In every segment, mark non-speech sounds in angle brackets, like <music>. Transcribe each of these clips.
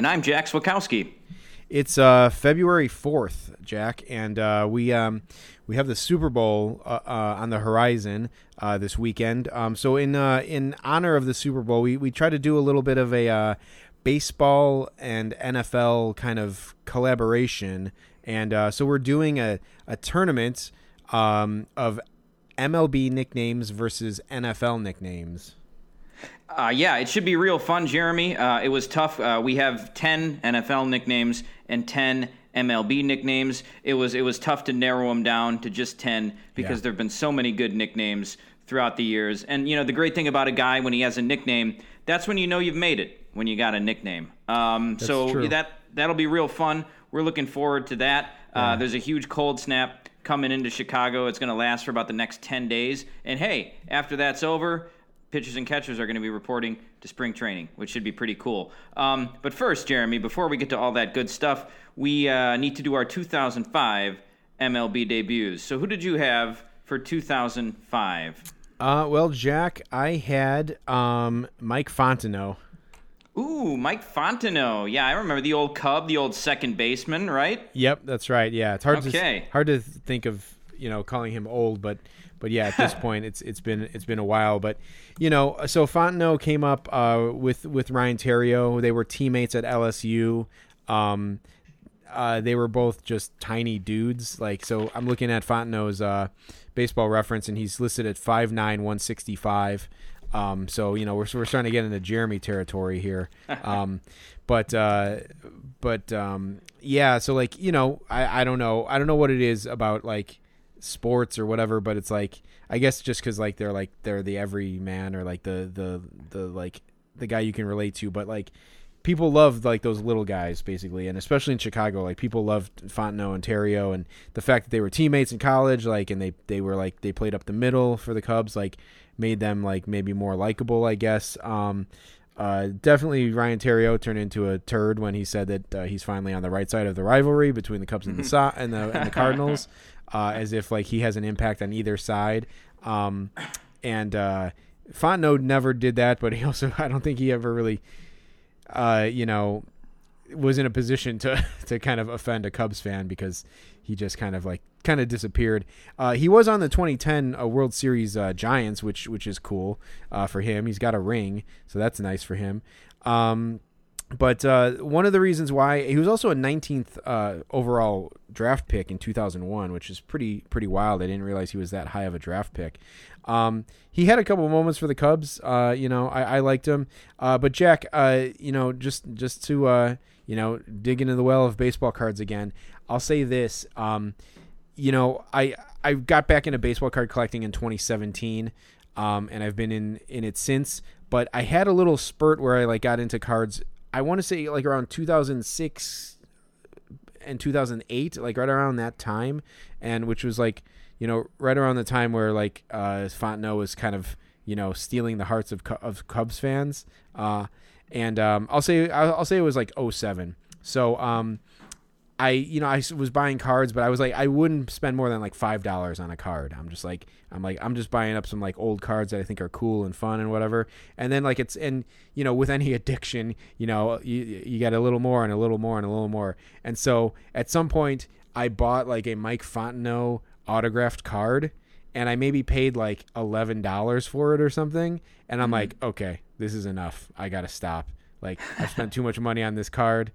And I'm Jack Swakowski. It's uh, February fourth, Jack, and uh, we um, we have the Super Bowl uh, uh, on the horizon uh, this weekend. Um, so in uh, in honor of the Super Bowl, we we try to do a little bit of a baseball and NFL kind of collaboration, and so we're doing a a tournament um, of MLB nicknames versus NFL nicknames. Uh, yeah, it should be real fun, Jeremy. Uh, it was tough. Uh, we have 10 NFL nicknames and 10 MLB nicknames. It was it was tough to narrow them down to just 10 because Yeah. there have been so many good nicknames throughout the years. And you know, the great thing about a guy when he has a nickname, that's when you know you've made it when you got a nickname. Um, so true. that that'll be real fun. We're looking forward to that. Uh, there's a huge cold snap coming into Chicago. It's going to last for about the next 10 days. And hey, after that's over, pitchers and catchers are going to be reporting to spring training, which should be pretty cool. Um, but first, Jeremy, before we get to all that good stuff, we uh, need to do our 2005 MLB debuts. So, who did you have for 2005? Uh, well, Jack, I had um, Mike Fontenot. Ooh, Mike Fontenot. Yeah, I remember the old Cub, the old second baseman, right? Yep, that's right. Yeah, it's hard Okay. to hard to think of you know calling him old, but but yeah, at this <laughs> point, it's it's been it's been a while. But you know, so Fontenot came up uh, with with Ryan Theriot. They were teammates at LSU. Um, uh, they were both just tiny dudes. Like so, I'm looking at Fontenot's uh, baseball reference, and he's listed at 5'9", 165. Um, so you know we're we're starting to get into Jeremy territory here. Um, <laughs> but uh, but um, yeah, so like you know I I don't know I don't know what it is about like sports or whatever, but it's like I guess just because like they're like they're the everyman or like the the the like the guy you can relate to, but like people love like those little guys basically, and especially in Chicago, like people loved Fontenot and Theriot, and the fact that they were teammates in college, like and they they were like they played up the middle for the Cubs, like made them like maybe more likable, I guess. Um, uh, definitely Ryan Theriot turned into a turd when he said that uh, he's finally on the right side of the rivalry between the Cubs and the so- and the and the Cardinals, <laughs> uh, as if like he has an impact on either side. Um, and uh, Fontenot never did that, but he <laughs> also I don't think he ever really, uh, you know, was in a position to <laughs> to kind of offend a Cubs fan because he just kind of like kind of disappeared. Uh, he was on the 2010 uh, World Series uh, Giants, which which is cool uh, for him. He's got a ring, so that's nice for him. Um, but uh, one of the reasons why he was also a 19th uh, overall draft pick in 2001, which is pretty pretty wild. I didn't realize he was that high of a draft pick. Um, he had a couple moments for the Cubs. Uh, you know, I, I liked him. Uh, but Jack, uh, you know, just just to uh, you know dig into the well of baseball cards again, I'll say this. Um, you know, I I got back into baseball card collecting in 2017, um, and I've been in in it since. But I had a little spurt where I like got into cards. I want to say like around 2006 and 2008, like right around that time, and which was like you know right around the time where like uh, Fontenot was kind of you know stealing the hearts of of Cubs fans. Uh, and um, I'll say I'll, I'll say it was like 07. So um, I you know I was buying cards, but I was like I wouldn't spend more than like five dollars on a card. I'm just like I'm like I'm just buying up some like old cards that I think are cool and fun and whatever. And then like it's and you know with any <laughs> addiction, you know you you get a little more and a little more and a little more. And so at some point I bought like a Mike Fontenot autographed card, and I maybe paid like eleven dollars for it or something. And I'm mm-hmm. like, okay, this is enough. I gotta stop. Like I've spent too much money on this card.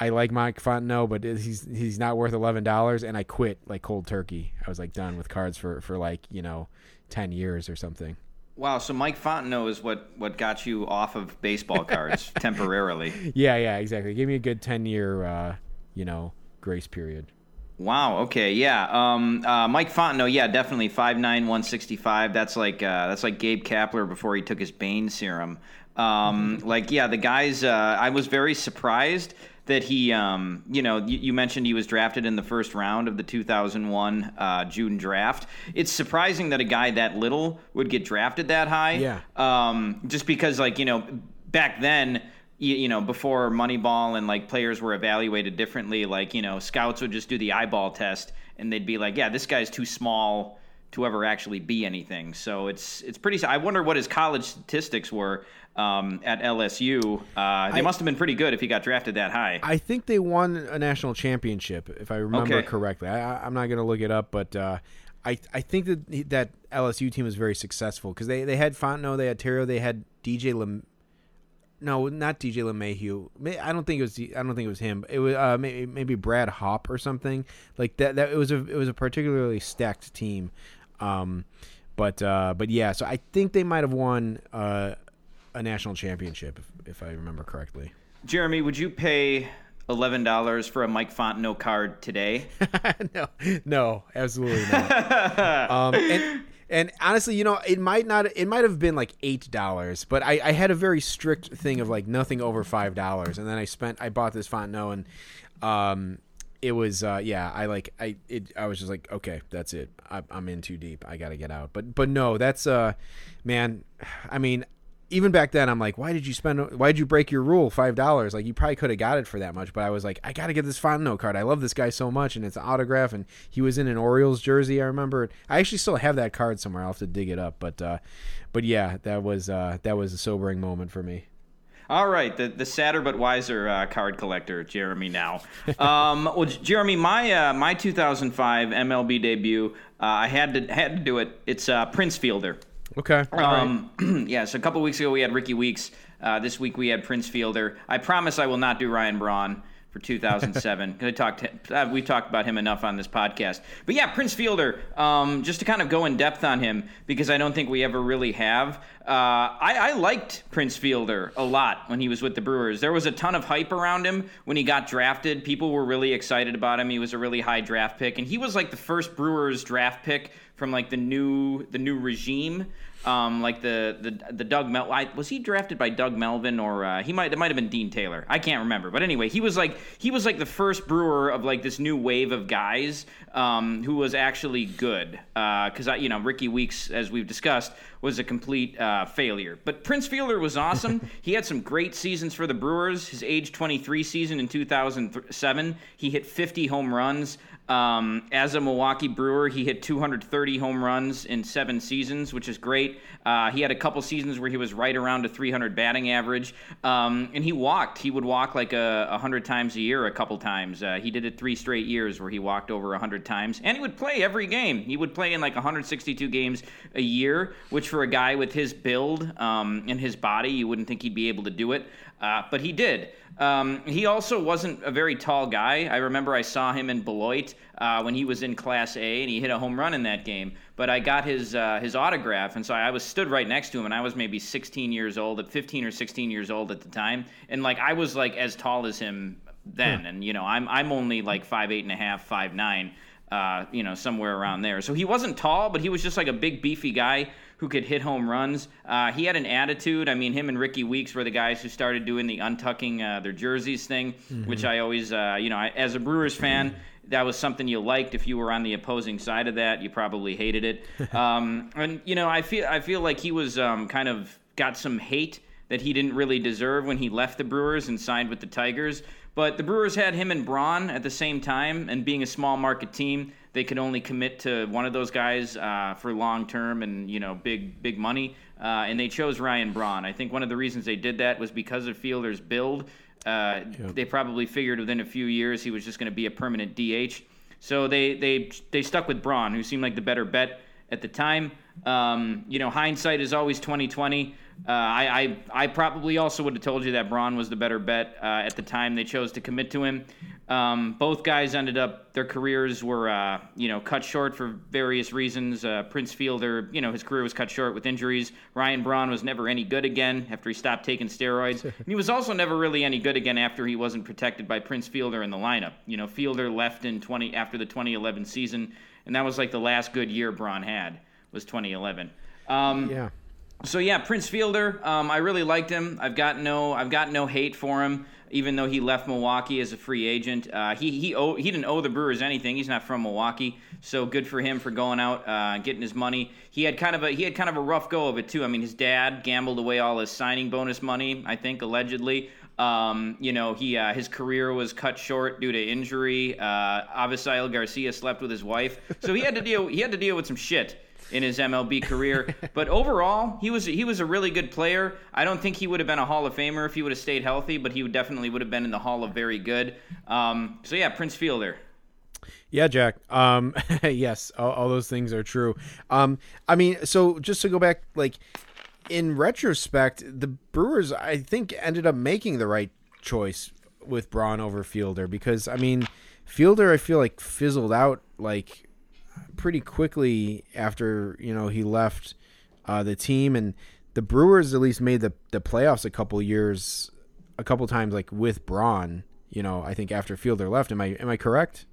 I like Mike Fontenot, but he's he's not worth eleven dollars, and I quit like cold turkey. I was like done with cards for for like you know ten years or something. Wow, so Mike Fontenot is what, what got you off of baseball <laughs> cards temporarily. Yeah, yeah, exactly. Give me a good ten year, uh, you know, grace period. Wow. Okay. Yeah. Um, uh, Mike Fontenot. Yeah, definitely five nine one sixty five. That's like uh, that's like Gabe Kapler before he took his Bane serum. Um, like, yeah, the guys. Uh, I was very surprised that he, um, you know, you, you, mentioned he was drafted in the first round of the 2001 uh, June draft. It's surprising that a guy that little would get drafted that high. Yeah. Um, just because, like, you know, back then you, you, know, before Moneyball and like players were evaluated differently, like, you know, scouts would just do the eyeball test and they'd be like, yeah, this guy's too small to ever actually be anything. So it's it's pretty. I wonder what his college statistics were um, at LSU. Uh, they I, must have been pretty good if he got drafted that high. I think they won a national championship, if I remember okay. correctly. I, am not going to look it up, but uh, I I think that that LSU team was very successful because they, they had Fontenot, they had Theriot, they had DJ Lem- no, not DJ LeMahieu. I don't think it was. I don't think it was him. It was uh, maybe, maybe Brad Hawpe or something like that. That it was a it was a particularly stacked team. Um, but uh, but yeah, so I think they might have won uh, a national championship if, if I remember correctly. Jeremy, would you pay eleven dollars for a Mike Fontenot card today? <laughs> no, no, absolutely not. <laughs> um, and, and honestly, you know, it might not. It might have been like eight dollars, but I, I had a very strict thing of like nothing over five dollars, and then I spent. I bought this Fontenot, and um, it was uh, yeah. I like I it. I was just like, okay, that's it. I, I'm in too deep. I got to get out. But but no, that's uh, man. <sighs> I mean, even back then, I'm like, why did you spend? Why did you break your rule? Five dollars? Like you probably could have got it for that much. But I was like, I got to get this Fontenot card. I love this guy so much, and it's an autograph. And he was in an Orioles jersey. I remember. I actually still have that card somewhere. I'll have to dig it up. But uh, but yeah, that was uh, that was a sobering moment for me. All right, the the sadder but wiser uh, card collector, Jeremy. Now, um, <laughs> well, Jeremy, my uh, my 2005 MLB debut, uh, I had to had to do it. It's uh, Prince Fielder. Okay. Um, right. <clears throat> yeah, so a couple weeks ago we had Rickie Weeks. Uh, this week we had Prince Fielder. I promise I will not do Ryan Braun for 2007. I <laughs> talked, uh, we talked about him enough on this podcast. But yeah, Prince Fielder. Um, just to kind of go in depth on him because I don't think we ever really have. Uh, I, I, liked Prince Fielder a lot when he was with the Brewers. There was a ton of hype around him when he got drafted. People were really excited about him. He was a really high draft pick, and he was like the first Brewers draft pick from like the new the new regime. Um, like the the the Doug Mel was he drafted by Doug Melvin or uh, he might it might have been Dean Taylor. I can't remember. But anyway he was like he was like the first brewer of like this new wave of guys um, who was actually good. Because uh, you know Rickie Weeks as we've discussed was a complete uh, failure. But Prince Fielder was awesome. <laughs> He had some great seasons for the Brewers. His age 23 season in 2007 he hit 50 home runs um, as a Milwaukee Brewer, he hit 230 home runs in seven seasons, which is great. Uh, he had a couple seasons where he was right around a 300 batting average, um, and he walked. He would walk like a, 100 times a year, a couple times. Uh, he did it three straight years where he walked over a 100 times, and he would play every game. He would play in like 162 games a year, which for a guy with his build um, and his body, you wouldn't think he'd be able to do it, uh, but he did. Um, he also wasn't a very tall guy. I remember I saw him in Beloit uh, when he was in Class A, and he hit a home run in that game. But I got his uh, his autograph, and so I was stood right next to him, and I was maybe 16 years old, at 15 or 16 years old at the time, and like I was like as tall as him then, hmm. and you know I'm I'm only like five eight and a half, five nine. Uh, you know, somewhere around there. So he wasn't tall, but he was just like a big, beefy guy who could hit home runs. Uh, he had an attitude. I mean, him and Rickie Weeks were the guys who started doing the untucking uh, their jerseys thing, mm-hmm. which I always, uh, you know, I, as a Brewers fan, that was something you liked. If you were on the opposing side of that, you probably hated it. <laughs> Um, and you know, I feel I feel like he was um, kind of got some hate that he didn't really deserve when he left the Brewers and signed with the Tigers. But the Brewers had him and Braun at the same time, and being a small market team, they could only commit to one of those guys uh, for long term and you know big big money. Uh, and they chose Ryan Braun. I think one of the reasons they did that was because of Fielder's build. Uh, yep. They probably figured within a few years he was just going to be a permanent DH. So they they they stuck with Braun, who seemed like the better bet at the time. Um, you know, hindsight is always 2020. Uh, I, I, I probably also would have told you that Braun was the better bet uh, at the time they chose to commit to him. Um, both guys ended up their careers were uh, you know cut short for various reasons. Uh, Prince Fielder, you know, his career was cut short with injuries. Ryan Braun was never any good again after he stopped taking steroids. <laughs> and he was also never really any good again after he wasn't protected by Prince Fielder in the lineup. You know, Fielder left in 20 after the 2011 season, and that was like the last good year Braun had was 2011. Um, yeah. So yeah, Prince Fielder, um, I really liked him. I've got no, I've got no hate for him, even though he left Milwaukee as a free agent. Uh, he he owe, he didn't owe the Brewers anything. He's not from Milwaukee, so good for him for going out, uh, getting his money. He had kind of a he had kind of a rough go of it too. I mean, his dad gambled away all his signing bonus money, I think allegedly. Um, you know, he uh, his career was cut short due to injury. Uh, Avisail Garcia slept with his wife, so he had to deal he had to deal with some shit in his MLB career. but overall, he was he was a really good player. I don't think he would have been a Hall of Famer if he would have stayed healthy, but he would definitely would have been in the Hall of Very Good. Um, so yeah, Prince Fielder. Yeah, Jack. Um, <laughs> yes, all, all those things are true. Um, I mean, so just to go back, like in retrospect, the Brewers, I think, ended up making the right choice with Braun over Fielder because, I mean, Fielder, I feel like fizzled out like pretty quickly after you know he left uh, the team, and the Brewers at least made the the playoffs a couple years, a couple times like with Braun. You know, I think after Fielder left. Am I am I correct?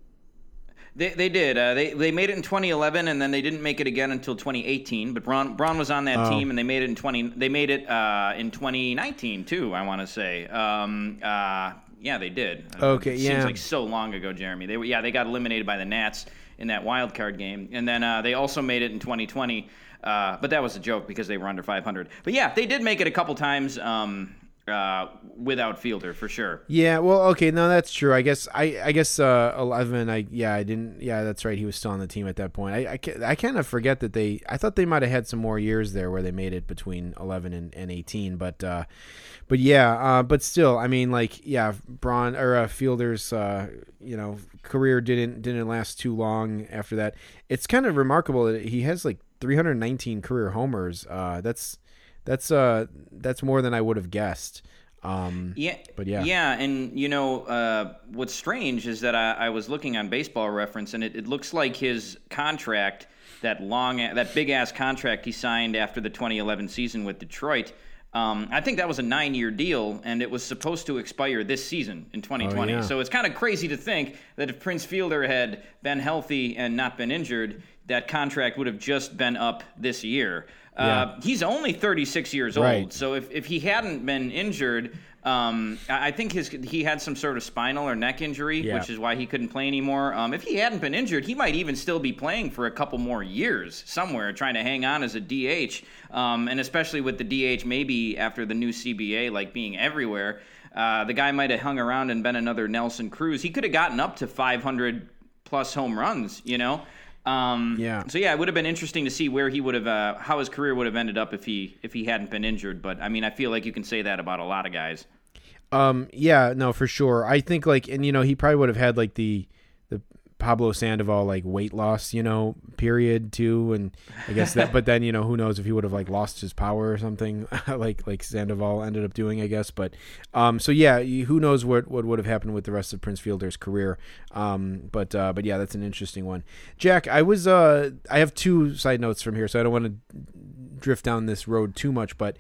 They, they did. Uh, they they made it in 2011, and then they didn't make it again until 2018. But Braun Braun was on that Oh. team, and they made it in 20. They made it uh, in 2019 too. I want to say. Um, uh, yeah, they did. Uh, Okay, it yeah. Seems like so long ago, Jeremy. They were yeah they got eliminated by the Nats in that wild card game, and then uh, they also made it in 2020. Uh, but that was a joke because they were under 500. But yeah, they did make it a couple times um, uh, without Fielder for sure. Yeah, well, okay, no, that's true. I guess I, I guess uh, eleven. I yeah, I didn't. Yeah, that's right. He was still on the team at that point. I, I, I kind of forget that they. I thought they might have had some more years there where they made it between eleven and, and eighteen. But, uh, but yeah, uh, but still, I mean, like, yeah, Braun or uh, Fielder's, uh, you know, career didn't didn't last too long after that. It's kind of remarkable that he has like 319 career homers. Uh, that's that's uh that's more than I would have guessed. Um, Yeah, But yeah. yeah, and you know uh, what's strange is that I, I was looking on Baseball Reference, and it, it looks like his contract, that long, that big ass contract he signed after the 2011 season with Detroit. Um, I think that was a nine-year deal, and it was supposed to expire this season in 2020. Oh, yeah. So it's kind of crazy to think that if Prince Fielder had been healthy and not been injured, that contract would have just been up this year. Uh, Yeah. he's only 36 years Right. old, so if, if he hadn't been injured, um, I I think his he had some sort of spinal or neck injury, Yeah. which is why he couldn't play anymore. Um, if he hadn't been injured, he might even still be playing for a couple more years somewhere, trying to hang on as a DH. Um, and especially with the DH, maybe after the new CBA, like being everywhere, uh, the guy might have hung around and been another Nelson Cruz. He could have gotten up to 500 plus home runs, you know. Um, Yeah. So yeah, it would have been interesting to see where he would have, uh, how his career would have ended up if he if he hadn't been injured. But I mean, I feel like you can say that about a lot of guys. Um. Yeah. No. For sure. I think like, and you know, he probably would have had like the the Pablo Sandoval like weight loss, you know, period too, and I guess that. but then you know, who knows if he would have like lost his power or something, <laughs> like like Sandoval ended up doing, I guess. But um. So yeah, who knows what what would have happened with the rest of Prince Fielder's career. Um. But uh. But yeah, that's an interesting one. Jack, I was uh. I have two side notes from here, so I don't want to drift down this road too much, but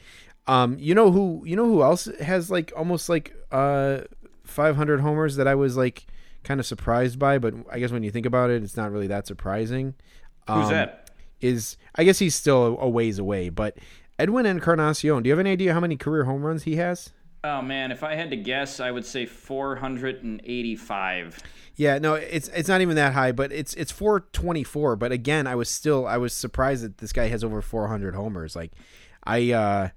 um, you know who you know who else has like almost like uh 500 homers that I was like kind of surprised by, but I guess when you think about it, it's not really that surprising. Who's Um, that? Is I guess he's still a, a ways away, but Edwin Encarnacion. Do you have any idea how many career home runs he has? Oh man, if I had to guess, I would say 485. Yeah, no, it's it's not even that high, but it's it's 424. But again, I was still I was surprised that this guy has over 400 homers. Like, I uh,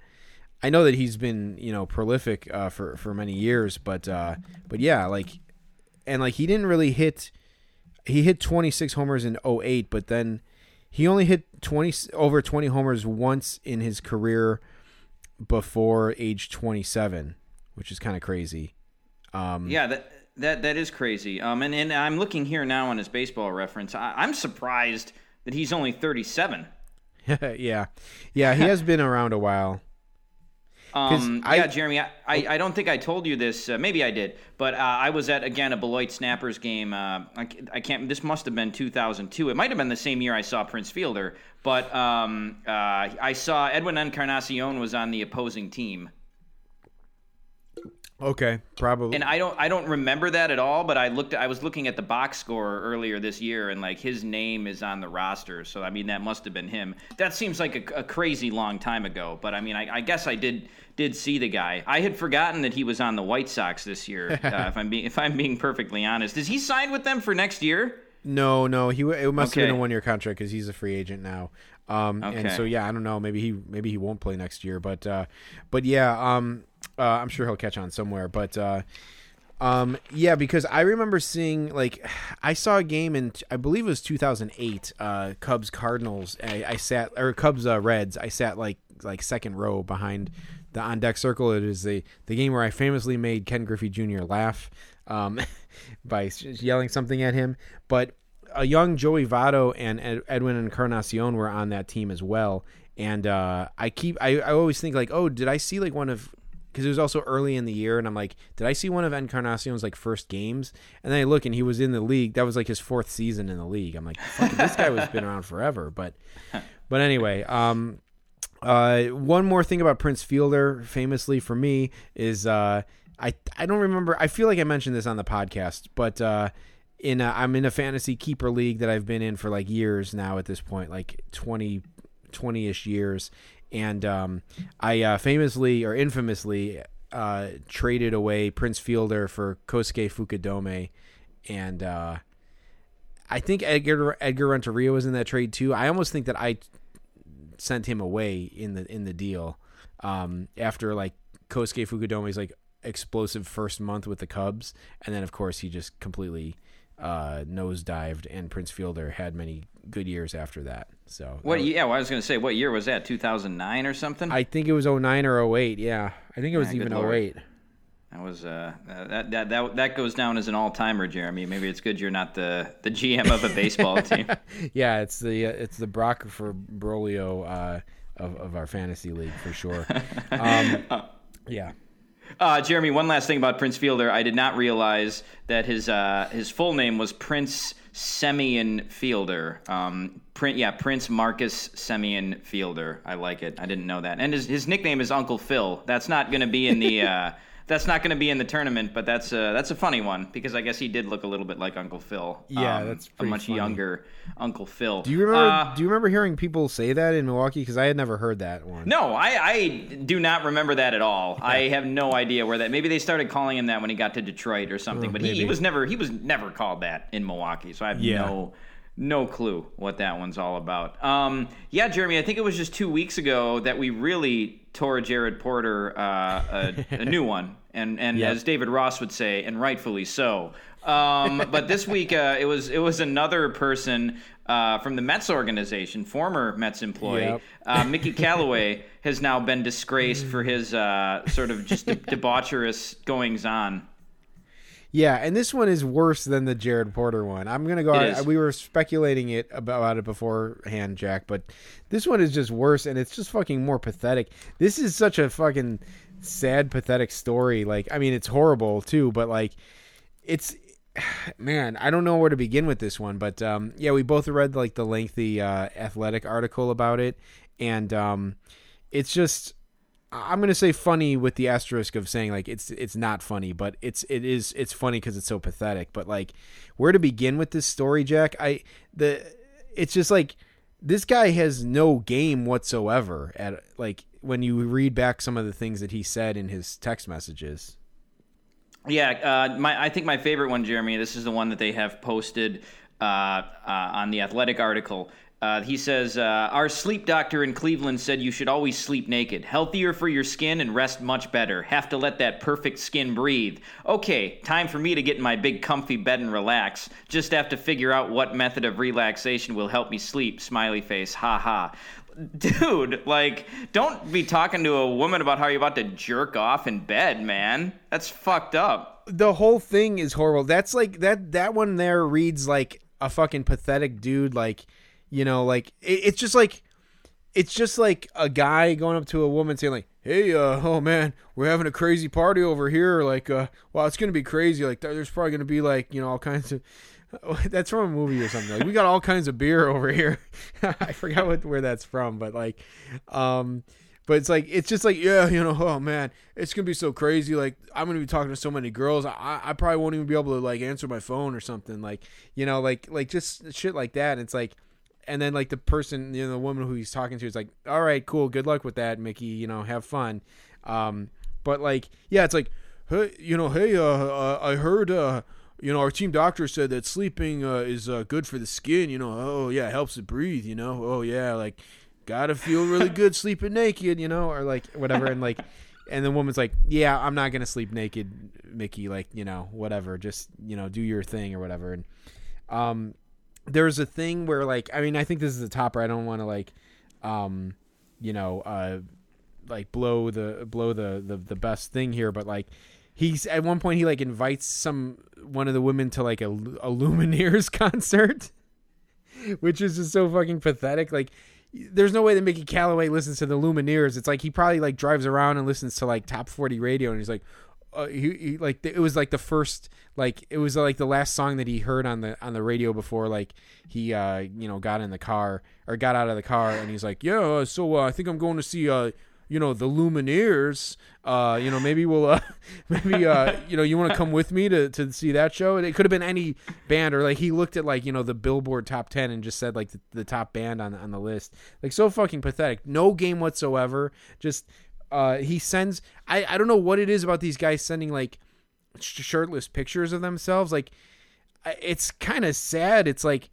I know that he's been you know prolific uh, for for many years, but uh, but yeah, like, and like he didn't really hit. He hit 26 homers in 08, but then he only hit 20 over 20 homers once in his career before age 27, which is kind of crazy. Um, Yeah, that that that is crazy. Um, and, and I'm looking here now on his baseball reference. I, I'm surprised that he's only 37. <laughs> yeah, yeah, he has <laughs> been around a while. Um, I- yeah, Jeremy, I, I, I don't think I told you this. Uh, maybe I did, but uh, I was at again a Beloit Snappers game. Uh, I, I can't. This must have been 2002. It might have been the same year I saw Prince Fielder, but um, uh, I saw Edwin Encarnacion was on the opposing team. Okay, probably. And I don't I don't remember that at all, but I looked I was looking at the box score earlier this year and like his name is on the roster. So I mean that must have been him. That seems like a, a crazy long time ago, but I mean I, I, guess I did did see the guy. I had forgotten that he was on the White Sox this year. <laughs> Uh, if I'm being if I'm being perfectly honest, is he signed with them for next year? No, no, he it must Okay. have been a one year contract because he's a free agent now. Um, and so yeah, I don't know. Maybe he maybe he won't play next year, but uh, but yeah, um, uh, I'm sure he'll catch on somewhere. But uh, um, yeah, because I remember seeing like <sighs> I saw a game in I believe it was 2008, uh, Cubs Cardinals. I, I sat or Cubs uh, Reds. I sat like like second row behind the on deck circle. It is the the game where I famously made Ken Griffey Jr. laugh um, <laughs> by yelling something at him. But a young Joey Votto and Ed, Edwin Encarnacion were on that team as well. And uh, I keep I, I always think like, oh, did I see like one of because it was also early in the year, and I'm like, did I see one of Encarnacion's like first games? And then I look, and he was in the league. That was like his fourth season in the league. I'm like, fuck, this guy was been around forever. But, but anyway, um, uh, one more thing about Prince Fielder, famously for me, is uh, I I don't remember. I feel like I mentioned this on the podcast, but uh, in a, I'm in a fantasy keeper league that I've been in for like years now. At this point, like 20 20-ish years, and um, I uh, famously or infamously uh, traded away Prince Fielder for Kosuke Fukudome, and uh, I think Edgar Edgar Renteria was in that trade too. I almost think that I sent him away in the in the deal um, after like Kosuke Fukudome's like explosive first month with the Cubs, and then of course he just completely uh, nosedived, and Prince Fielder had many good years after that. So What? was- Yeah, well, I was going to say, what year was that? 2009 or something? I think it was 09 or 08. Yeah, I think it was Yeah, even lord. 08. that was uh, that that that that goes down as an all timer, Jeremy. Maybe it's good you're not the the GM of a baseball <laughs> team. Yeah, it's the uh, it's the Brock for Broglio uh, of of our fantasy league for sure. Um, <laughs> yeah. Uh, Jeremy, one last thing about Prince Fielder. I did not realize that his uh, his full name was Prince Semien Fielder. Um, Prin- yeah, Prince Marcus Semien Fielder. I like it. I didn't know that. And his, his nickname is Uncle Phil. That's not going to be in the <laughs> uh, that's not going to be in the tournament, but that's a, that's a funny one because I guess he did look a little bit like Uncle Phil. Yeah, Um, that's a much funny. younger Uncle Phil. Do you remember? Uh, do you remember hearing people say that in Milwaukee? Because I had never heard that one. No, I, I do not remember that at all. I have no idea where that. Maybe they started calling him that when he got to Detroit or something. but he, he was never he was never called that in Milwaukee. So I have Yeah. no no clue what that one's all about. Um, yeah, Jeremy, I think it was just two weeks ago that we really tore Jared Porter uh, a, a new <laughs> one, and and Yep. as David Ross would say, and rightfully so. Um, but this week uh, it was it was another person uh, from the Mets organization, former Mets employee, Yep. uh, Mickey Callaway has now been disgraced for his uh, sort of just de- <laughs> debaucherous goings on. Yeah, and this one is worse than the Jared Porter one. I'm gonna go. Is. we were speculating it about it beforehand, Jack, but this one is just worse, and it's just fucking more pathetic. This is such a fucking sad, pathetic story. Like, I mean, it's horrible too, but like, it's <sighs> man, I don't know where to begin with this one. But um, yeah, we both read like the lengthy uh, athletic article about it, and um, it's just I'm gonna say funny with the asterisk of saying like it's it's not funny, but it's it is it's funny because it's so pathetic. But like, where to begin with this story, Jack? I the it's just like this guy has no game whatsoever. At like when you read back some of the things that he said in his text messages. Yeah, uh, my I think my favorite one, Jeremy. This is the one that they have posted uh, uh, on the Athletic article. Uh, he says, uh, Our sleep doctor in Cleveland said you should always sleep naked. Healthier for your skin and rest much better. Have to let that perfect skin breathe. Okay, time for me to get in my big comfy bed and relax. Just have to figure out what method of relaxation will help me sleep. Smiley face, ha ha. Dude, like, don't be talking to a woman about how you're about to jerk off in bed, man. That's fucked up. the whole thing is horrible. That's like that that one there reads like a fucking pathetic dude like you know like it, it's just like it's just like a guy going up to a woman saying like hey uh oh man we're having a crazy party over here like uh well it's gonna be crazy like there's probably gonna be like you know all kinds of <laughs> that's from a movie or something like we got all kinds of beer <laughs> over here <laughs> i forgot what where that's from but like um but it's like it's just like yeah, you know, oh man, it's gonna be so crazy. Like I'm gonna be talking to so many girls. I I probably won't even be able to like answer my phone or something. Like you know, like like just shit like that. And it's like, and then like the person, you know, the woman who he's talking to is like, all right, cool, good luck with that, Mickey. You know, have fun. Um, but like yeah, it's like, hey, you know, hey, uh, uh I heard uh you know, our team doctor said that sleeping uh, is uh, good for the skin. You know, oh yeah, it helps it breathe. You know, oh yeah, like gotta feel really <laughs> good sleeping naked. You know, or like whatever, and like, and the woman's like, yeah, I'm not gonna sleep naked, Mickey. Like, you know, whatever, just you know, do your thing or whatever. And um, there's a thing where like, I mean, I think this is a topper. I don't want to like, um, you know, uh, like blow the blow the the the best thing here, but like he's at one point he like invites some one of the women to like a, a Lumineers <laughs> concert, which is just so fucking pathetic. Like, there's no way that Mickey Callaway listens to the Lumineers. It's like he probably like drives around and listens to like top 40 radio, and he's like, uh, he, he like it was like the first like it was like the last song that he heard on the on the radio before like he uh you know got in the car or got out of the car and he's like yeah uh, so uh, I think I'm going to see uh you know the Lumineers. Uh, you know maybe we'll uh, <laughs> maybe uh, you know you want to come with me to, to see that show. It could have been any band or like he looked at like you know the Billboard top ten and just said like the, the top band on on the list. Like so fucking pathetic. No game whatsoever. Just uh, he sends. I I don't know what it is about these guys sending like sh- shirtless pictures of themselves. Like it's kind of sad. It's like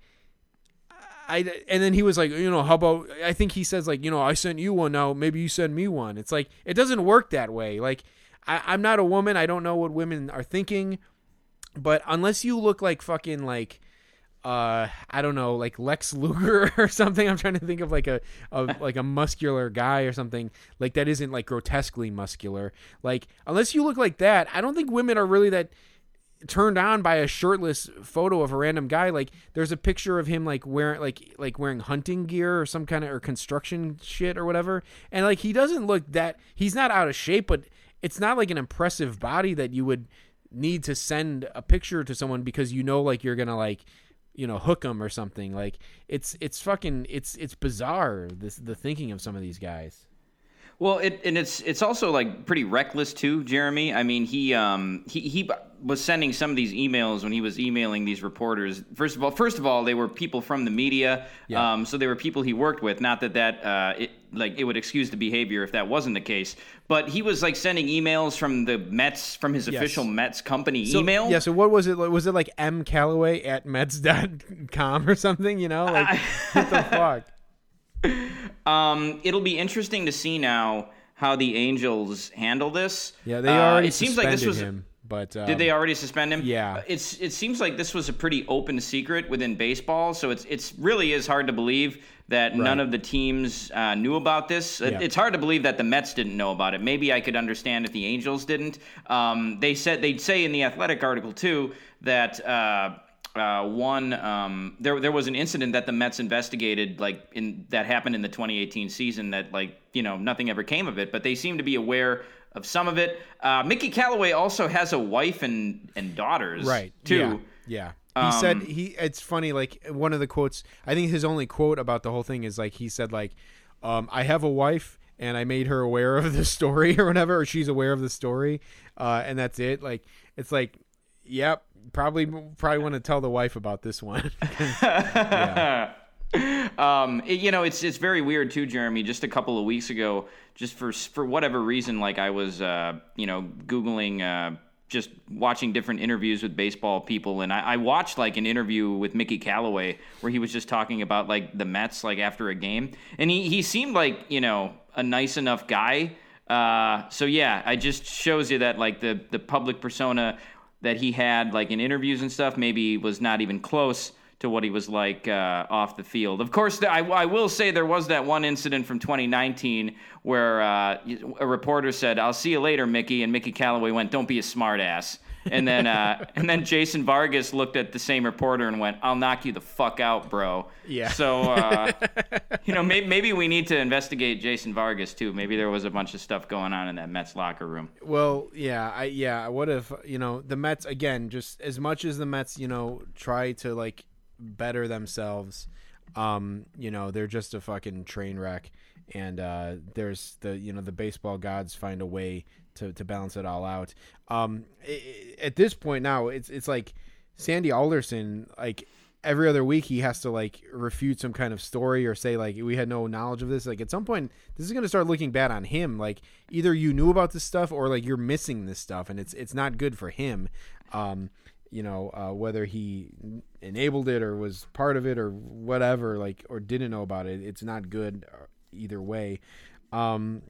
I and then he was like, you know, how about I think he says like, you know, I sent you one now, maybe you send me one. It's like it doesn't work that way. Like I, I'm not a woman, I don't know what women are thinking, but unless you look like fucking like uh I don't know, like Lex Luger <laughs> or something. I'm trying to think of like a, a <laughs> like a muscular guy or something like that isn't like grotesquely muscular. Like unless you look like that, I don't think women are really that turned on by a shirtless photo of a random guy like there's a picture of him like wearing like like wearing hunting gear or some kind of or construction shit or whatever and like he doesn't look that he's not out of shape but it's not like an impressive body that you would need to send a picture to someone because you know like you're gonna like you know hook them or something like it's it's fucking it's it's bizarre this the thinking of some of these guys Well, it and it's it's also like pretty reckless too, Jeremy. I mean, he um he he was sending some of these emails when he was emailing these reporters. First of all, first of all, they were people from the media, Yeah. um, so they were people he worked with. Not that that uh, it like it would excuse the behavior if that wasn't the case. But he was like sending emails from the Mets from his official Mets company So- email. Yeah. So what was it? like- Was it like M Callaway at Mets.com or something? You know, like what the <laughs> fuck? Um, it'll be interesting to see now how the Angels handle this. Yeah, they Uh, it seems like this was him, but um, Did they already suspend him? Yeah. It's it seems like this was a pretty open secret within baseball, so it's it's really is hard to believe that none of the teams uh, knew about this. Yeah. It's hard to believe that the Mets didn't know about it. Maybe I could understand if the Angels didn't. Um, they said they'd say in the Athletic article too that. Uh, uh, one, um, there there was an incident that the Mets investigated, like in that happened in the 2018 season. That like you know nothing ever came of it, but they seem to be aware of some of it. Uh, Mickey Callaway also has a wife and and daughters, right Too. Yeah. yeah. He said Um, he. It's funny. Like one of the quotes. I think his only quote about the whole thing is like he said like, um, "I have a wife." And I made her aware of the <laughs> story or whatever, or she's aware of the story, uh, and that's it. Like it's like, yep, probably probably want to tell the wife about this one. yeah. <laughs> <laughs> um, it- you know, it's it's very weird too, Jeremy. Just a couple of weeks ago, just for for whatever reason, like I was, uh, you know, googling, uh, just watching different interviews with baseball people, and I, I watched like an interview with Mickey Callaway where he was just talking about like the Mets, like after a game, and he he seemed like you know a nice enough guy. Uh, so yeah, it just shows you that like the the public persona that he had like in interviews and stuff maybe was not even close to what he was like uh, off the field. Of course, I, I will say there was that one incident from 2019 where uh, a reporter said, "I'll see you later, Mickey," and Mickey Callaway went, "Don't be a smartass." And then uh, <laughs> and then Jason Vargas looked at the same reporter and went, "I'll knock you the fuck out, bro." Yeah. So uh, <laughs> you know, maybe, maybe we need to investigate Jason Vargas too. Maybe there was a bunch of stuff going on in that Mets locker room. Well, yeah, I yeah. What if you know the Mets again? Just as much as the Mets, you know, try to like better themselves, um, you know, they're just a fucking train wreck. and uh, there's the you know the baseball gods find a way to, to balance it all out. Um, i- i- at this point now, it's it's like Sandy Alderson, like every other week he has to like refute some kind of story or say like we had no knowledge of this. Like at some point, this is gonna start looking bad on him. Like either you knew about this stuff or like you're missing this stuff, and it's it's not good for him. Um, you know uh, whether he enabled it or was part of it or whatever, like or didn't know about it. It's not good uh, either way. Um,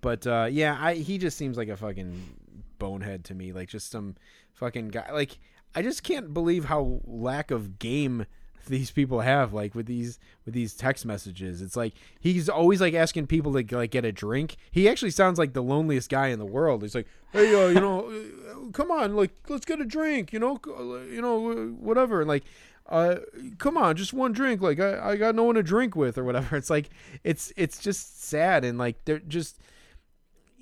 but uh, yeah, I he just seems like a fucking bonehead to me. Like just some fucking guy. Like I just can't believe how lack of game these people have. Like with these with these text messages, it's like he's always like asking people to like get a drink. He actually sounds like the loneliest guy in the world. He's like, hey, uh, you know, uh, come on, like let's get a drink. You know, uh, you know, uh, whatever. And like uh come on just one drink like I, I got no one to drink with or whatever <laughs> it's like it's it's just sad and like they're just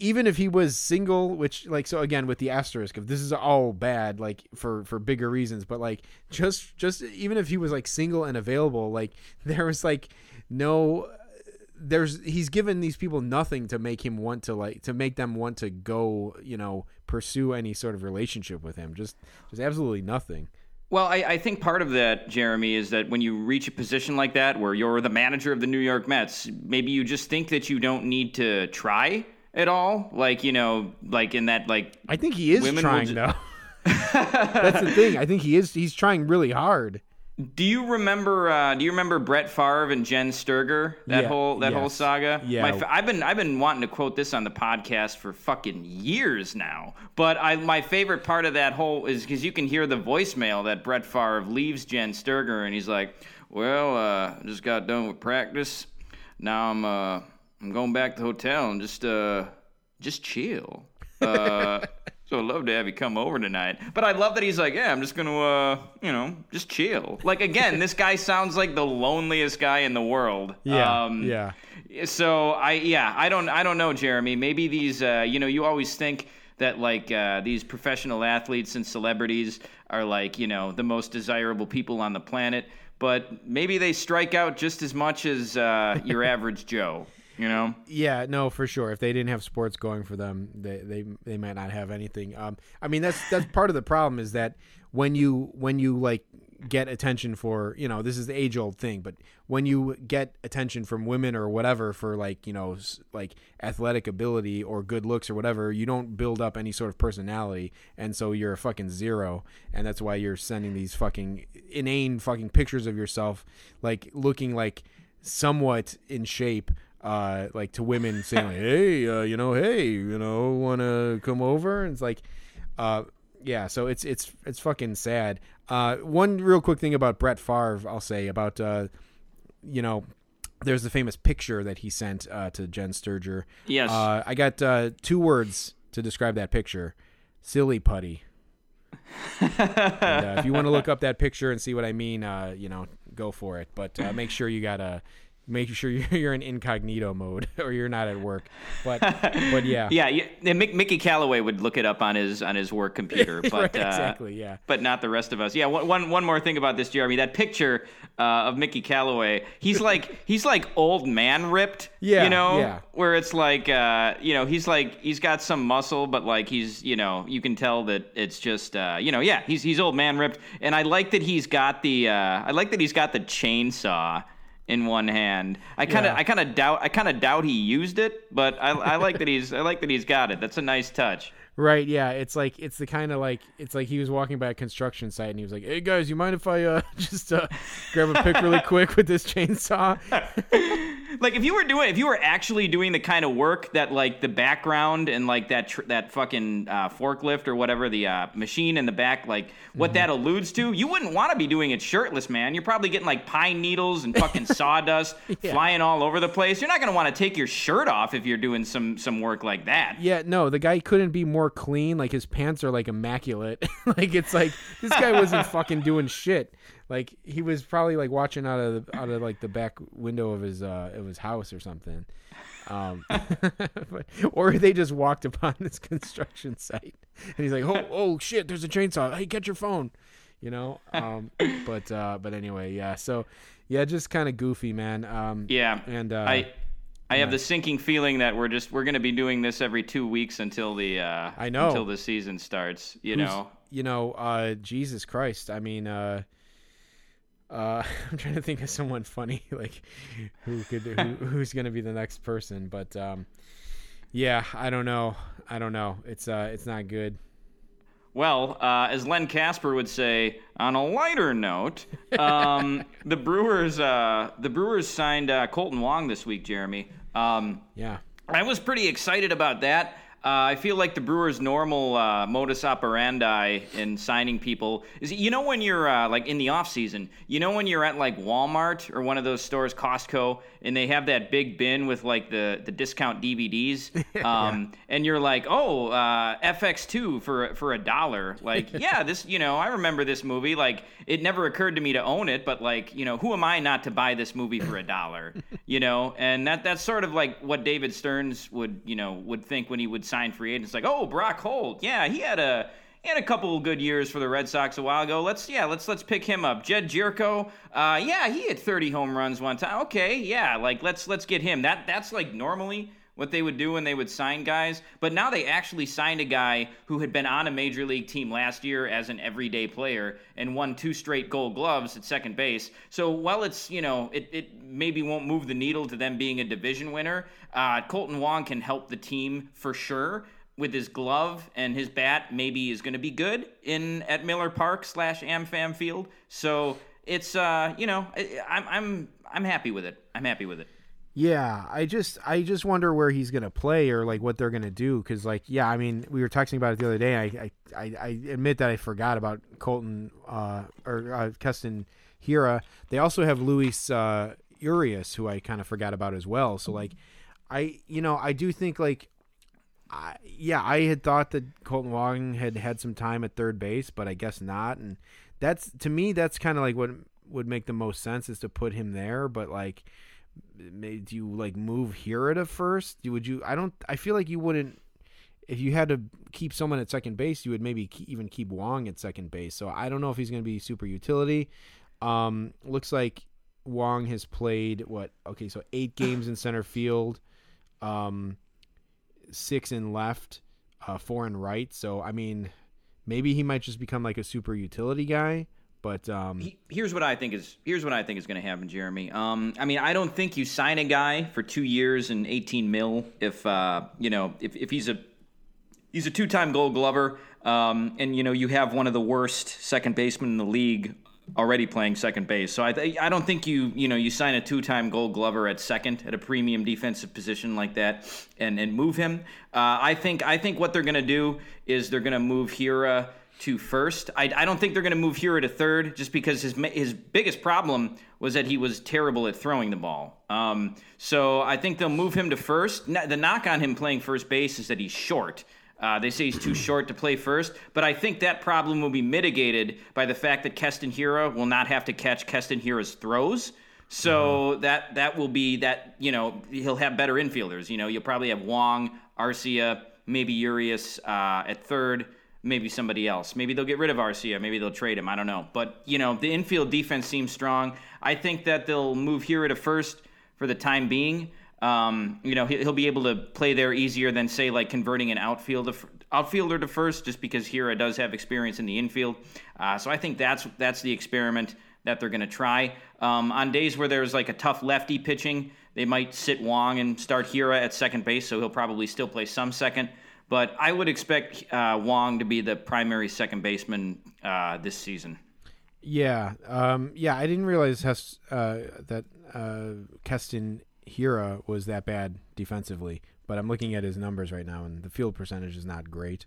even if he was single which like so again with the asterisk if this is all bad like for for bigger reasons but like just just even if he was like single and available like <laughs> there was like no there's he's given these people nothing to make him want to like to make them want to go you know pursue any sort of relationship with him. Just just absolutely nothing. Well, I, I think part of that, Jeremy, is that when you reach a position like that where you're the manager of the New York Mets, maybe you just think that you don't need to try at all. Like, you know, like in that, like, I think he is trying ju- though. <laughs> That's the thing. I think he is. He's trying really hard. do you remember? Uh, do you remember Brett Favre and Jenn Sterger? That Yeah, whole that whole saga. Yeah. My, I've been I've been wanting to quote this on the podcast for fucking years now. But I my favorite part of that whole is because you can hear the voicemail that Brett Favre leaves Jenn Sterger, and he's like, "Well, uh, just got done with practice. Now I'm uh, I'm going back to the hotel and just uh, just chill." Uh, <laughs> so I'd love to have you come over tonight. But I love that he's like, yeah, I'm just gonna, uh, you know, just chill. Like again, this guy <laughs> sounds like the loneliest guy in the world. Um, yeah. So I, yeah, I don't, I don't know, Jeremy. Maybe these, uh, you know, you always think that like uh, these professional athletes and celebrities are like, you know, the most desirable people on the planet. But maybe they strike out just as much as uh, your <laughs> average Joe. You know. Yeah, no, for sure. If they didn't have sports going for them, they they, they might not have anything. Um, I mean, that's that's part of the problem is that when you when you like get attention for you know this is the age old thing, but when you get attention from women or whatever for like you know like athletic ability or good looks or whatever, you don't build up any sort of personality, and so you're a fucking zero, and that's why you're sending these fucking inane fucking pictures of yourself like looking like somewhat in shape uh like to women <laughs> saying like hey uh, you know hey you know want to come over? And it's like uh yeah so it's it's it's fucking sad. Uh one real quick thing about Brett Favre I'll say about uh you know there's the famous picture that he sent uh, to Jenn Sterger. Yes. uh I got uh two words to describe that picture. Silly putty. And, uh, if you want to look up that picture and see what I mean, uh, you know, go for it. But uh, make sure you got to make sure <laughs> you're in incognito mode <laughs> or you're not at work. But <laughs> but yeah, Yeah, yeah. Mickey Callaway would look it up on his on his work computer, but Right, uh, exactly, yeah. but not the rest of us. Yeah, one, one, one more thing about this, Jeremy. That picture uh, of Mickey Callaway, he's like he's like old man ripped. Yeah, you know, yeah. where it's like uh, you know he's like he's got some muscle, but like he's you know you can tell that it's just uh, you know yeah he's he's old man ripped, and I like that he's got the uh, I like that he's got the chainsaw in one hand. I kind of Yeah. I kind of doubt I kind of doubt he used it, but I, I like that he's I like that he's got it. That's a nice touch. right, yeah. It's like it's the kind of like it's like he was walking by a construction site and he was like, "Hey guys, you mind if I uh, <laughs> just uh, grab a pick really quick with this chainsaw?" <laughs> Like if you were doing, if you were actually doing the kind of work that like the background and like that tr- that fucking uh, forklift or whatever the uh, machine in the back, like what that alludes to, you wouldn't want to be doing it shirtless, man. You're probably getting like pine needles and fucking <laughs> sawdust flying all over the place. You're not gonna want to take your shirt off if you're doing some some work like that. Yeah, no, the guy couldn't be more clean. Like his pants are like immaculate. <laughs> like it's like this guy wasn't <laughs> fucking doing shit. Like he was probably like watching out of the, out of like the back window of his uh of his house or something. Um, <laughs> but, or they just walked upon this construction site and he's like, "Oh, oh shit, there's a chainsaw. Hey, get your phone." You know, um, but uh, but anyway, yeah. So, yeah, just kind of goofy, man. Um, Yeah, and uh, I I have the sinking feeling that we're just we're going to be doing this every two weeks until the uh, I know. until the season starts. You Who's- know, you know, uh, Jesus Christ. I mean, uh, uh, <laughs> I'm trying to think of someone funny, <laughs> like who could who, <laughs> who's going to be the next person. But um, yeah, I don't know. I don't know. It's uh, it's not good. Well, uh, as Len Kasper would say, on a lighter note, um, the Brewers uh, the Brewers signed uh, Kolten Wong this week. Jeremy, um, Yeah. I was pretty excited about that. Uh, I feel like the Brewers' normal uh, modus operandi in signing people is, you know, when you're uh, like in the off season, you know, when you're at like Walmart or one of those stores, Costco, and they have that big bin with like the, the discount DVDs, <laughs> um, and you're like, oh, uh, FX2 for for a dollar. Like, <laughs> yeah, this, you know, I remember this movie. Like, it never occurred to me to own it, but like, you know, who am I not to buy this movie for a dollar? <laughs> You know, and that that's sort of like what David Stearns would, you know, would think when he would sign free agents. Like, oh, Brock Holt, yeah, he had a he had a couple good years for the Red Sox a while ago. Let's yeah, let's let's pick him up. Jedd Gyorko, uh, yeah, he had 30 home runs one time. Okay, yeah, like let's let's get him. That that's like normally what they would do when they would sign guys. But now they actually signed a guy who had been on a major league team last year as an everyday player and won two straight gold gloves at second base. So while it's, you know, it, it maybe won't move the needle to them being a division winner, uh, Kolten Wong can help the team for sure. With his glove and his bat, maybe is going to be good in at Miller Park slash AmFam Field. So it's uh, you know, I, I'm I'm I'm happy with it. I'm happy with it. Yeah, I just I just wonder where he's gonna play or like what they're gonna do because like yeah, I mean we were texting about it the other day. I I, I, admit that I forgot about Kolten uh, or uh, Keston Hiura. They also have Luis uh, Urias who I kind of forgot about as well. So like I you know I do think like I, yeah I had thought that Kolten Wong had had some time at third base, but I guess not. And that's to me that's kind of like what would make the most sense is to put him there. But like made you like move Hiura to first? Would you? I don't. I feel like you wouldn't. If you had to keep someone at second base, you would maybe ke- even keep Wong at second base. So I don't know if he's going to be super utility. Um, looks like Wong has played what? Okay, so eight games in center field, um, six in left, uh, four in right. So I mean, maybe he might just become like a super utility guy. But um, He- here's what I think is here's what I think is going to happen, Jeremy. Um, I mean, I don't think you sign a guy for two years and 18 mil if uh, you know if, if he's a he's a two-time Gold Glover, um, and you know you have one of the worst second basemen in the league already playing second base. So I I don't think you you know you sign a two-time Gold Glover at second at a premium defensive position like that and and move him. Uh, I think I think what they're going to do is they're going to move Hiura to first. I, I don't think they're going to move Hiura to third just because his his biggest problem was that he was terrible at throwing the ball. Um, so I think they'll move him to first. The knock on him playing first base is that he's short. Uh, they say he's too short to play first, but I think that problem will be mitigated by the fact that Keston Hiura will not have to catch Keston Hiura's throws. So that that will be that you know he'll have better infielders. You know you'll probably have Wong, Arcia, maybe Urias uh, at third, maybe somebody else. Maybe they'll get rid of Arcia. Maybe they'll trade him. I don't know. But you know the infield defense seems strong. I think that they'll move Hiura to first for the time being. Um, you know he- he'll be able to play there easier than say like converting an outfielder outfielder to first, just because Hiura does have experience in the infield. Uh, so I think that's that's the experiment that they're going to try. Um, on days where there's like a tough lefty pitching, they might sit Wong and start Hiura at second base, so he'll probably still play some second. But I would expect uh, Wong to be the primary second baseman uh, this season. Yeah, um, yeah. I didn't realize Hes- uh, that uh, Keston Hiura was that bad defensively, but I'm looking at his numbers right now, and the field percentage is not great.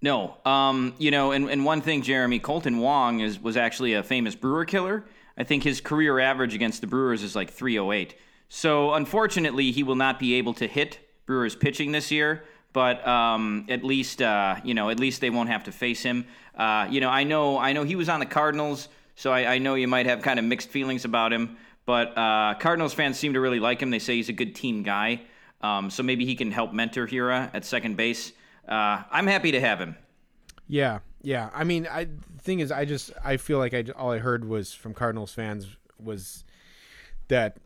No, um, you know, and, and one thing, Jeremy Kolten Wong is was actually a famous Brewer killer. I think his career average against the Brewers is like 308. So unfortunately, he will not be able to hit Brewers pitching this year. But um, at least uh, you know, at least they won't have to face him. Uh, you know, I know, I know he was on the Cardinals, so I, I know you might have kind of mixed feelings about him. But uh, Cardinals fans seem to really like him. They say he's a good team guy. Um, so maybe he can help mentor Hiura at second base. Uh, I'm happy to have him. Yeah, yeah. I mean, I the thing is, I just I feel like I all I heard was from Cardinals fans was that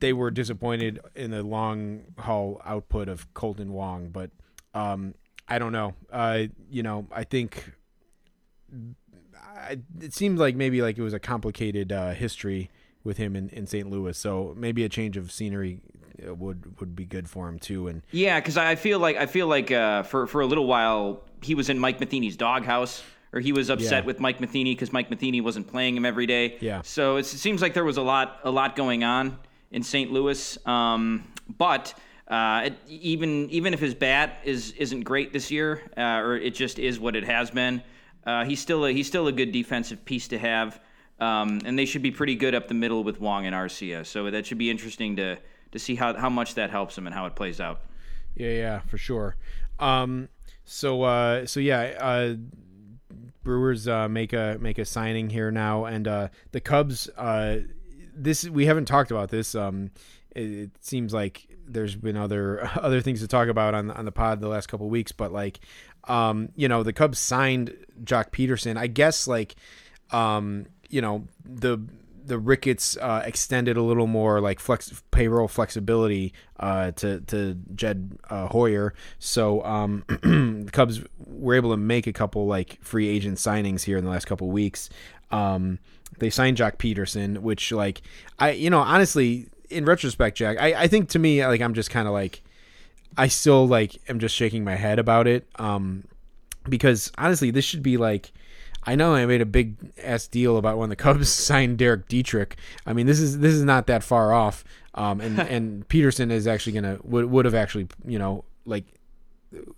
they were disappointed in the long haul output of Kolten Wong, but um, I don't know. Uh, you know, I think I, it seemed like maybe like it was a complicated uh, history with him in, in St. Louis, so maybe a change of scenery uh, would would be good for him too. And Yeah, because I feel like I feel like uh, for for a little while he was in Mike Matheny's doghouse, or he was upset Yeah. with Mike Matheny because Mike Matheny wasn't playing him every day. Yeah. So it seems like there was a lot a lot going on in St. Louis. Um, but uh, it, even even if his bat is isn't great this year, uh, or it just is what it has been, uh, he's still a, he's still a good defensive piece to have. Um, and they should be pretty good up the middle with Wong and Arcia. So that should be interesting to to see how, how much that helps him and how it plays out. Yeah, yeah, for sure. Um, so, uh, so yeah, uh, Brewers uh, make a make a signing here now, and uh, the Cubs. Uh, this we haven't talked about this. Um, it, it seems like there's been other <laughs> other things to talk about on on the pod the last couple weeks, but like, um, you know, the Cubs signed Joc Pederson. I guess like, um, you know, the the Ricketts uh, extended a little more like flex payroll flexibility uh, to to Jed uh, Hoyer. So um, <clears throat> the Cubs were able to make a couple like free agent signings here in the last couple weeks. Um, they signed Joc Pederson, which like I you know honestly in retrospect, Jack, I, I think to me like I'm just kind of like I still like am just shaking my head about it. Um, because honestly, this should be like. I know I made a big ass deal about when the <laughs> Cubs signed Derek Dietrich. I mean, this is this is not that far off. Um, and <laughs> and Pederson is actually gonna would would have actually you know like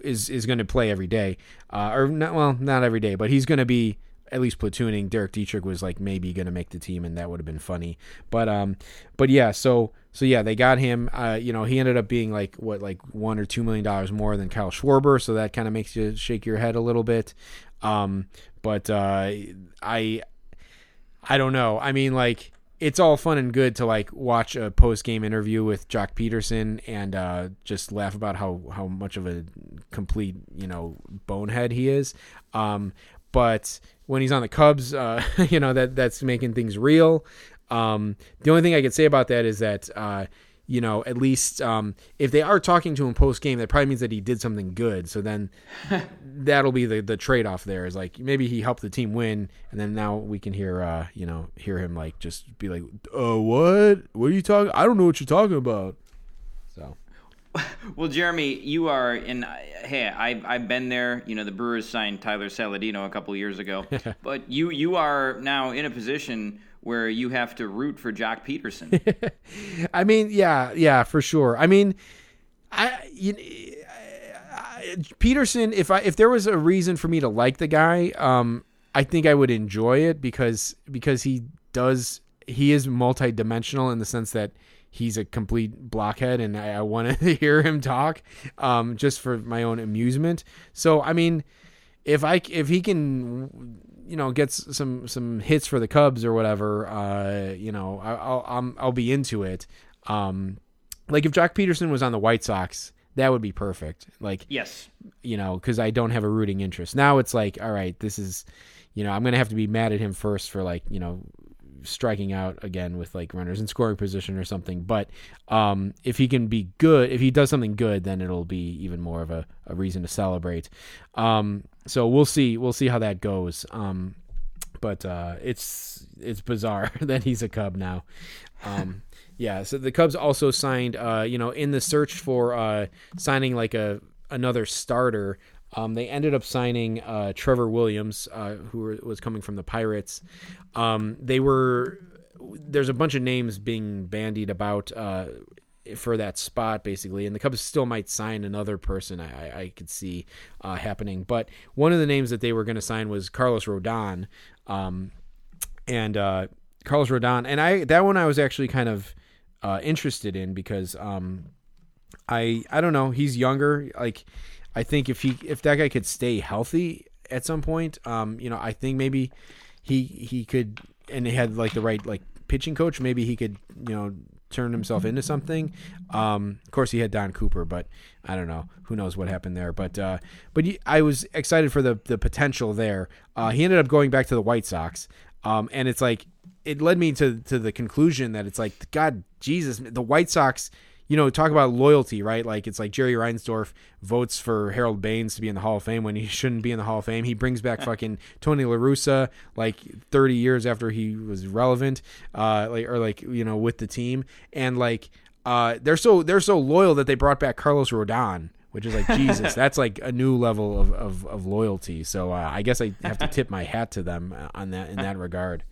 is is going to play every day, uh, or not well not every day, but he's going to be at least platooning. Derek Dietrich was like maybe going to make the team, and that would have been funny. But um, but yeah, so so yeah, they got him. Uh, you know, he ended up being like what like one or two million dollars more than Kyle Schwarber, so that kind of makes you shake your head a little bit. Um, but uh, I I don't know. I mean, like it's all fun and good to like watch a post game interview with Joc Pederson and uh, just laugh about how how much of a complete you know bonehead he is. Um, but when he's on the Cubs, uh, <laughs> you know that that's making things real. Um, the only thing I could say about that is that uh, you know at least um, if they are talking to him post game, that probably means that he did something good. So then <laughs> that'll be the the trade off. There is like maybe he helped the team win, and then now we can hear uh, you know hear him like just be like, oh what? What are you talking? I don't know what you're talking about. <laughs> Well, Jeremy, you are in. Hey, I, I've been there. You know, the Brewers signed Tyler Saladino a couple years ago, <laughs> but you you are now in a position where you have to root for Joc Pederson. <laughs> I mean, yeah, yeah, for sure. I mean, I, you, I, Pederson. If I if there was a reason for me to like the guy, um, I think I would enjoy it because because he does he is multi-dimensional in the sense that he's a complete blockhead and I, I want to <laughs> hear him talk um, just for my own amusement. So I mean, if I if he can you know gets some some hits for the Cubs or whatever, uh, you know I, I'll I'm, I'll be into it. Um, like if Joc Pederson was on the White Sox, that would be perfect. Like yes. you know, because I don't have a rooting interest. Now it's like, all right, this is, you know, I'm gonna have to be mad at him first for like, you know, striking out again with like runners in scoring position or something. But um, if he can be good, if he does something good, then it'll be even more of a, a reason to celebrate. Um, so we'll see, we'll see how that goes. Um, but uh, it's it's bizarre <laughs> that he's a Cub now. Um, yeah, so the Cubs also signed, uh, you know, in the search for uh, signing like a another starter. Um, they ended up signing uh, Trevor Williams, uh, who was coming from the Pirates. Um, they were there's a bunch of names being bandied about uh, for that spot, basically, and the Cubs still might sign another person. I, I, I could see uh, happening, but one of the names that they were going to sign was Carlos Rodon, um, and uh, Carlos Rodon, and I that one I was actually kind of uh, interested in because um, I I don't know he's younger like I think if he if that guy could stay healthy at some point um you know I think maybe he he could and he had like the right like pitching coach maybe he could you know turn himself into something. Um of course he had Don Cooper but I don't know. Who knows what happened there? But uh but he, I was excited for the the potential there. Uh he ended up going back to the White Sox. Um and it's like it led me to to the conclusion that it's like God Jesus, the White Sox. You know, talk about loyalty, right? Like it's like Jerry Reinsdorf votes for Harold Baines to be in the Hall of Fame when he <laughs> shouldn't be in the Hall of Fame. He brings back <laughs> fucking Tony La Russa like 30 years after he was relevant, uh, like or like you know with the team, and like uh, they're so they're so loyal that they brought back Carlos Rodon, which is like <laughs> Jesus. That's like a new level of of, of loyalty. So uh, I guess I have to tip my hat to them uh, on that in that regard.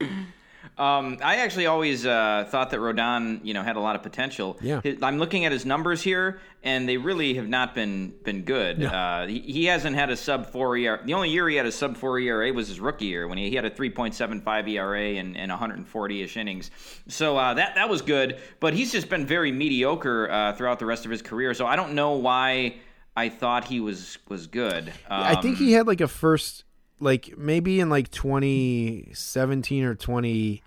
<clears throat> Um, I actually always uh, thought that Rodon, you know, had a lot of potential. Yeah. I'm looking at his numbers here, and they really have not been been good. Uh, he, he hasn't had a sub four ERA. The only year he had a sub four ERA was his rookie year when he, he had a 3.75 ERA and, and 140 ish innings. So uh, that that was good, but he's just been very mediocre uh, throughout the rest of his career. So I don't know why I thought he was was good. Um, I think he had like a first, like maybe in like 2017 or 20,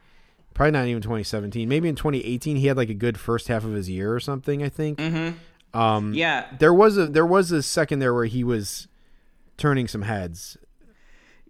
probably not even 2017. Maybe in 2018 he had like a good first half of his year or something. I think. Mm-hmm. Um, yeah, there was a there was a second there where he was turning some heads.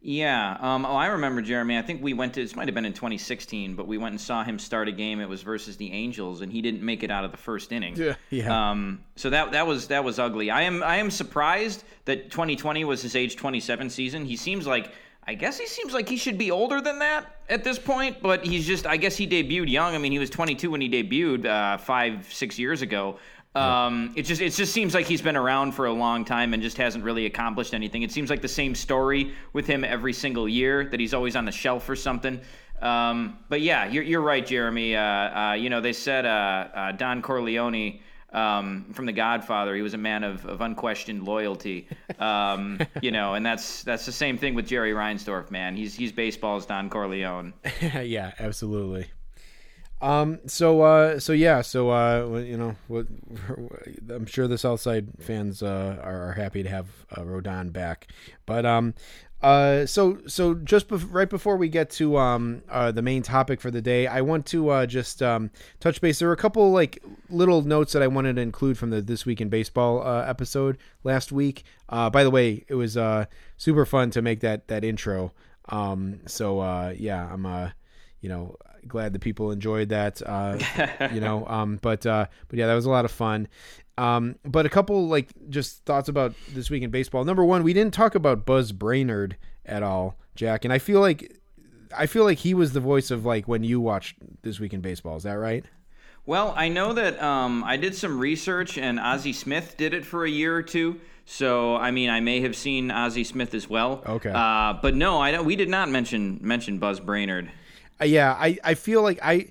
Yeah. Um, oh, I remember Jeremy. I think we went to. This might have been in 2016, but we went and saw him start a game. It was versus the Angels, and he didn't make it out of the first inning. Yeah, yeah. Um, so that that was that was ugly. I am I am surprised that 2020 was his age 27 season. He seems like. I guess he seems like he should be older than that at this point, but he's just, I guess he debuted young. I mean, he was 22 when he debuted uh, five, six years ago. Um, it just it just seems like he's been around for a long time and just hasn't really accomplished anything. It seems like the same story with him every single year that he's always on the shelf or something. Um, but yeah, you're, you're right, Jeremy. Uh, uh, you know they said uh, uh, Don Corleone um, from The Godfather. He was a man of, of unquestioned loyalty. Um, <laughs> you know, and that's that's the same thing with Jerry Reinsdorf. Man, he's he's baseball's Don Corleone. <laughs> yeah, absolutely. Um. So. Uh. So yeah. So. Uh. You know. <laughs> I'm sure the Southside fans uh, are, are happy to have uh, Rodon back, but um. Uh. So. So just bef- right before we get to um. Uh. The main topic for the day, I want to uh just um touch base. There were a couple like little notes that I wanted to include from the this week in baseball uh, episode last week. Uh. By the way, it was uh super fun to make that that intro. Um. So. Uh. Yeah. I'm uh. You know glad that people enjoyed that. Uh, <laughs> you know, um, but uh, but yeah, that was a lot of fun. Um, but a couple like just thoughts about this week in baseball. Number one, we didn't talk about Buzz Brainard at all, Jack, and I feel like I feel like he was the voice of like when you watched this week in baseball. Is that right? Well, I know that um, I did some research, and Ozzie Smith did it for a year or two. So, I mean, I may have seen Ozzie Smith as well. Okay. Uh, but no, I don't, we did not mention mention Buzz Brainard. Yeah, I, I feel like I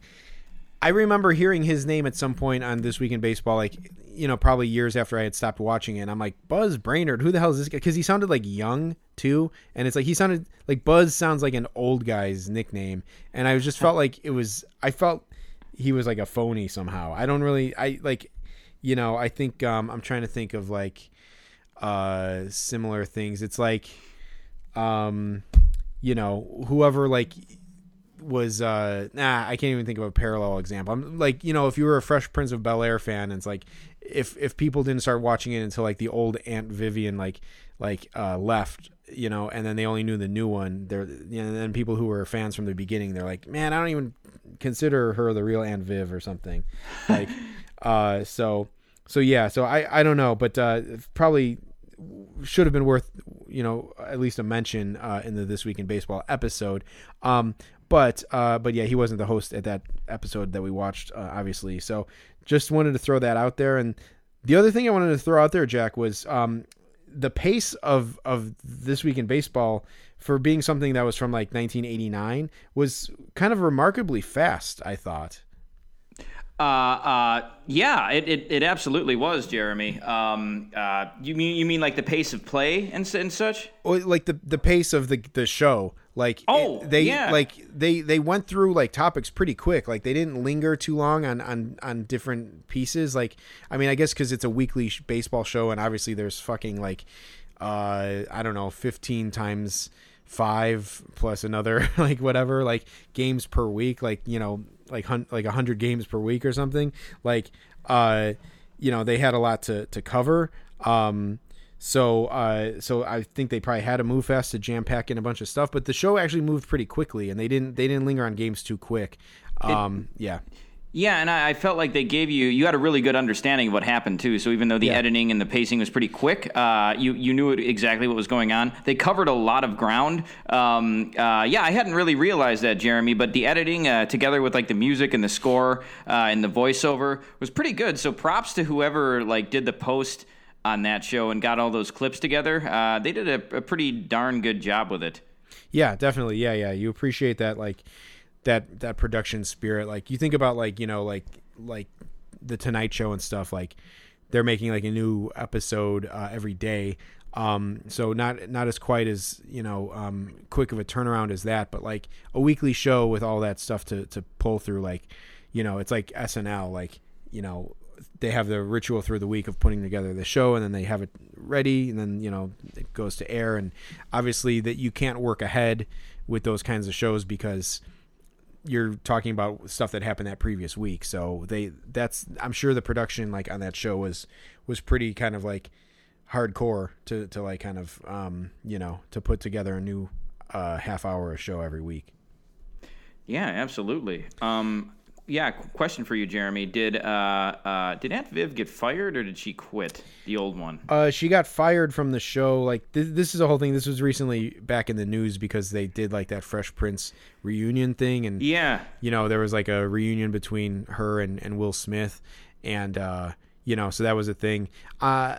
I remember hearing his name at some point on this week in baseball, like you know, probably years after I had stopped watching it. And I'm like, Buzz Brainard, who the hell is this guy? Because he sounded like young too, and it's like he sounded like Buzz sounds like an old guy's nickname, and I just felt like it was. I felt he was like a phony somehow. I don't really. I like, you know, I think um, I'm trying to think of like uh similar things. It's like, um, you know, whoever like was uh nah I can't even think of a parallel example. I'm like you know if you were a Fresh Prince of Bel Air fan and it's like if if people didn't start watching it until like the old Aunt Vivian like like uh left you know and then they only knew the new one they're you know and then people who were fans from the beginning they're like man I don't even consider her the real Aunt Viv or something like <laughs> uh so so yeah so I I don't know but uh probably should have been worth you know at least a mention uh, in the this week in baseball episode um but uh but yeah he wasn't the host at that episode that we watched uh, obviously so just wanted to throw that out there and the other thing i wanted to throw out there jack was um the pace of of this week in baseball for being something that was from like 1989 was kind of remarkably fast i thought Uh, uh, yeah, it, it, it absolutely was, Jeremy. Um, uh, you mean you mean like the pace of play and, and such? or like the the pace of the the show like Oh, it- they yeah. like they they went through like topics pretty quick. Like they didn't linger too long on on on different pieces. Like i mean i guess because it's a weekly sh- baseball show and obviously there's fucking like uh i don't know 15 times five plus another <laughs> like whatever like games per week like you know like hun- like 100 games per week or something. Like uh you know they had a lot to to cover. Um So, uh, so I think they probably had a move fast to jam pack in a bunch of stuff, but the show actually moved pretty quickly, and they didn't they didn't linger on games too quick. Um, yeah, Yeah, and I, I felt like they gave you you had a really good understanding of what happened too. So even though the Yeah. editing and the pacing was pretty quick, uh, you you knew exactly what was going on. They covered a lot of ground. Um, uh, yeah, I hadn't really realized that, Jeremy, but the editing uh, together with like the music and the score uh, and the voiceover was pretty good. So props to whoever like did the post on that show and got all those clips together. Uh, they did a, a pretty darn good job with it. Yeah, definitely. Yeah, yeah. You appreciate that like that that production spirit. Like you think about like, you know, like like the Tonight Show and stuff like they're making like a new episode uh, every day. Um so not not as quite as, you know, um quick of a turnaround as that, but like a weekly show with all that stuff to to pull through like, you know, it's like SNL like, you know, they have the ritual through the week of putting together the show and then they have it ready and then you know it goes to air. And obviously that you can't work ahead with those kinds of shows because you're talking about stuff that happened that previous week. So they that's i'm sure the production like on that show was was pretty kind of like hardcore to to like kind of um you know to put together a new uh half hour of show every week. Yeah, absolutely. Um, yeah, question for you, Jeremy. Did uh, uh, did Aunt Viv get fired or did she quit the old one? Uh, she got fired from the show. Like this, this is a whole thing. This was recently back in the news because they did like that Fresh Prince reunion thing, and Yeah, you know there was like a reunion between her and, and Will Smith, and uh, you know so that was a thing. Uh,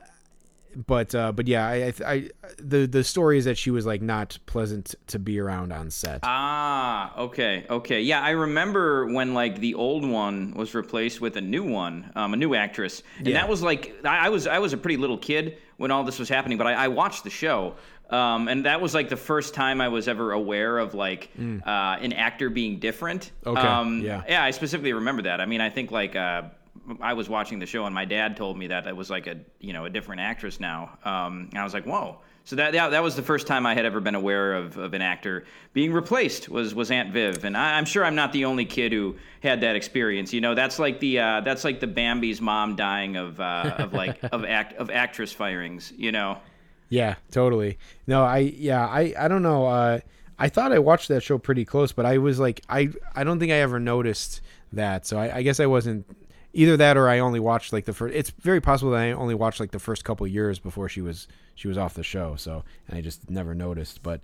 but uh, but yeah, I, I, I the the story is that she was like not pleasant to be around on set. Ah, okay, okay. Yeah, I remember when like the old one was replaced with a new one, um, a new actress, and Yeah. that was like I, I was I was a pretty little kid when all this was happening, but I, I watched the show. Um, and that was like the first time I was ever aware of like uh, an actor being different. Mm. Okay, Um, yeah. Yeah, I specifically remember that. I mean, I think like uh, I was watching the show and my dad told me that it was like a you know a different actress now. Um, and I was like, whoa. So that, that that was the first time I had ever been aware of, of an actor being replaced was was Aunt Viv, and I, I'm sure I'm not the only kid who had that experience. You know, that's like the uh, that's like the Bambi's mom dying of uh, of <laughs> like of act of actress firings. You know. Yeah, totally. No, I yeah, I I don't know. Uh, I thought I watched that show pretty close, but I was like, I I don't think I ever noticed that. So I, I guess I wasn't either that or I only watched like the first. It's very possible that I only watched like the first couple years before she was she was off the show. So and I just never noticed. But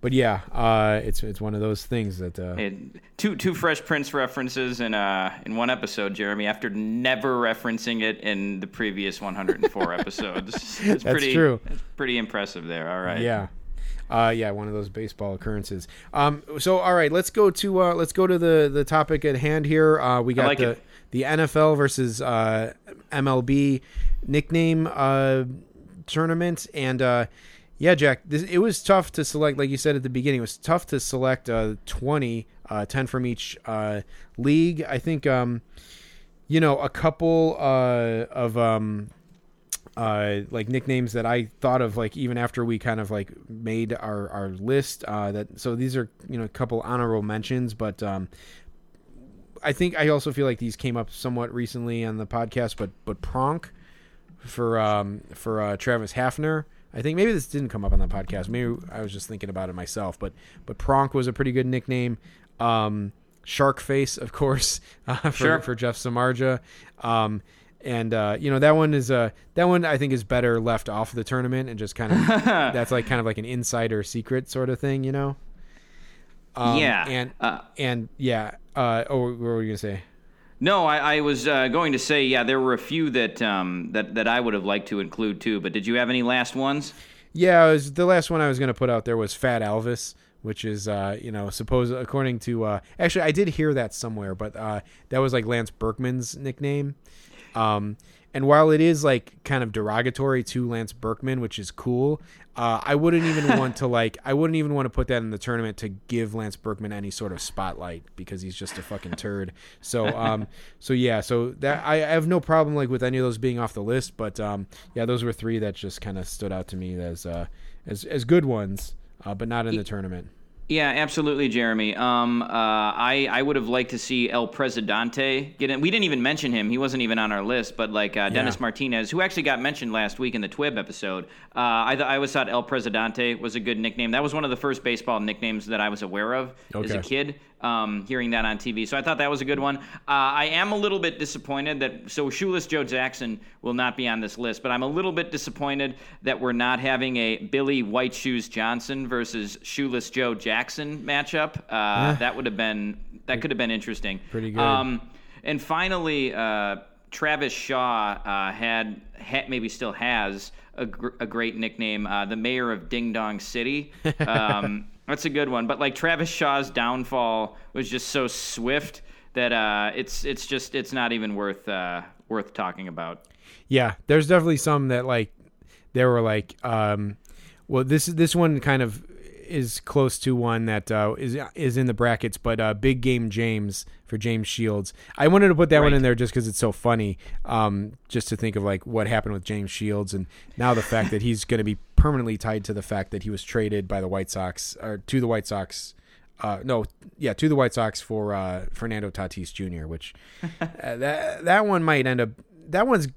but yeah, uh, it's it's one of those things that uh, And two two Fresh Prince references in uh in one episode, Jeremy. After never referencing it in the previous 104 <laughs> episodes, it's That's pretty true. It's pretty impressive there. All right. Yeah. Uh, yeah, one of those baseball occurrences. Um, so all right, let's go to uh, let's go to the the topic at hand here. Uh, we got like the it. The NFL versus uh, MLB nickname uh, tournament, and uh, yeah, Jack, this, it was tough to select. Like you said at the beginning, it was tough to select uh, 20, uh, 10 from each uh, league. I think um, you know a couple uh, of um, like nicknames that I thought of like even after we kind of like made our our list. That so these are you know a couple honorable mentions, but um, I think I also feel like these came up somewhat recently on the podcast. But but Pronk for um for uh, Travis Hafner. I think maybe this didn't come up on the podcast. Maybe I was just thinking about it myself. But but Pronk was a pretty good nickname. Um, Shark Face, of course, <laughs> uh, for, Sure. for Jeff Samardzija. Um, and uh, you know that one is uh, that one I think is better left off the tournament and just kind of <laughs> that's like kind of like an insider secret sort of thing, you know. Um, Yeah, and uh, and yeah. Uh, oh, what were you gonna say? No, I, I was uh, going to say, yeah, there were a few that um, that that I would have liked to include too. But did you have any last ones? Yeah, was, the last one I was going to put out there was Fat Elvis, which is, uh, you know, suppose according to, uh, actually, I did hear that somewhere, but uh, that was like Lance Berkman's nickname. Um, and while it is like kind of derogatory to Lance Berkman, which is cool, uh, I wouldn't even <laughs> want to like, I wouldn't even want to put that in the tournament to give Lance Berkman any sort of spotlight because he's just a fucking turd. So, um, <laughs> so yeah, so that I, I have no problem like with any of those being off the list, but um, yeah, those were three that just kind of stood out to me as uh, as as good ones, uh, but not in the tournament. Yeah, absolutely, Jeremy. Um, uh, I I would have liked to see El Presidente get in. We didn't even mention him; he wasn't even on our list. But like uh, Dennis Yeah. Martinez, who actually got mentioned last week in the Twib episode, uh, I th- I always thought El Presidente was a good nickname. That was one of the first baseball nicknames that I was aware of as a kid. Um, hearing that on TV, so I thought that was a good one. Uh, I am a little bit disappointed that so Shoeless Joe Jackson will not be on this list, but I'm a little bit disappointed that we're not having a Billy White Shoes Johnson versus Shoeless Joe Jackson matchup. Uh, That would have been that could have been interesting. Pretty good. Um, and finally, uh, Travis Shaw uh, had, had maybe still has a, gr- a great nickname, uh, the mayor of Ding Dong City. <laughs> Um, that's a good one. But like Travis Shaw's downfall was just so swift that uh, it's it's just it's not even worth uh, worth talking about. Yeah, there's definitely some that like there were like um well this this one kind of is close to one that uh, is is in the brackets, but uh, Big Game James for James Shields. I wanted to put that one in there just because it's so funny. Um, just to think of like what happened with James Shields, and now the fact that he's going to be permanently tied to the fact that he was traded by the White Sox or to the White Sox. Uh, no, yeah, to the White Sox for uh, Fernando Tatis Jr., which <laughs> uh, that that one might end up. That one's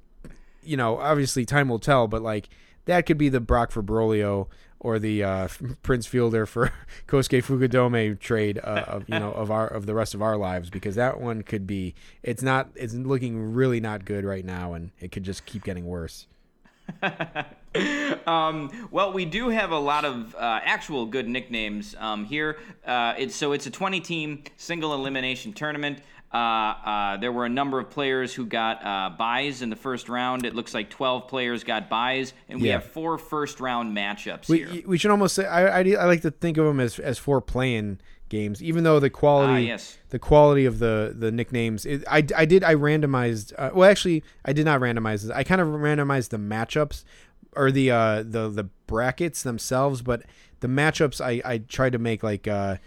you know, obviously time will tell, but like that could be the Brock for Broglio or the uh, <laughs> Prince Fielder for <laughs> Kosuke Fukudome trade uh, of you know of our of the rest of our lives because that one could be it's not it's looking really not good right now and it could just keep getting worse. <laughs> Um, well, we do have a lot of uh, actual good nicknames um, here. Uh, it's so it's a 20-team single elimination tournament. Uh, uh, there were a number of players who got uh, buys in the first round. It looks like 12 players got buys, and we Yeah. have four first-round matchups We here. we should almost say I, I I like to think of them as as four playing games, even though the quality Ah, yes. the quality of the the nicknames. It, I I did I randomized. Uh, well, actually, I did not randomize this. I kind of randomized the matchups or the uh the the brackets themselves, but the matchups I I tried to make like uh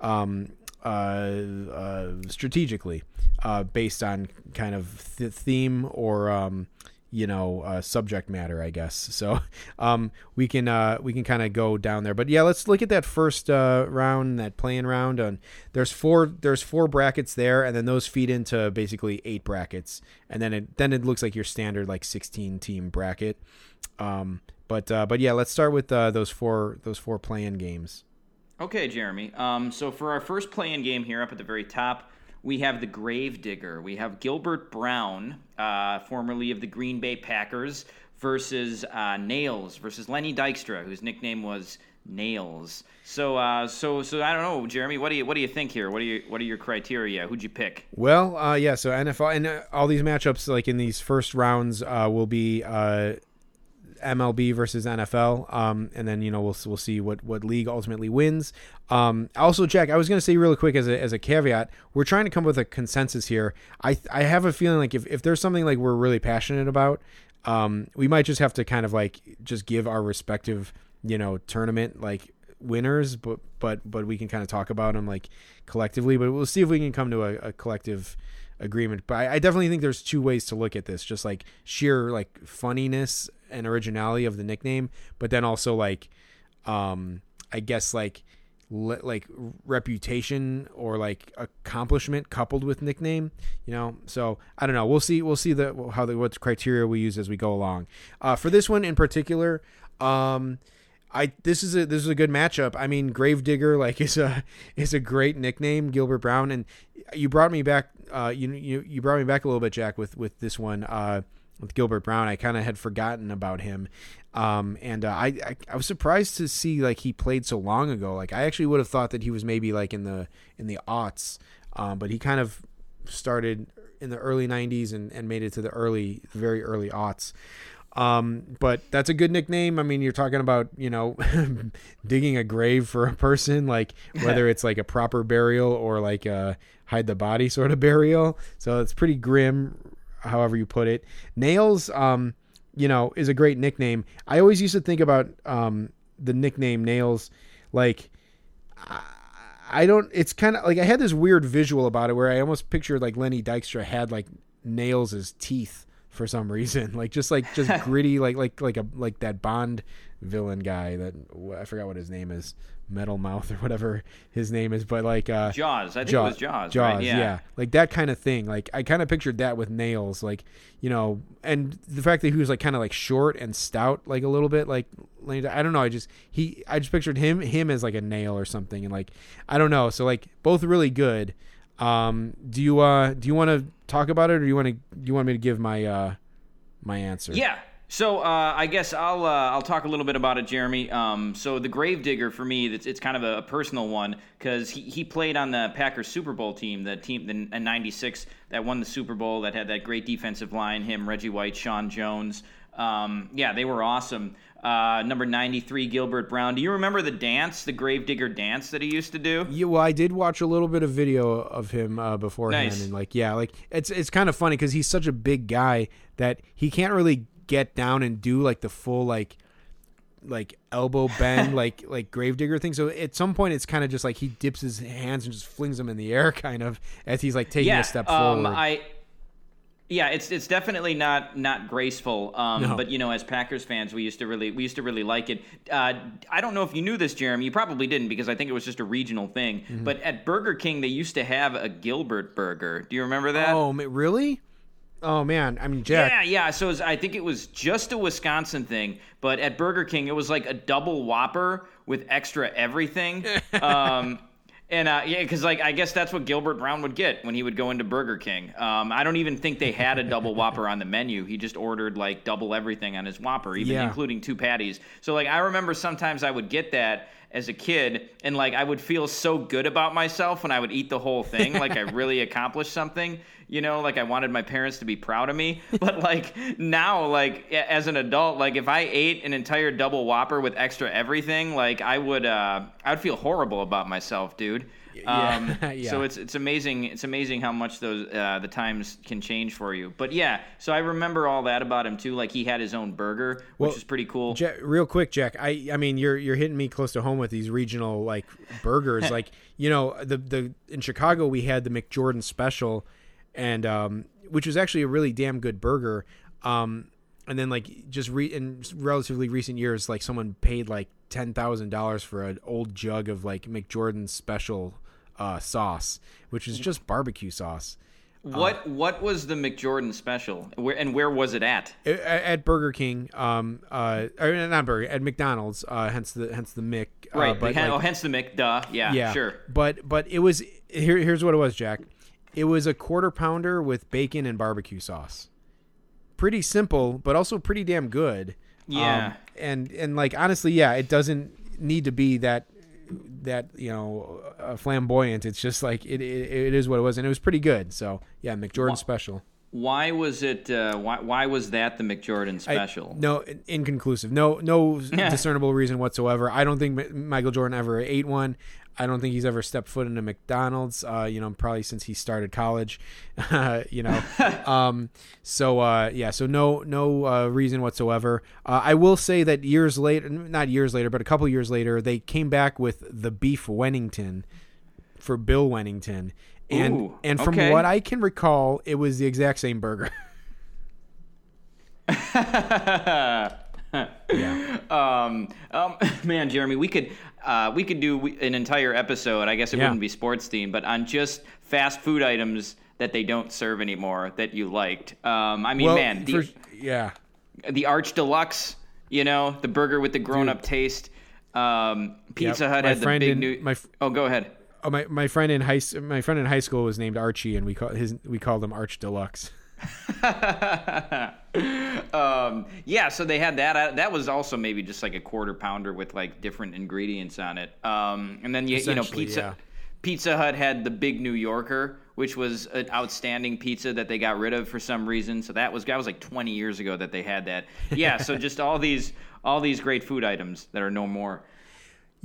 um uh, uh strategically uh based on kind of th- theme or um you know uh, subject matter i guess. <laughs> So um we can uh we can kind of go down there. But yeah let's look at that first uh round that playing round and there's four there's four brackets there and then those feed into basically eight brackets. And then it then it looks like your standard like 16 team bracket. Um but uh but yeah let's start with uh those four those four playing games. Okay, Jeremy. Um, so for our first play-in game here, up at the very top, we have the Grave Digger. We have Gilbert Brown, uh, formerly of the Green Bay Packers, versus uh, Nails versus Lenny Dykstra, whose nickname was Nails. So, uh, so, so I don't know, Jeremy. What do you what do you think here? What are your what are your criteria? Who'd you pick? Well, uh, yeah. So NFL and uh, all these matchups, like in these first rounds, uh, will be MLB versus NFL, um, and then you know we'll we'll see what what league ultimately wins. Um, also, Jack, I was going to say really quick as a as a caveat, we're trying to come up with a consensus here. I I have a feeling like if if there's something like we're really passionate about, um, we might just have to kind of like just give our respective you know tournament like winners, but but but we can kind of talk about them like collectively. But we'll see if we can come to a, a collective agreement. But I, I definitely think there's two ways to look at this, just like sheer like funniness and originality of the nickname, but then also like, um, I guess like le- like reputation or like accomplishment coupled with nickname you know so i don't know we'll see we'll see the how the what criteria we use as we go along uh, for this one in particular um I this is a this is a good matchup. I mean, Gravedigger like <laughs> is a is a great nickname, Gilbert Brown, and you brought me back. Uh, you you you brought me back a little bit, Jack, with with this one. Uh, with Gilbert Brown, I kind of had forgotten about him, um, and uh, I, I I was surprised to see like he played so long ago. Like I actually would have thought that he was maybe like in the in the aughts, um, but he kind of started in the early '90s and, and made it to the early, very early aughts. Um, but that's a good nickname. I mean, you're talking about, you know, <laughs> digging a grave for a person, like whether <laughs> it's like a proper burial or like a hide the body sort of burial. So it's pretty grim, however you put it. Nails, um, you know, is a great nickname. I always used to think about, um, the nickname Nails, like, I don't, it's kind of like I had this weird visual about it where I almost pictured like Lenny Dykstra had like nails as teeth for some reason. <laughs> Like just like just <laughs> gritty, like like like a like that Bond villain guy that I forgot what his name is, Metal Mouth <laughs> or whatever his name is, but like uh, Jaws. I think Jaws, it was Jaws. Jaws, right? yeah. like that kind of thing. Like I kind of pictured that with nails, like you know, and the fact that he was like kind of like short and stout, like a little bit, like I don't know. I just he, I just pictured him, him as like a nail or something, and like I don't know. So like both really good. Um, do you uh do you want to talk about it, or do you want to you want me to give my uh my answer? Yeah. So uh, I guess I'll uh, I'll talk a little bit about it, Jeremy. Um, so the Gravedigger for me, it's, it's kind of a, a personal one because he, he played on the Packers Super Bowl team, the team in '96 that won the Super Bowl, that had that great defensive line, him, Reggie White, Sean Jones. Um, yeah, they were awesome. Uh, number 93, Gilbert Brown. Do you remember the dance, the Gravedigger dance that he used to do? Yeah, well, I did watch a little bit of video of him uh, beforehand, Nice. and like, yeah, like it's it's kind of funny because he's such a big guy that he can't really get down and do like the full like like elbow <laughs> bend like like gravedigger thing. So at some point, it's kind of just like he dips his hands and just flings them in the air, <laughs> kind of as he's like taking yeah, a step um, forward. I yeah, it's it's definitely not not graceful. Um, No. But you know, as Packers fans, we used to really we used to really like it. Uh, I don't know if you knew this, Jeremy. You probably didn't because I think it was just a regional thing. Mm-hmm. But at Burger King, they used to have a Gilbert burger. Do you remember that? oh, really? Oh man, I mean, Jack. Yeah, yeah. So was, I think it was just a Wisconsin thing, but at Burger King it was like a double Whopper with extra everything. <laughs> um, and uh, yeah, because like I guess that's what Gilbert Brown would get when he would go into Burger King. Um, I don't even think they had a double Whopper on the menu. He just ordered like double everything on his Whopper, even Yeah. including two patties. So like I remember sometimes I would get that as a kid and like I would feel so good about myself when I would eat the whole thing like I <laughs> really accomplished something you know like I wanted my parents to be proud of me. <laughs> But like now like as an adult like if I ate an entire double whopper with extra everything like I would uh I would feel horrible about myself dude <laughs> um, <laughs> Yeah. so it's it's amazing it's amazing how much those uh, the times can change for you but yeah so I remember all that about him too like he had his own burger which Well, is pretty cool Jack, real quick, Jack. I I mean, you're you're hitting me close to home with these regional like burgers. <laughs> like you know, the the in Chicago we had the McJordan special, and um, which was actually a really damn good burger. Um, and then like just re- in relatively recent years, like someone paid like ten thousand dollars for an old jug of like McJordan special uh, sauce, which is just barbecue sauce. What what was the McJordan special? Where and where was it at? at, at Burger King, um, uh, or not Burger, at McDonald's, uh, hence the hence the Mick, uh, Right. but hen- like- oh, hence the Mick. Duh. Yeah. yeah, Sure. But but it was here. Here's what it was, Jack. It was a quarter pounder with bacon and barbecue sauce. Pretty simple, but also pretty damn good. Yeah. Um, and and like honestly, yeah, it doesn't need to be that that you know uh, flamboyant. It's just like it, it it is what it was, and it was pretty good. So yeah, McJordan special. Why was it? Uh, why why was that the McJordan I- special? no, inconclusive. No, no <laughs> discernible reason whatsoever. I don't think M- Michael Jordan ever ate one. I don't think he's ever stepped foot into McDonald's. Uh, you know, probably since he started college. <laughs> you know, <laughs> um, so uh, yeah, so no, no uh, reason whatsoever. Uh, I will say that years later, not years later, but a couple years later, they came back with the beef Wennington for Bill Wennington. And Ooh, and from okay. what I can recall, it was the exact same burger. <laughs> <laughs> um, um, <laughs> man, Jeremy, we could uh, we could do an entire episode. I guess it Yeah. wouldn't be sports themed, but on just fast food items that they don't serve anymore that you liked. Um, I mean, well, man, the, for- yeah. the Arch Deluxe, you know, the burger with the grown up taste. Um, Pizza Yep. Hut My had the big in- new. my oh, go ahead. Oh, my, my friend in high my friend in high school was named Archie, and we call his we called him Arch Deluxe. <laughs> um, yeah, so they had that. That was also maybe just like a quarter pounder with like different ingredients on it. Um, and then you, you know, pizza. yeah. Pizza Hut had the Big New Yorker, which was an outstanding pizza that they got rid of for some reason. So that was that was like 20 years ago that they had that. Yeah, so <laughs> just all these all these great food items that are no more.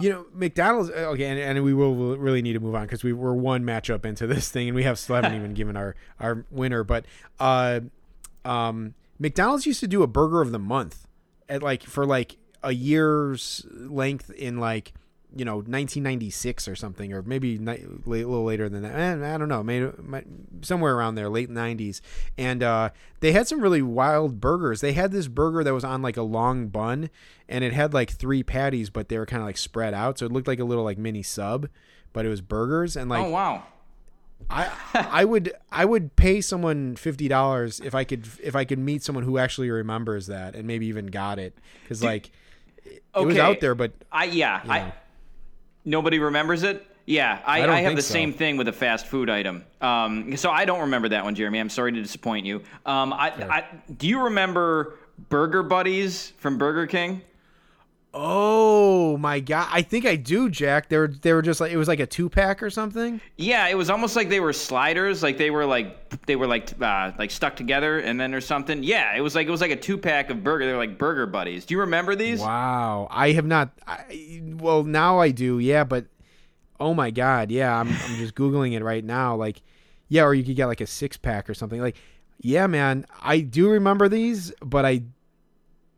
You know, McDonald's. uh, Okay, and, and we will will really need to move on because we were one matchup into this thing, and we have still haven't <laughs> even given our our winner. But uh, um, McDonald's used to do a burger of the month at like for like a year's length in like you know 1996 or something, or maybe ni- a little later than that. Eh, I don't know, maybe somewhere around there, late 90s. And uh, they had some really wild burgers. They had this burger that was on like a long bun, and it had like three patties, but they were kind of like spread out, so it looked like a little like mini sub, but it was burgers and like Oh wow. I <laughs> I would I would pay someone fifty dollars if I could if I could meet someone who actually remembers that and maybe even got it because like it was out there, but I yeah. know. I nobody remembers it. Yeah, I, I I, have the so. same thing with a fast food item. Um, so I don't remember that one, Jeremy. I'm sorry to disappoint you. Um, I, I do you remember Burger Buddies from Burger King? Oh my god, I think I do, Jack. They were they were just like it was like a two pack or something. Yeah, it was almost like they were sliders, like they were like they were like uh, like stuck together, and then or something. Yeah, it was like it was like a two pack of burger. They were like Burger Buddies. Do you remember these? Wow, I have not. I, well, now I do, yeah, but oh my god, yeah, I'm I'm just googling it right now. Like, yeah, or you could get like a six pack or something. Like, yeah, man, I do remember these, but I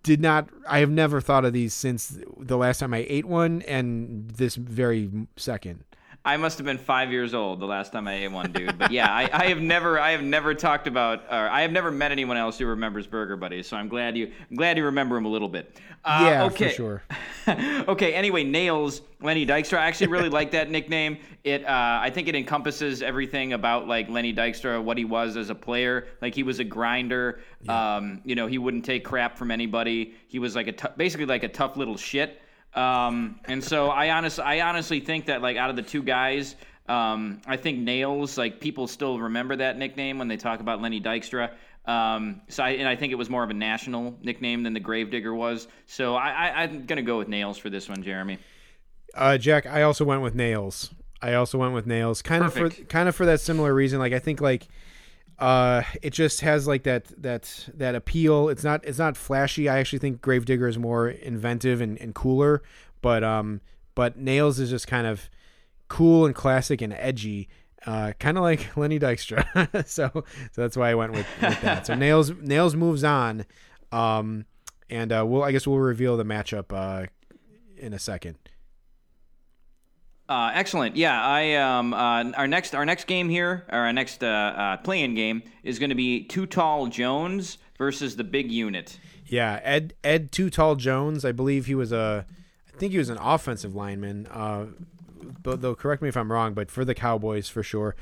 did not. I have never thought of these since the last time I ate one, and this very second. I must have been five years old the last time I ate one, dude. But yeah, I, I have never, I have never talked about, or I have never met anyone else who remembers Burger Buddies. So I'm glad you, I'm glad you remember him a little bit. Uh, yeah, okay. for sure. <laughs> okay. Anyway, nails Lenny Dykstra. I actually really like that nickname. It, uh, I think it encompasses everything about like Lenny Dykstra, what he was as a player. Like he was a grinder. Um, you know, he wouldn't take crap from anybody. He was like a t- basically like a tough little shit. Um, and so I honest, I honestly think that like out of the two guys, um, I think Nails, like people still remember that nickname when they talk about Lenny Dykstra. Um, so I, and I think it was more of a national nickname than the Gravedigger was. So I, I, I'm gonna go with Nails for this one, Jeremy. Uh, Jack, I also went with nails. I also went with nails, kind of for kind of for that similar reason. Like I think like uh it just has like that that that appeal. It's not it's not flashy. I actually think gravedigger is more inventive and, and cooler but um but nails is just kind of cool and classic and edgy uh kind of like <laughs> lenny dykstra. <laughs> So so that's why i went with, with that. So <laughs> nails nails moves on um and uh we'll i guess we'll reveal the matchup uh in a second Uh, excellent. Yeah, I um, uh, our next our next game here, or our next uh, uh, playing game is going to be Too Tall Jones versus the Big Unit. Yeah, Ed Ed Too Tall Jones. I believe he was a, I think he was an offensive lineman. Uh, but though correct me if I'm wrong, but for the Cowboys for sure.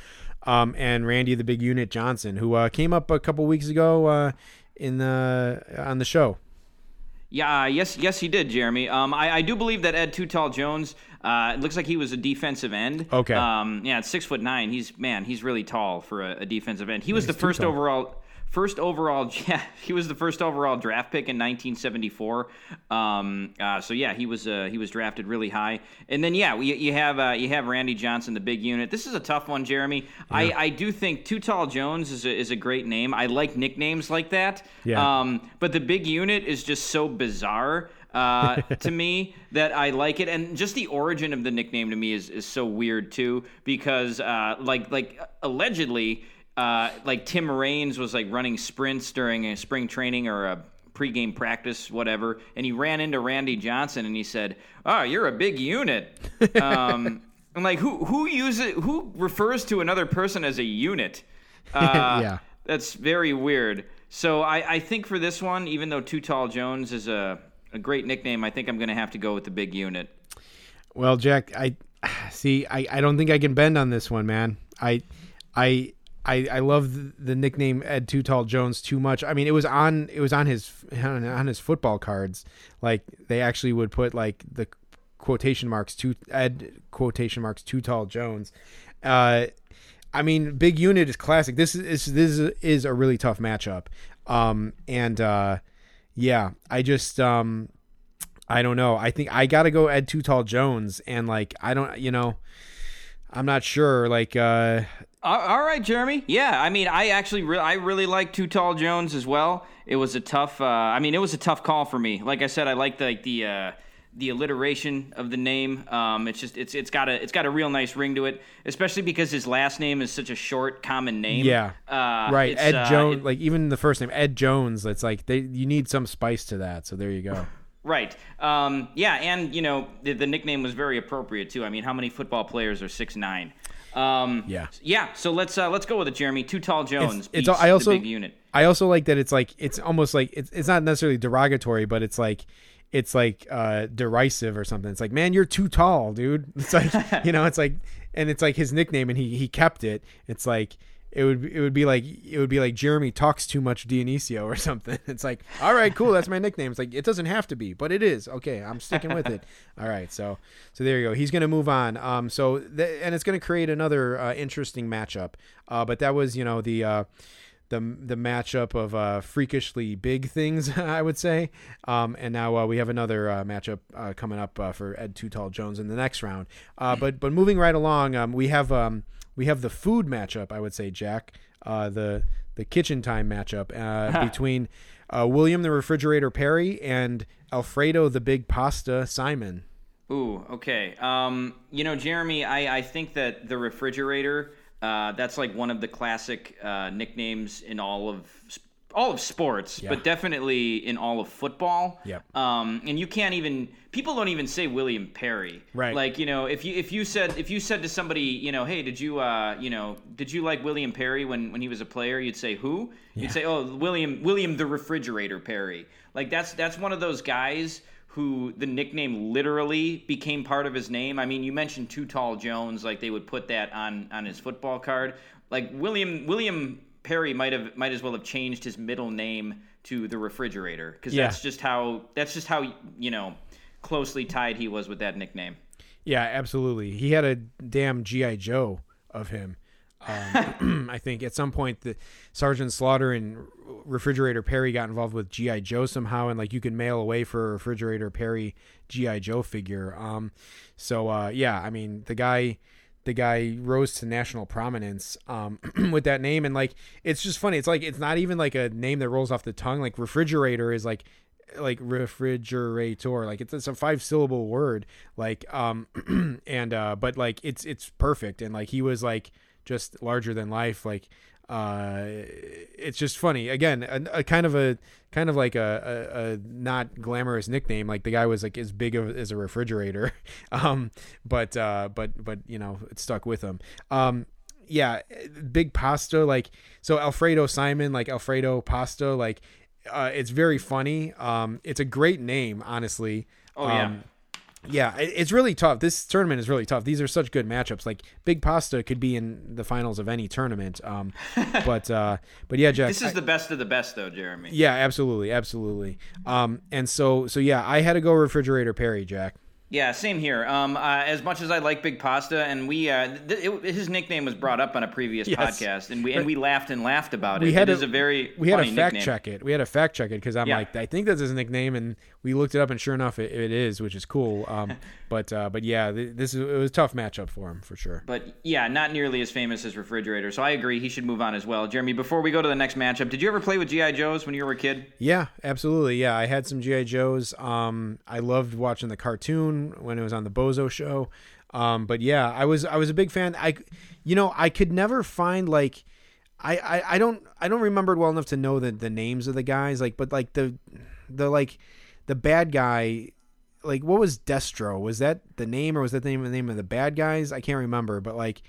Um, and Randy the Big Unit Johnson, who uh, came up a couple weeks ago uh, in the on the show. Yeah, uh, yes, yes, he did, Jeremy. Um, I, I do believe that Ed Too Tall Jones. Uh, it looks like he was a defensive end. Okay. Um, yeah, six foot nine, he's man, he's really tall for a, a defensive end. He was the first tall. overall. First overall, <laughs> yeah, he was the first overall draft pick in 1974. Um, uh, so yeah, he was uh, he was drafted really high. And then yeah, we, you have uh, you have Randy Johnson, the big unit. This is a tough one, Jeremy. I, I do think Too Tall Jones is a, is a great name. I like nicknames like that. Yeah. Um, but the big unit is just so bizarre uh, <laughs> to me that I like it, and just the origin of the nickname to me is, is so weird too, because uh, like like allegedly, uh, like Tim Raines was like running sprints during a spring training or a pregame practice, whatever, and he ran into Randy Johnson and he said, "Oh, you're a big unit." Um, <laughs> I'm like, who who uses who refers to another person as a unit? Uh, <laughs> Yeah. that's very weird. So I, I think for this one, even though Too Tall Jones is a, a great nickname, I think I'm going to have to go with the big unit. Well, Jack, I see. I, I don't think I can bend on this one, man. I I I, I love the, the nickname Ed Too Tall Jones too much. I mean, it was on it was on his on, his football cards. Like they actually would put like the quotation marks to Ed quotation marks Too Tall Jones. Uh, I mean, big unit is classic. This is this is, is a really tough matchup. Um, and uh, yeah, I just um, I don't know. I think I gotta go Ed Too Tall Jones, and like I don't, you know, I'm not sure. Like, uh, All all right, Jeremy. Yeah, I mean, I actually re- I really like Too Tall Jones as well. It was a tough. Uh, I mean, it was a tough call for me. Like I said, I like the like the uh, the alliteration of the name. Um, it's just it's it's got a it's got a real nice ring to it, especially because his last name is such a short, common name. yeah, uh, right. Ed uh, Jones, it- like even the first name Ed Jones. It's like they you need some spice to that. So there you go. Right. Um, yeah, and you know the, the nickname was very appropriate too. I mean, how many football players are six nine? Um, Yeah. Yeah. So let's uh, let's go with it, Jeremy. Too tall Jones. it's beats I also the big unit. I also like that it's like it's almost like it's it's not necessarily derogatory, but it's like it's like uh derisive or something. It's like, man, you're too tall, dude. <laughs> It's like <laughs> you know, it's like and it's like his nickname and he he kept it. It's like it would it would be like it would be like Jeremy talks too much Dionisio or <laughs> something. It's like, all right, cool, that's my nickname. It's like it doesn't have to be, but it is. Okay, I'm sticking with it. All right, so so there you go. He's gonna move on. Um, so th- and it's gonna create another uh, interesting matchup. Uh, but that was you know the uh the the matchup of uh, freakishly big things, <laughs> I would say. Um, and now uh, we have another uh, matchup uh, coming up uh, for Ed Too Tall Jones in the next round. Uh, but but moving right along, um, we have um, we have the food matchup. I would say, Jack, uh, the the kitchen time matchup uh, <laughs> between uh, William the Refrigerator Perry and Alfredo the Big Pasta Simon. Ooh, okay. Um, you know, Jeremy, I, I think that the refrigerator, uh, that's like one of the classic uh, nicknames in all of all of sports, but definitely in all of football. Yep. Um, and you can't even people don't even say William Perry. Right. Like you know, if you if you said if you said to somebody, you know, hey, did you uh, you know, did you like William Perry when when he was a player? You'd say who? You'd say, oh, William William the Refrigerator Perry. Like that's that's one of those guys who the nickname literally became part of his name. I mean, you mentioned Too Tall Jones, like they would put that on on his football card. Like William William Perry might have might as well have changed his middle name to the refrigerator because Yeah. that's just how that's just how you know closely tied he was with that nickname. Yeah, absolutely. He had a damn GI Joe of him. Um, <laughs> <clears throat> I think at some point the Sergeant Slaughter and Refrigerator Perry got involved with GI Joe somehow, and like you could mail away for a Refrigerator Perry GI Joe figure. Um, so uh, yeah, I mean the guy, the guy rose to national prominence um, <clears throat> with that name, and like it's just funny. It's like it's not even like a name that rolls off the tongue. Like Refrigerator is like like refrigerator like it's, it's a five syllable word like um <clears throat> and uh but like it's it's perfect and like he was like just larger than life like uh it's just funny again a, a kind of a kind of like a, a, a not glamorous nickname like the guy was like as big of, as a refrigerator <laughs> um but uh but but you know it stuck with him um yeah big pasta like so alfredo simon like alfredo pasta like uh, it's very funny. Um, it's a great name, honestly. Oh, yeah. Yeah, it's really tough. This tournament is really tough. These are such good matchups. Like Big Pasta could be in the finals of any tournament. Um, <laughs> but uh, but yeah, Jack. This is the best of the best, though, Jeremy. yeah, absolutely, absolutely. Um, and so so yeah, I had to go refrigerator Perry, Jack. Yeah, same here. Um, uh, as much as I like Big Pasta, and we, uh, th- it, his nickname was brought up on a previous Yes. podcast, and we and we laughed and laughed about it. We had it to- is a very We had to fact nickname. check it. We had to fact check it because I'm Yeah. like, I think that's his nickname, and we looked it up, and sure enough, it, it is, which is cool. Um, <laughs> but uh, but yeah, th- this is it was a tough matchup for him for sure. But yeah, not nearly as famous as Refrigerator. So I agree, he should move on as well. Jeremy, before we go to the next matchup, did you ever play with GI Joes when you were a kid? Yeah, absolutely. Yeah, I had some GI Joes. Um, I loved watching the cartoon when it was on the Bozo show. Um, but yeah, I was I was a big fan. I, you know, I could never find like, I, I I don't I don't remember it well enough to know the the names of the guys. Like, but like the the like the bad guy. Like what was Destro? Was that the name or was that the name the name of the bad guys? I can't remember, but like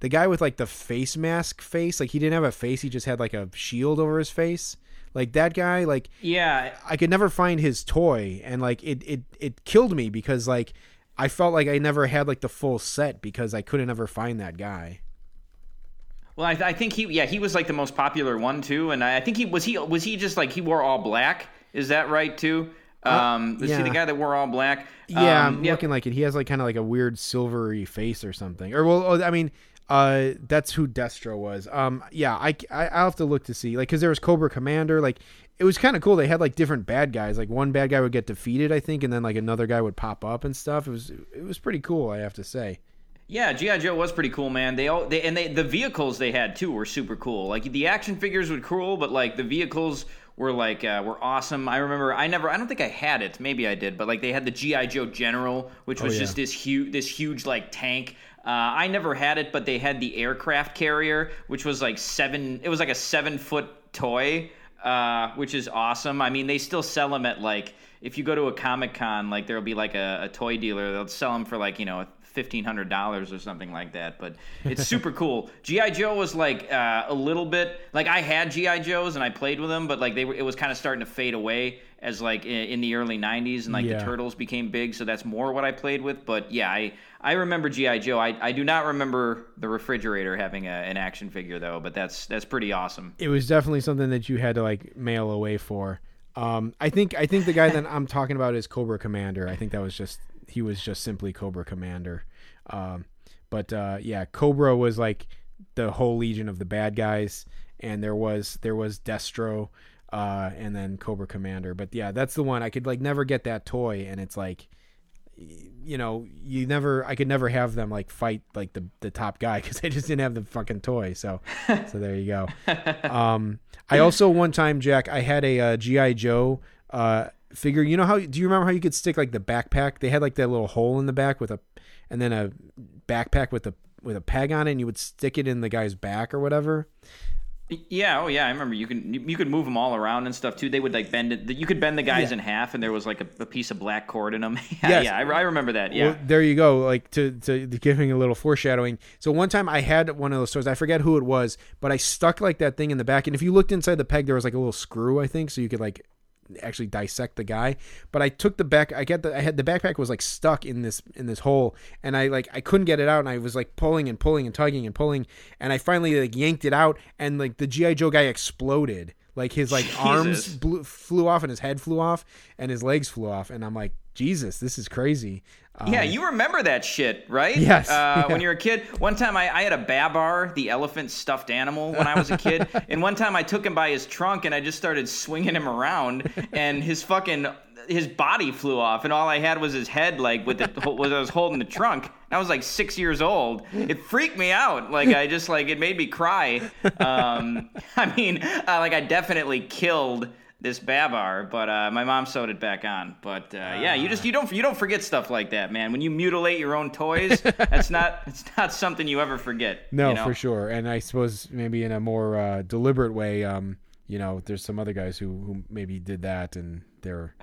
the guy with like the face mask face, like he didn't have a face, he just had like a shield over his face. Like that guy, like Yeah, I could never find his toy, and like it it it killed me because like I felt like I never had like the full set because I couldn't ever find that guy. Well, I, I think he, yeah, he was like the most popular one too, and I, I think he was he was he just like he wore all black. Is that right too? Um, was he Uh, yeah. the guy that wore all black? Yeah, Um, I'm looking like it. He has like kind of like a weird silvery face or something. Or well, oh, I mean, uh, that's who Destro was. Um, yeah, I I I'll have to look to see like because there was Cobra Commander. Like it was kind of cool. They had like different bad guys. Like one bad guy would get defeated, I think, and then like another guy would pop up and stuff. It was it was pretty cool. I have to say. Yeah, GI Joe was pretty cool, man. They all they and they the vehicles they had too were super cool. Like the action figures were cool, but like the vehicles were like uh, were awesome. I remember I never I don't think I had it. Maybe I did, but like they had the GI Joe General, which was yeah. just this huge this huge like tank. Uh, I never had it, but they had the aircraft carrier, which was like seven. It was like a seven foot toy, uh, which is awesome. I mean, they still sell them at like if you go to a Comic Con, like there'll be like a, a toy dealer, they'll sell them for like you know fifteen hundred dollars or something like that. But it's <laughs> super cool. GI Joe was like uh, a little bit like I had GI Joes and I played with them, but like they were, it was kind of starting to fade away as like in, the early '90s and like Yeah. the Turtles became big, so that's more what I played with. But yeah, I I remember GI Joe. I, I do not remember the refrigerator having a, an action figure though, but that's that's pretty awesome. it was definitely something that you had to like mail away for. Um, I think I think the guy that I'm talking about is Cobra Commander. I think that was just he was just simply Cobra Commander. Um, but uh, yeah, Cobra was like the whole legion of the bad guys, and there was there was Destro, uh, and then Cobra Commander. But yeah, that's the one I could like never get that toy, and it's like you know, you never, I could never have them like fight like the the top guy <laughs> because I just didn't have the fucking toy. So, so there you go. <laughs> Um, I also one time, Jack, I had a uh, GI Joe uh figure. You know how? Do you remember how you could stick like the backpack? They had like that little hole in the back with a, and then a backpack with a with a peg on it, and you would stick it in the guy's back or whatever. Yeah, oh yeah, I remember you can you, you could move them all around and stuff too. They would like bend it. You could bend the guys Yeah. in half, and there was like a, a piece of black cord in them. <laughs> yeah, Yes. yeah, I, I remember that. Yeah, Well, there you go. Like to, to to giving a little foreshadowing. So one time I had one of those toys. I forget who it was, but I stuck like that thing in the back. And if you looked inside the peg, there was like a little screw, I think, so you could like actually dissect the guy. But I took the back. I get the. I had the backpack was like stuck in this in this hole, and I like I couldn't get it out, and I was like pulling and pulling and tugging and pulling, and I finally like yanked it out, and like the GI Joe guy exploded. Like his like <laughs> arms blew, flew off and his head flew off and his legs flew off, and I'm like, Jesus, this is crazy. Um, Yeah, you remember that shit, right? Yes, Uh, <laughs> yeah. When you were a kid, one time I, I had a Babar, the elephant stuffed animal, when I was a kid, <laughs> and one time I took him by his trunk and I just started swinging him around, and his fucking his body flew off, and all I had was his head, like with the was I was holding the trunk. I was like six years old. It freaked me out. Like I just like it made me cry. Um, <laughs> I mean, uh, like I definitely killed this babar, but uh, my mom sewed it back on. But uh, yeah, you just you don't you don't forget stuff like that, man. When you mutilate your own toys, <laughs> that's not it's not something you ever forget. No, you know? for sure. And I suppose maybe in a more uh, deliberate way, um, you know, there's some other guys who, who maybe did that and they're,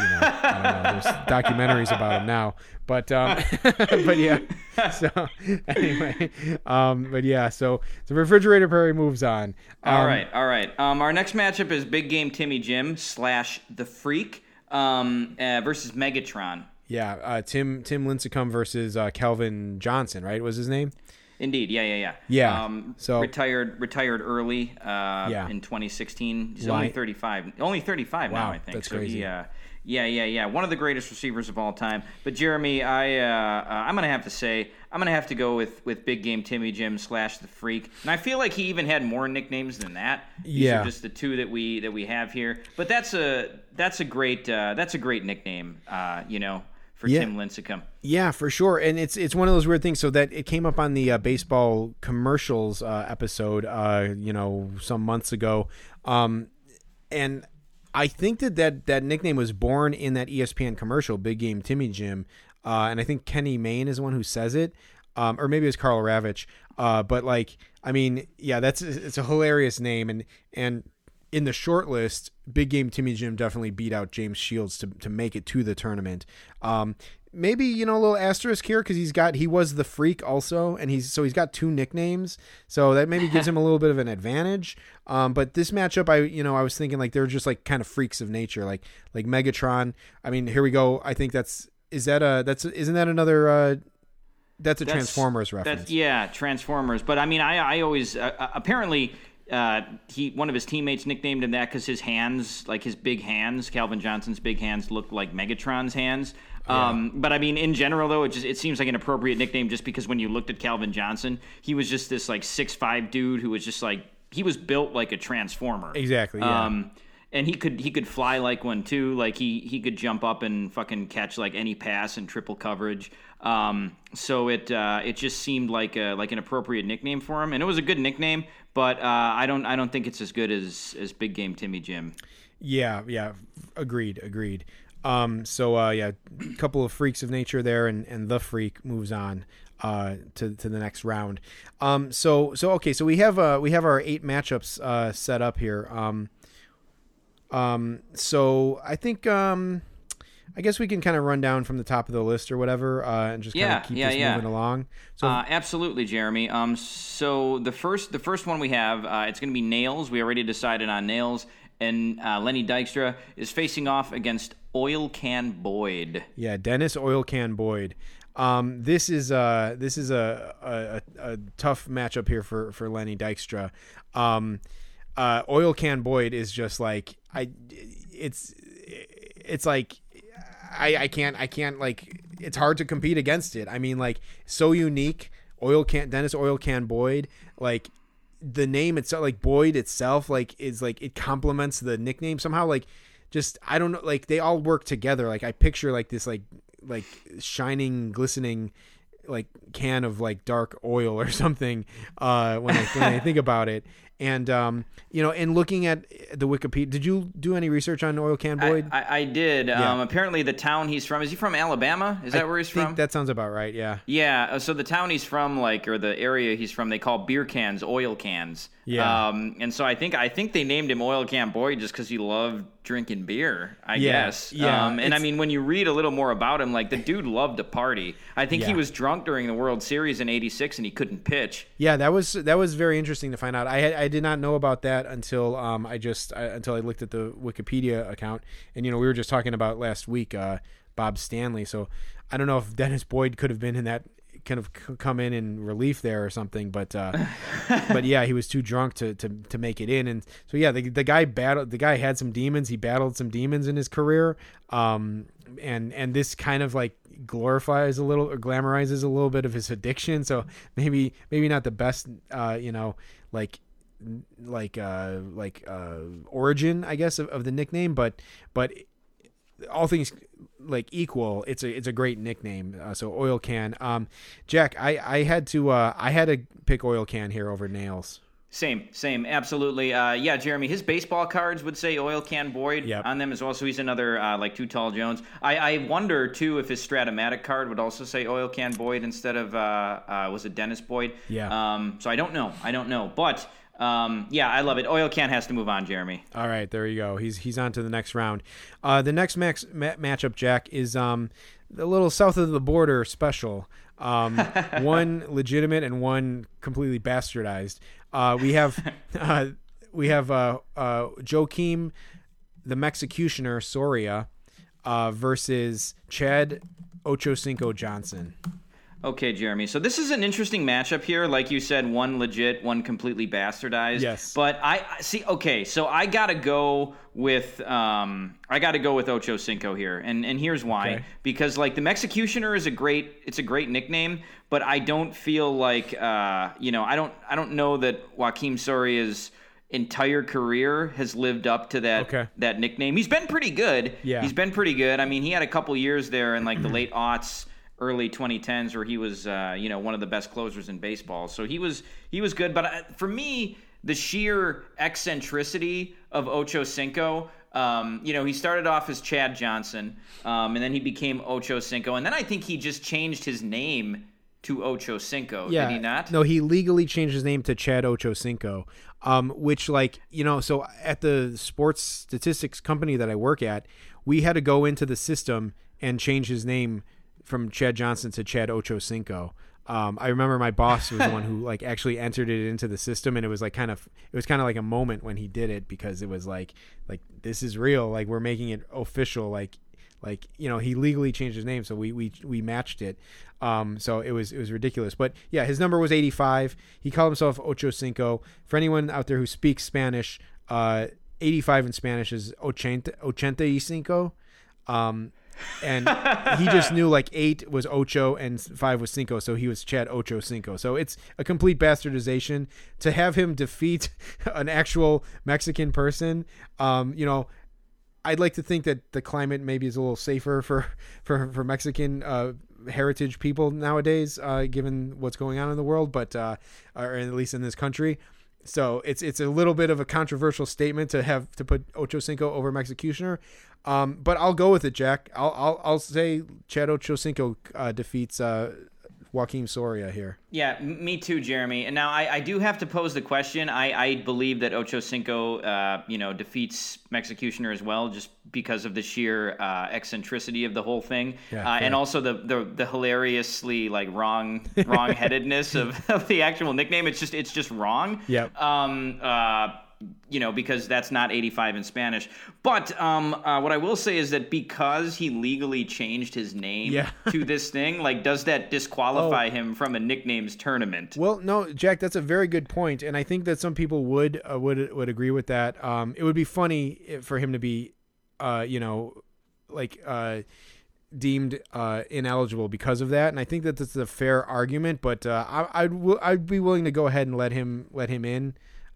you know, I don't know. There's documentaries about them now. But, um, <laughs> but yeah. <laughs> So anyway, um, but yeah, so the refrigerator Perry moves on. Um, All right, all right. Um, our next matchup is Big Game Timmy Jim slash The Freak um, uh, versus Megatron. Yeah. Uh, Tim, Tim Lincecum versus uh, Calvin Johnson, right? Was his name? Indeed, yeah, yeah, yeah. Yeah, Um, so- retired retired early uh, Yeah. in 2016. He's only 35. Only 35 now, I think. that's so crazy. He, uh, yeah, yeah, yeah. One of the greatest receivers of all time. But Jeremy, I uh, uh, I'm gonna have to say I'm gonna have to go with with Big Game Timmy Jim slash the Freak. And I feel like he even had more nicknames than that. These Yeah. are just the two that we that we have here. But that's a that's a great uh, that's a great nickname. Uh, you know, for Yeah. Tim Lincecum. Yeah, for sure, and it's it's one of those weird things. So that it came up on the uh, baseball commercials uh, episode, uh, you know, some months ago, um, and I think that, that that nickname was born in that ESPN commercial, Big Game Timmy Jim, uh, and I think Kenny Mayne is the one who says it, um, or maybe it's Karl Ravech. Uh, but like, I mean, yeah, that's it's a hilarious name, and and in the short list, Big Game Timmy Jim definitely beat out James Shields to, to make it to the tournament. Um, maybe you know a little asterisk here because he's got he was the freak also, and he's so he's got two nicknames, so that maybe gives him a little bit of an advantage. Um, but this matchup, I you know I was thinking like they're just like kind of freaks of nature, like like Megatron. I mean, here we go. I think that's is that a that's isn't that another uh, that's a That's- Transformers reference. Yeah, Transformers. But I mean, I I always uh, uh, apparently uh, he one of his teammates nicknamed him that because his hands, like his big hands, Calvin Johnson's big hands, looked like Megatron's hands. Um, but I mean, in general, though, it just it seems like an appropriate nickname just because when you looked at Calvin Johnson, he was just this like six five dude who was just like he was built like a transformer. Exactly, yeah. Um, and he could he could fly like one too. Like he he could jump up and fucking catch like any pass in triple coverage. Um, so it uh, it just seemed like a, like an appropriate nickname for him, and it was a good nickname. But uh, I don't I don't think it's as good as as Big Game Timmy Jim. Yeah, yeah, agreed, agreed. Um, so uh, yeah, a couple of freaks of nature there, and, and the freak moves on uh, to to the next round. Um, so so okay, so we have uh, we have our eight matchups uh, set up here. Um, um, so I think um, I guess we can kind of run down from the top of the list or whatever, uh, and just kind Yeah, of keep yeah, this yeah. moving along. So Uh, absolutely, Jeremy. Um, so the first the first one we have, uh, it's going to be Nails. We already decided on Nails, and uh, Lenny Dykstra is facing off against Oil Can Boyd. Yeah, Dennis Oil Can Boyd. Um, this is uh this is a, a, a, a tough matchup here for for Lenny Dykstra. Um, uh, Oil Can Boyd is just like I, it's it's like I I can't I can't like it's hard to compete against it. I mean like so unique. Oil Can Dennis Oil Can Boyd like the name itself like Boyd itself like is like it complements the nickname somehow like just I don't know like they all work together like I picture like this like like shining glistening like can of like dark oil or <laughs> something uh when I when I think <laughs> about it and um you know and looking at the Wikipedia did you do any research on Oil Can I, Boyd I, I did. Um, apparently, the town he's from is he from Alabama? Is that where he's think from? that sounds about right yeah Yeah, uh, so the town he's from, like, or the area he's from, they call beer cans oil cans. Yeah. Um, and so I think I think they named him Oil Can Boy just because he loved drinking beer. I Yeah, guess. yeah, Um, and I mean, when you read a little more about him, like the dude loved to party. I think he was drunk during the World Series in '86 and he couldn't pitch. Yeah, that was that was very interesting to find out. I had, I did not know about that until um I just I, until I looked at the Wikipedia account, and you know we were just talking about last week uh Bob Stanley. So I don't know if Dennis Boyd could have been in that kind of c- come in in relief there or something, but uh <laughs> but yeah, he was too drunk to, to to make it in, and so yeah, the the guy battled the guy had some demons. He battled some demons in his career, um and and this kind of like glorifies a little or glamorizes a little bit of his addiction. So maybe maybe not the best uh you know like like uh like uh origin i guess of, of the nickname but but all things like equal it's a it's a great nickname uh, so oil can um jack i i had to uh i had to pick oil can here over nails Same, same, absolutely. Uh, yeah, Jeremy, his baseball cards would say Oil Can Boyd Yep. on them as well. So he's another uh, like Too Tall Jones. I, I wonder too if his Strat-O-Matic card would also say Oil Can Boyd instead of uh, uh, was it Dennis Boyd? Yeah. Um, so I don't know. I don't know, but um, yeah, I love it. Oil Can has to move on, Jeremy. All right, there you go. He's he's on to the next round. Uh, the next max, ma- matchup, Jack, is um, a little south of the border special. Um, <laughs> one legitimate and one completely bastardized. Uh, we have <laughs> uh, we have uh, uh, Joakim, the Mexicutioner Soria, uh, versus Chad Ochocinco Johnson. Okay, Jeremy. So this is an interesting matchup here. Like you said, one legit, one completely bastardized. Yes. But I I- see. Okay, so I gotta go with um I gotta go with Ocho Cinco here, and and here's why. Okay. Because like the Mexicutioner is a great it's a great nickname, but I don't feel like uh you know I don't I don't know that Joakim Soria's entire career has lived up to that Okay. that nickname. He's been pretty good. Yeah. He's been pretty good. I mean, he had a couple years there in like the <clears throat> late aughts, early 2010s, where he was, uh, you know, one of the best closers in baseball. So he was he was good. But uh, for me, the sheer eccentricity of Ocho Cinco. Um, you know, he started off as Chad Johnson, um, and then he became Ocho Cinco, and then I think he just changed his name to Ocho Cinco. Yeah. Did he not? No, he legally changed his name to Chad Ochocinco. Um, which like, you know, so at the sports statistics company that I work at, we had to go into the system and change his name from Chad Johnson to Chad Ochocinco. Um, I remember my boss was the one who <laughs> like actually entered it into the system, and it was like kind of it was kind of like a moment when he did it because it was like like this is real, like we're making it official, like like you know he legally changed his name so we we, we matched it. Um so it was it was ridiculous. But yeah his number was 85 he called himself ocho cinco for anyone out there who speaks spanish uh 85 in spanish is ochenta ochenta y cinco. Um and he just knew like eight was ocho and five was cinco so he was chad ocho cinco so it's a complete bastardization to have him defeat <laughs> an actual mexican person um you know I'd like to think that the climate maybe is a little safer for <laughs> for for Mexican uh, heritage people nowadays, uh, given what's going on in the world, but uh, or at least in this country. So it's it's a little bit of a controversial statement to have to put Ocho Cinco over Mexicutioner, um, but I'll go with it, Jack. I'll I'll, I'll say Chad Ocho Cinco uh, defeats uh, Joakim Soria here. Yeah, me too, Jeremy. And now I, I do have to pose the question. I, I believe that Ocho Cinco, uh, you know, defeats Executioner as well, just because of the sheer uh, eccentricity of the whole thing, Yeah, uh, and also the, the the hilariously like wrong wrong headedness of, <laughs> of the actual nickname. It's just it's just wrong. Yep. Um. Uh. You know, because that's not 85 in Spanish. But um, uh, what I will say is that because he legally changed his name Yeah. to this thing, like, does that disqualify Oh. him from a nicknames tournament? Well, no, Jack, that's a very good point, and I think that some people would uh, would would agree with that. Um, it would be funny for him to be, uh, you know, like uh, deemed uh, ineligible because of that, and I think that that's a fair argument. But uh, I, I'd w- I'd be willing to go ahead and let him let him in,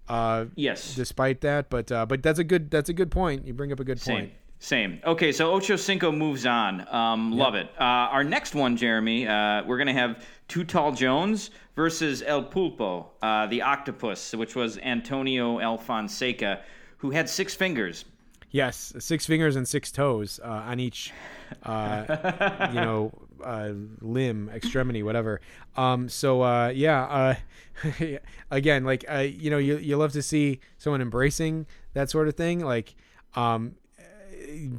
uh, Yes. despite that. But uh, but that's a good that's a good point. You bring up a good Same. point. Same. Okay, so Ocho Cinco moves on. Um, Love it. Uh, our next one, Jeremy, uh, we're going to have Too Tall Jones versus El Pulpo, uh, the octopus, which was Antonio Alfonseca, who had six fingers. Yes, six fingers and six toes uh, on each, uh, <laughs> you know, uh, limb, extremity, whatever. Um, so uh, yeah, uh, <laughs> again, like uh, you know, you you love to see someone embracing that sort of thing, like um,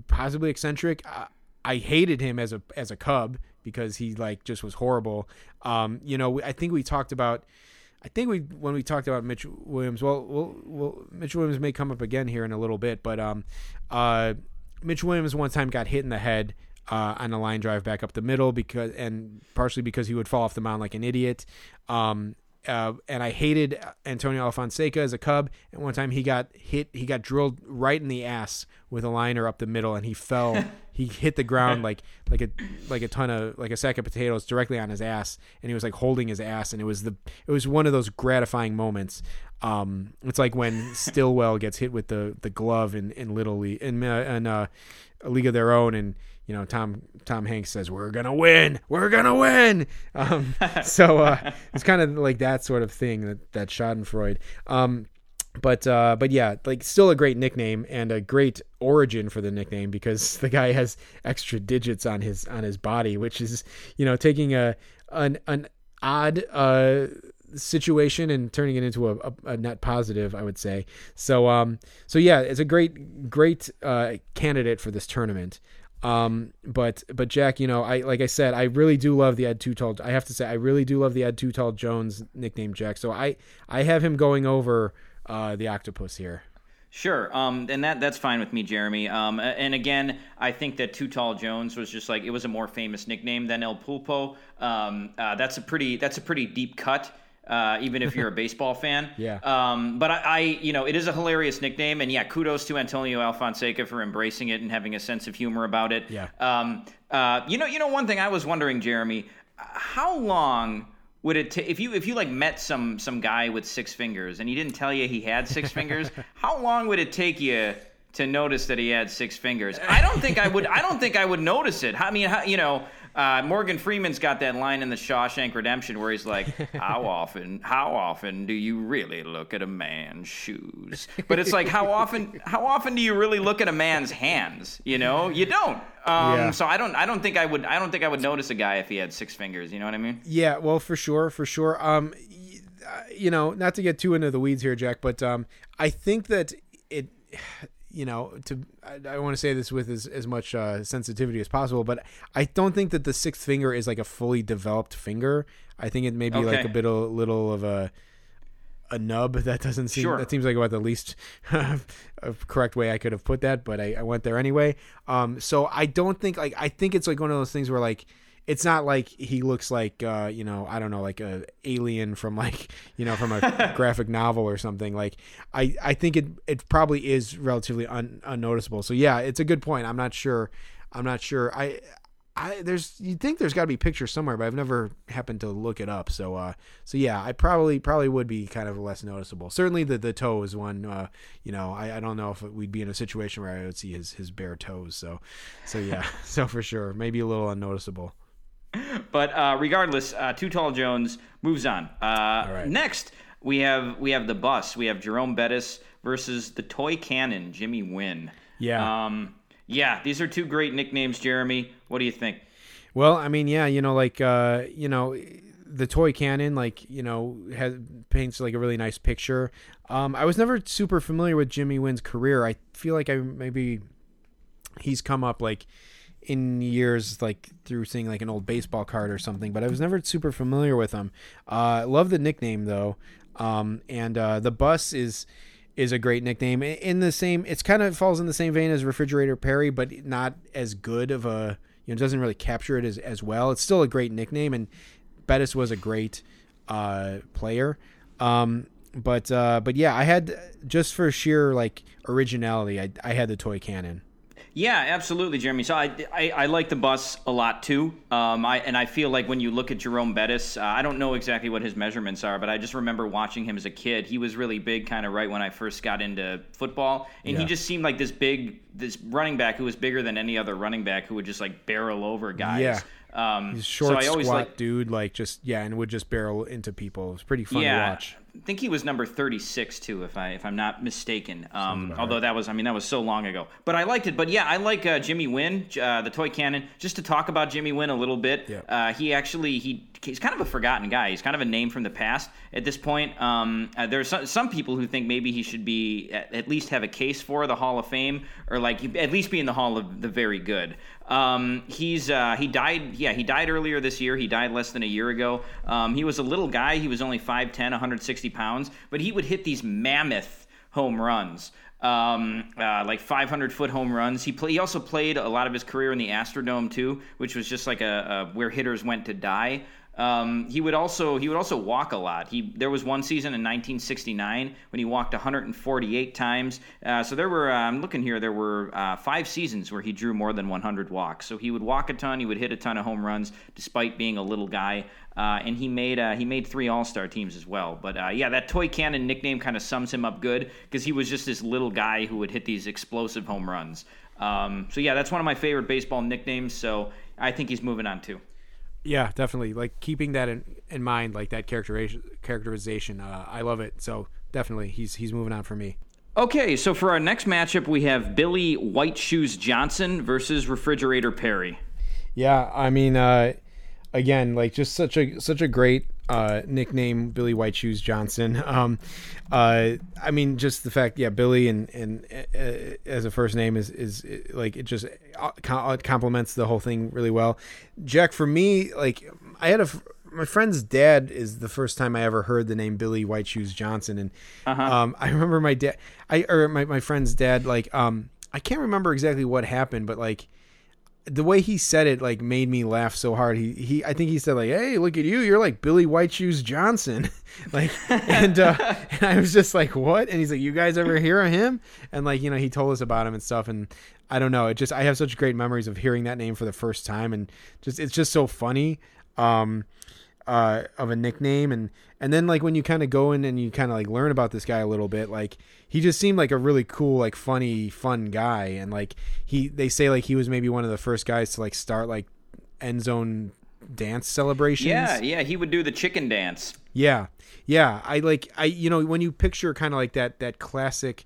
possibly eccentric. I, I hated him as a as a cub because he like just was horrible. Um, you know, I think we talked about. I think we when we talked about Mitch Williams, well, well, well, Mitch Williams may come up again here in a little bit, but um, uh, Mitch Williams one time got hit in the head uh, on a line drive back up the middle because, and partially because he would fall off the mound like an idiot. Um, uh, and I hated Antonio Alfonseca as a Cub. And one time he got hit, he got drilled right in the ass with a liner up the middle, and he fell. <laughs> he hit the ground like like a like a ton of like a sack of potatoes directly on his ass, and he was like holding his ass, and it was the it was one of those gratifying moments. Um, it's like when <laughs> Stilwell gets hit with the the glove in in Little League in uh, in uh, a league of their own, and you know Tom Tom Hanks says we're gonna win, we're gonna win. Um, <laughs> so uh, it's kind of like that sort of thing that that Schadenfreude. Um, but uh, but yeah, like still a great nickname and a great origin for the nickname because <laughs> the guy has extra digits on his on his body, which is you know taking a an an odd uh situation and turning it into a, a, a net positive, I would say. So um so yeah, it's a great great uh candidate for this tournament. Um, but but Jack, you know, I like I said, I really do love the Ed Tall. I have to say, I really do love the Ed Tall Jones nickname, Jack. So I I have him going over uh, the octopus here. Sure, um, and that that's fine with me, Jeremy. Um, and again, I think that Too Tall Jones was just like it was a more famous nickname than El Pulpo. Um, uh, that's a pretty that's a pretty deep cut, uh, even if you're a <laughs> baseball fan. Yeah. Um, but I, I, you know, it is a hilarious nickname, and yeah, kudos to Antonio Alfonseca for embracing it and having a sense of humor about it. Yeah. Um, uh, you know, you know, one thing I was wondering, Jeremy, how long would it take if you if you like met some some guy with six fingers and he didn't tell you he had six <laughs> fingers? How long would it take you? To notice that he had six fingers, I don't think I would. I don't think I would notice it. I mean, you know, uh, Morgan Freeman's got that line in the Shawshank Redemption where he's like, <laughs> "How often, how often do you really look at a man's shoes?" But it's like, how often, how often do you really look at a man's hands? You know, you don't. Um, Yeah. So I don't. I don't think I would. I don't think I would notice a guy if he had six fingers. You know what I mean? Yeah, well, for sure, for sure. Um, uh, you know, not to get too into the weeds here, Jack, but um, I think that it, you know, to I, I want to say this with as as much uh, sensitivity as possible, but I don't think that the sixth finger is like a fully developed finger. I think it may be like a bit of little of a a nub. <laughs> That doesn't seem Sure. that seems like about the least <laughs> correct way I could have put that, but I, I went there anyway. Um, so I don't think like I think it's like one of those things where like it's not like he looks like uh, you know I don't know like a alien from like you know from a <laughs> graphic novel or something. Like I I think it it probably is relatively un, unnoticeable. So yeah, it's a good point. I'm not sure. I'm not sure. I I there's you think there's got to be pictures somewhere, but I've never happened to look it up. So uh, so yeah, I probably probably would be kind of less noticeable. Certainly the the toe is one. Uh, you know, I, I don't know if we'd be in a situation where I would see his his bare toes. So so yeah, <laughs> so for sure, maybe a little unnoticeable. <laughs> But uh, regardless, uh, Too Tall Jones moves on. Uh, right. Next, we have we have the bus. We have Jerome Bettis versus the toy cannon, Jimmy Wynn. Yeah. Um, yeah, these are two great nicknames, Jeremy. What do you think? Well, I mean, yeah, you know, like uh, you know, the toy cannon, like you know, has paints like a really nice picture. Um, I was never super familiar with Jimmy Wynn's career. I feel like I maybe he's come up like in years like through seeing like an old baseball card or something, but I was never super familiar with him. Uh, love the nickname though, um, and uh, the bus is is a great nickname in the same. It's kind of falls in the same vein as Refrigerator Perry, but not as good of a. You know, doesn't really capture it as as well. It's still a great nickname, and Bettis was a great uh, player. Um, but uh, but yeah, I had just for sheer like originality, I I had the toy cannon. Yeah, absolutely, Jeremy. So I, I, I, like the bus a lot too. Um, I and I feel like when you look at Jerome Bettis, uh, I don't know exactly what his measurements are, but I just remember watching him as a kid. He was really big, kind of right when I first got into football, and yeah. he just seemed like this big, this running back who was bigger than any other running back who would just like barrel over guys. Yeah. Um, He's short, so I always squat like, dude, like just yeah, and would just barrel into people. It was pretty fun yeah, to watch. I think he was number 36 too, if I if I'm not mistaken. Um, although that was, I mean, that was so long ago. But I liked it. But yeah, I like uh, Jimmy Wynn, uh, the toy cannon. Just to talk about Jimmy Wynn a little bit. Yeah. Uh, he actually he he's kind of a forgotten guy. He's kind of a name from the past at this point. Um, uh, there's some, some people who think maybe he should be at, at, least have a case for the Hall of Fame or like at least be in the Hall of the Very Good. Um, he's uh, he died. Yeah, he died earlier this year. He died less than a year ago. Um, he was a little guy. He was only 5'10", 160 pounds, but he would hit these mammoth home runs. Um, uh, like 500 foot home runs. He play, He also played a lot of his career in the Astrodome too, which was just like a, a where hitters went to die. Um, he would also he would also walk a lot. He there was one season in 1969 when he walked 148 times. Uh, so there were uh, I'm looking here there were uh, five seasons where he drew more than 100 walks. So he would walk a ton. He would hit a ton of home runs despite being a little guy. Uh, and he made uh, he made three All Star teams as well. But uh, yeah, that toy cannon nickname kind of sums him up good because he was just this little guy who would hit these explosive home runs. Um, so yeah, that's one of my favorite baseball nicknames. So I think he's moving on too. Yeah, definitely. Like keeping that in, in mind, like that characterization. Characterization, uh, I love it. So definitely, he's he's moving on for me. Okay, so for our next matchup, we have Billy White Shoes Johnson versus Refrigerator Perry. Yeah, I mean, uh, again, like just such a such a great uh, nickname, Billy White Shoes Johnson. <laughs> Um, uh, I mean, just the fact, yeah, Billy and and uh, as a first name is is like it just uh, complements the whole thing really well. Jack, for me, like I had a my friend's dad is the first time I ever heard the name Billy White Shoes Johnson, and uh-huh. um, I <laughs> remember my dad, I or my my friend's dad, like um, I can't remember exactly what happened, but like the way he said it like made me laugh so hard. He he I think he said like, "Hey, look at you. You're like Billy White Shoes Johnson." <laughs> like and uh <laughs> and I was just like, "What?" And he's like, "You guys ever hear of him?" And like, you know, he told us about him and stuff and I don't know. It just I have such great memories of hearing that name for the first time and just it's just so funny. Um uh, of a nickname. And and then like when you kind of go in and you kind of like learn about this guy a little bit like he just seemed like a really cool like funny fun guy. And like he they say like he was maybe one of the first guys to like start like end zone dance celebrations. Yeah yeah he would do the chicken dance. Yeah yeah. I like i you know when you picture kind of like that that classic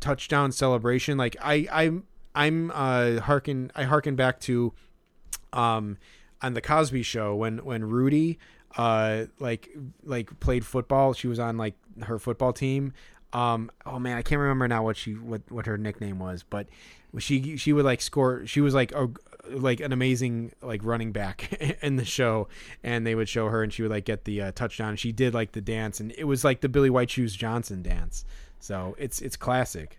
touchdown celebration like i i'm i'm uh harken i harken back to um on the Cosby Show when when Rudy uh like like played football. She was on like her football team. Um oh man, I can't remember now what she what what her nickname was, but she she would like score. She was like a like an amazing like running back <laughs> in the show, and they would show her, and she would like get the uh, touchdown. She did like the dance, and it was like the Billy White Shoes Johnson dance. So it's it's classic.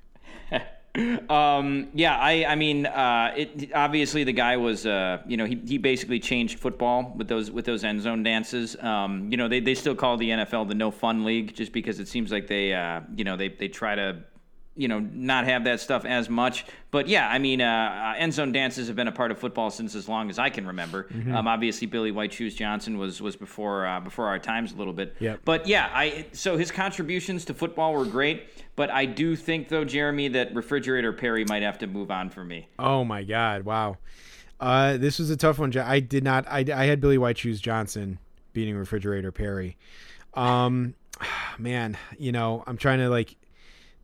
<laughs> <laughs> um, yeah, I, I mean, uh, it, obviously the guy was, uh, you know, he, he basically changed football with those with those end zone dances. Um, you know, they, they still call the NFL the no fun league just because it seems like they, uh, you know, they, they try to you know not have that stuff as much. But yeah, I mean, uh, end zone dances have been a part of football since as long as I can remember. Mm-hmm. Um, obviously, Billy White Shoes Johnson was was before uh, before our times a little bit. Yep. But yeah, I so his contributions to football were great. But I do think though, Jeremy, that Refrigerator Perry might have to move on for me. Oh my God! Wow. Uh, this was a tough one. I did not. I, I had Billy White Shoes Johnson beating Refrigerator Perry. Um, <sighs> man, you know, I'm trying to like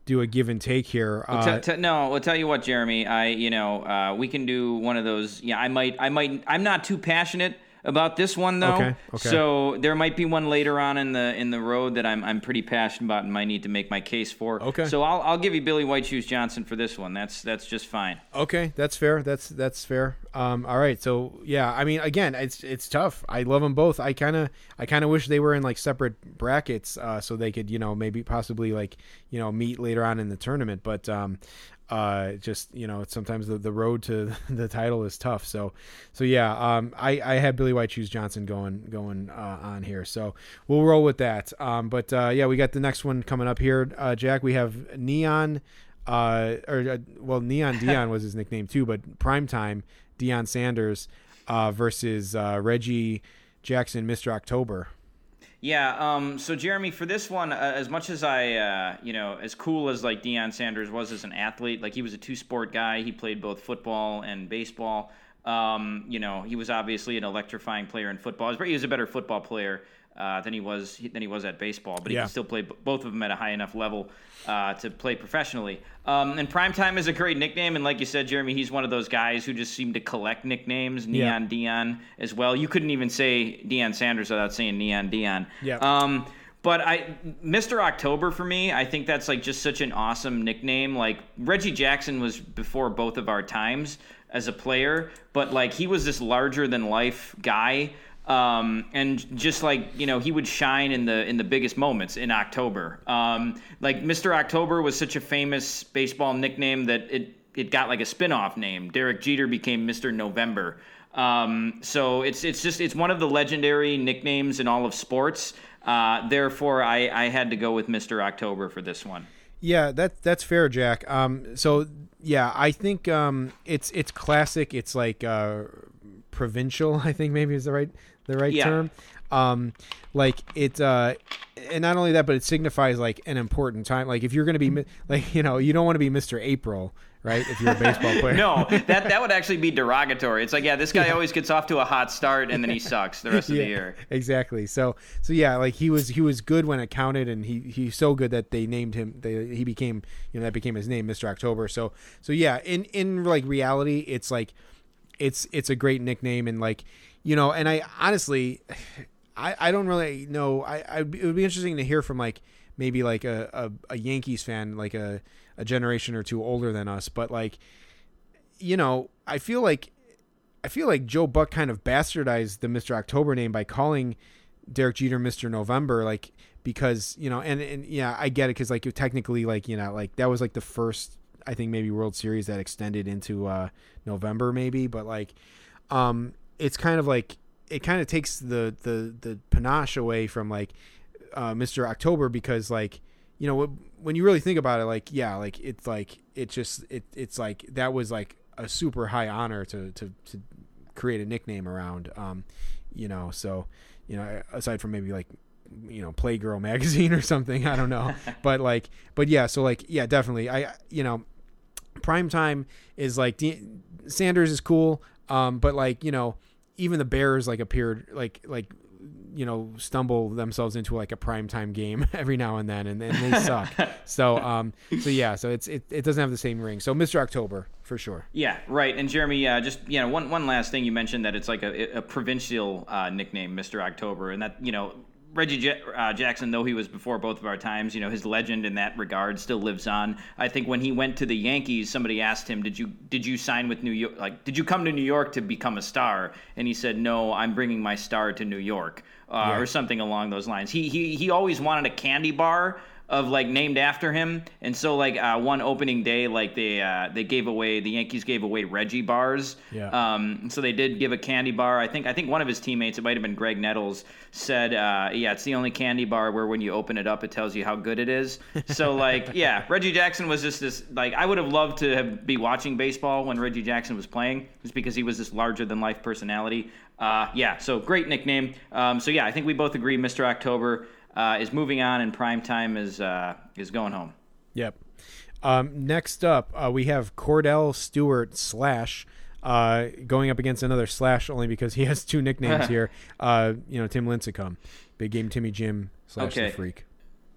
do a give and take here. Well, t- uh, t- no, I'll tell you what, Jeremy. I, you know, uh, we can do one of those. Yeah, I might, I might. I'm not too passionate about this one though. Okay, okay. So there might be one later on in the in the road that I'm I'm pretty passionate about and might need to make my case for. Okay. So I'll I'll give you Billy White Shoes Johnson for this one. That's that's just fine. Okay, that's fair. That's that's fair. Um, all right, so yeah, I mean, again, it's it's tough. I love them both. I kind of I kind of wish they were in like separate brackets, uh, so they could you know maybe possibly like you know meet later on in the tournament. But um, uh, just you know, sometimes the, the road to <laughs> the title is tough. So so yeah, um, I I had Billy White Shoes Johnson going going uh, on here, so we'll roll with that. Um, but uh, yeah, we got the next one coming up here, uh, Jack. We have Neon uh, or uh, well, Neon <laughs> Dion was his nickname too, but Primetime Deion Sanders uh, versus uh, Reggie Jackson, Mr. October. Yeah. Um, so Jeremy, for this one, uh, as much as I, uh, you know, as cool as like Deion Sanders was as an athlete, like he was a two-sport guy. He played both football and baseball. Um, you know, he was obviously an electrifying player in football. He was a better football player uh, than he was than he was at baseball, but he Yeah. could still play b- both of them at a high enough level uh, to play professionally. Um, and Primetime is a great nickname, and like you said, Jeremy, he's one of those guys who just seem to collect nicknames. Yeah. Neon Dion as well. You couldn't even say Deion Sanders without saying Neon Dion. Yeah. Um, but I, Mr. October for me, I think that's like just such an awesome nickname. Like Reggie Jackson was before both of our times as a player, but like he was this larger than life guy. Um, and just like you know, he would shine in the in the biggest moments in October. Um, like Mr. October was such a famous baseball nickname that it it got like a spin-off name. Derek Jeter became Mr. November. Um, so it's it's just it's one of the legendary nicknames in all of sports. Uh, therefore, I, I had to go with Mr. October for this one. Yeah, that that's fair, Jack. Um, so yeah, I think um, it's it's classic. It's like uh, provincial. <laughs> I think maybe is the right the right Yeah. term. Um, like it, uh, and not only that, but it signifies like an important time. Like if you're going to be like you know you don't want to be Mister April, right? If you're a baseball <laughs> player. No, that that would actually be derogatory. It's like, yeah, this guy always gets off to a hot start and then he sucks the rest of the year. exactly. So so yeah, like he was he was good when it counted, and he he's so good that they named him. They he became you know that became his name, Mister October. So so yeah, in in like reality, it's like it's it's a great nickname, and like you know, and I honestly, I I don't really know. I I it would be interesting to hear from like maybe like a a, a Yankees fan, like a a generation or two older than us, but like you know, I feel like I feel like Joe Buck kind of bastardized the Mr. October name by calling Derek Jeter Mr. November, like because you know, and and yeah, I get it because like technically, like you know, like that was like the first I think maybe World Series that extended into uh November maybe, but like um it's kind of like it kind of takes the the the panache away from like uh Mr. October because like you know when you really think about it like yeah like it's like it just it it's like that was like a super high honor to to to create a nickname around um you know so you know aside from maybe like you know playgirl <laughs> magazine or something i don't know <laughs> but like but yeah so like yeah definitely i you know prime time is like D- sanders is cool um but like you know even the bears like appeared like like you know stumble themselves into like a prime time game <laughs> every now and then and, and they suck <laughs> so um so yeah so it's it, it doesn't have the same ring so mr october for sure Yeah, right. And Jeremy, uh, just you know, one one last thing you mentioned that it's like a, a provincial uh, nickname, Mister October, and that you know. Reggie J- uh, Jackson, though he was before both of our times, you know his legend in that regard still lives on. I think when he went to the Yankees, somebody asked him, "Did you did you sign with New York? Like, did you come to New York to become a star?" And he said, "No, I'm bringing my star to New York," uh, or something along those lines. He he he always wanted a candy bar of like named after him. And so like uh, one opening day like they uh, they gave away the yankees gave away reggie bars. Yeah. um, so they did give a candy bar. I think i think one of his teammates it might have been Graig Nettles said uh, yeah it's the only candy bar where when you open it up it tells you how good it is. So like yeah <laughs> reggie jackson was just this like i would have loved to have be watching baseball when reggie jackson was playing just because he was this larger than life personality. Uh, yeah so great nickname. Um, so yeah i think we both agree mr october uh, is moving on, and prime time is uh, is going home. Yep. Um, next up, uh, we have Kordell Stewart slash uh, going up against another slash only because he has two nicknames <laughs> here. Uh, you know, Tim Lincecum, Big Game Timmy Jim slash Okay. the Freak.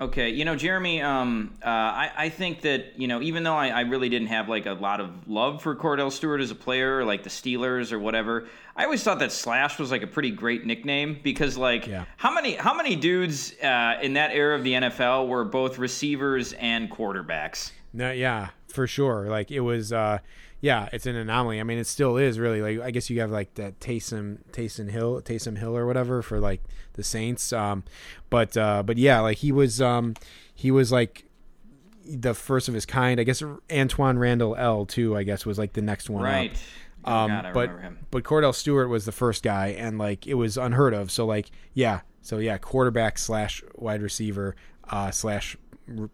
Okay, you know, Jeremy, um, uh, I, I think that, you know, even though I, I really didn't have like a lot of love for Kordell Stewart as a player, or, like the Steelers or whatever, I always thought that Slash was like a pretty great nickname because, like, Yeah. how many how many dudes uh, in that era of the NFL were both receivers and quarterbacks? No, yeah, for sure. Like it was, uh, yeah, it's an anomaly. I mean, it still is really. Like I guess you have like that Taysom Taysom Hill Taysom Hill or whatever for like the Saints. Um, but uh, but yeah, like he was um, he was like the first of his kind. I guess Antwaan Randle El too. I guess was like the next one. up. Right. Oh, Um, God, but but Kordell Stewart was the first guy, and like it was unheard of. So like yeah, so yeah, quarterback slash wide receiver uh, slash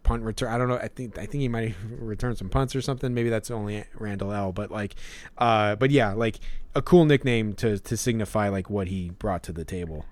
punt return. I don't know. I think I think he might <laughs> return some punts or something. Maybe that's only Randle El. But like, uh, but yeah, like a cool nickname to to signify like what he brought to the table.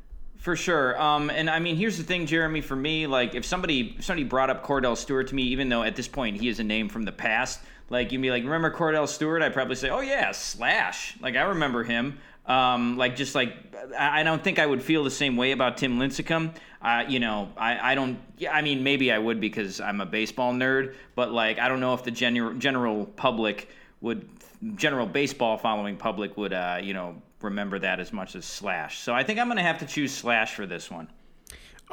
For sure. Um, and I mean, here's the thing, Jeremy. For me, like, if somebody if somebody brought up Kordell Stewart to me, even though at this point he is a name from the past, like you'd be like, "Remember Kordell Stewart?" I'd probably say, "Oh yeah, Slash." Like I remember him. Um, like just like I don't think I would feel the same way about Tim Lincecum. Uh, you know, I, I don't. I mean, maybe I would because I'm a baseball nerd, but like I don't know if the general general public would general baseball following public would uh, you know remember that as much as Slash. So I think I'm gonna have to choose Slash for this one.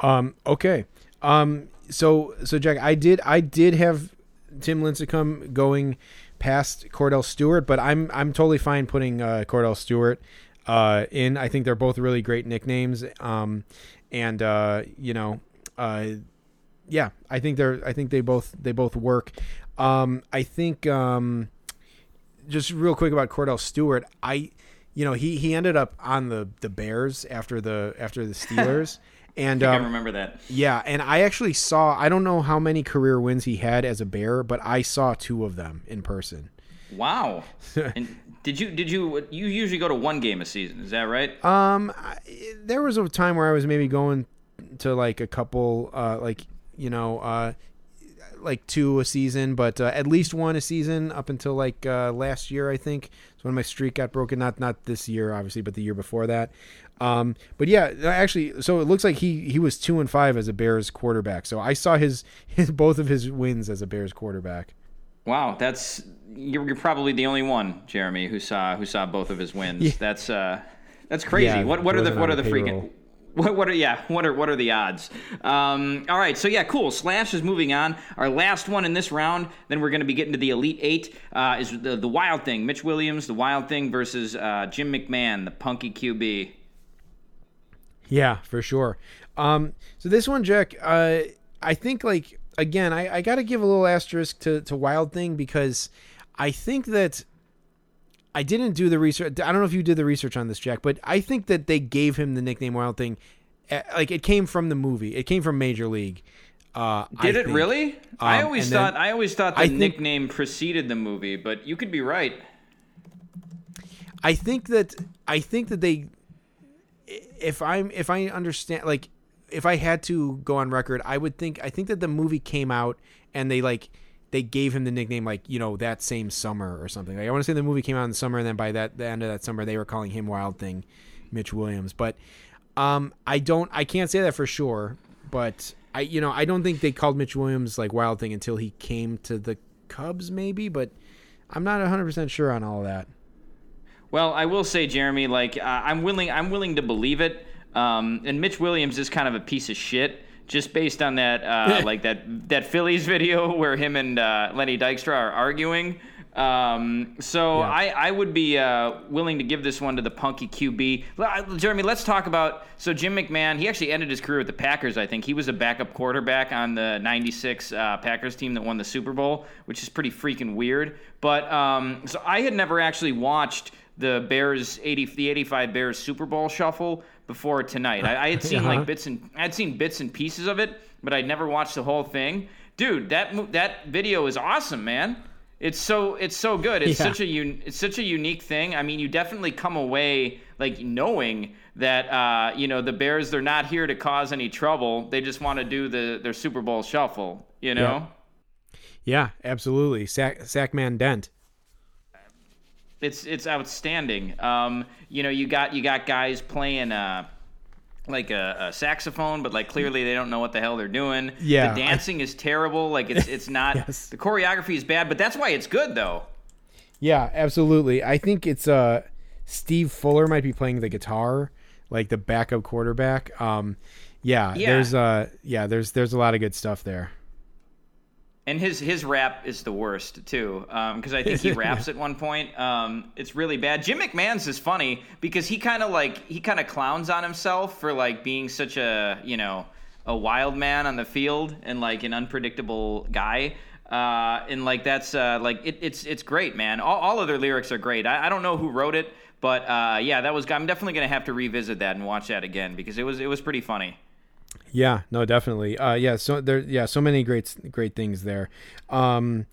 Um, okay. Um, so so Jack, I did I did have Tim Lincecum going past Kordell Stewart, but I'm I'm totally fine putting uh, Kordell Stewart uh, in. I think they're both really great nicknames. Um, and uh, you know, uh, yeah, I think they're I think they both they both work. Um, I think um, just real quick about Kordell Stewart, I you know he he ended up on the the Bears after the after the Steelers. <laughs> And I um, remember that. yeah, and I actually saw I don't know how many career wins he had as a bear, but I saw two of them in person. Wow. <laughs> and did you did you you usually go to one game a season? Is that right? Um I, there was a time where I was maybe going to like a couple uh like, you know, uh like two a season, but uh, at least one a season up until like uh, last year, I think. So when my streak got broken, not not this year, obviously, but the year before that. Um, but yeah, actually, so it looks like he he was two and five as a Bears quarterback. So I saw his, <laughs> his both of his wins as a Bears quarterback. Wow, that's you're, you're probably the only one, Jeremy, who saw who saw both of his wins. Yeah. That's uh, that's crazy. Yeah, what what are the what are the freaking what, what are yeah what are what are the odds? Um, all right, so yeah, cool. Slash is moving on. Our last one in this round. Then we're going to be getting to the elite eight. Uh, is the the Wild Thing? Mitch Williams, the Wild Thing versus uh, Jim McMahon, the punky QB. Yeah, for sure. Um, so this one, Jack, uh, I think like again, I, I got to give a little asterisk to to Wild Thing because I think that I didn't do the research. I don't know if you did the research on this, Jack, but I think that they gave him the nickname Wild Thing. uh, Like it came from the movie. It came from Major League. Uh, Did I it think. really? I Um, always and then- thought I always thought the I think- nickname preceded the movie, but you could be right. I think that I think that they if I'm if I understand like if I had to go on record, I would think I think that the movie came out and they like they gave him the nickname like, you know, that same summer or something. Like I want to say the movie came out in the summer and then by that the end of that summer they were calling him Wild Thing, Mitch Williams. But um I don't I can't say that for sure, but I you know, I don't think they called Mitch Williams like Wild Thing until he came to the Cubs maybe, but I'm not 100% sure on all that. Well, I will say, Jeremy, like uh, I'm willing, I'm willing to believe it. Um, and Mitch Williams is kind of a piece of shit, just based on that, uh, <laughs> like that that Phillies video where him and uh, Lenny Dykstra are arguing. Um, so Yeah. I, I would be uh, willing to give this one to the punky QB. L- uh, Jeremy, let's talk about so Jim McMahon. He actually ended his career with the Packers. I think he was a backup quarterback on the '96 uh, Packers team that won the Super Bowl, which is pretty freaking weird. But um, so I had never actually watched the Bears 80 the 85 Bears Super Bowl shuffle before tonight. I, I had seen Uh-huh. like <laughs> bits and I'd seen bits and pieces of it, but I'd never watched the whole thing. Dude, that that video is awesome, man. It's so it's so good. It's Yeah. such a un, it's such a unique thing. I mean, you definitely come away like knowing that uh, you know the Bears they're not here to cause any trouble. They just want to do the their Super Bowl shuffle. You know. Yeah, absolutely. Sack Sackman Dent. It's it's outstanding. Um, you know, you got you got guys playing uh, like a, a saxophone, but like clearly they don't know what the hell they're doing. Yeah, the I- dancing is terrible. Like it's it's <laughs> not. Yes. The choreography is bad, but that's why it's good though. Yeah, absolutely. I think it's uh Steve Fuller might be playing the guitar, like the backup quarterback. Um yeah, Yeah. there's uh yeah, there's there's a lot of good stuff there. And his his rap is the worst too, because I think he <laughs> raps at one point. Um, it's really bad. Jim McMahon's is funny because he kind of like he kind of clowns on himself for like being such a you know a wild man on the field and like an unpredictable guy. Uh, and like that's uh, like it, it's it's great, man. All, all of their lyrics are great. I, I don't know who wrote it, but uh, yeah, that was. I'm definitely gonna have to revisit that and watch that again because it was it was pretty funny. Yeah, no, definitely. Uh, yeah, so there, yeah, so many great, great things there. Um,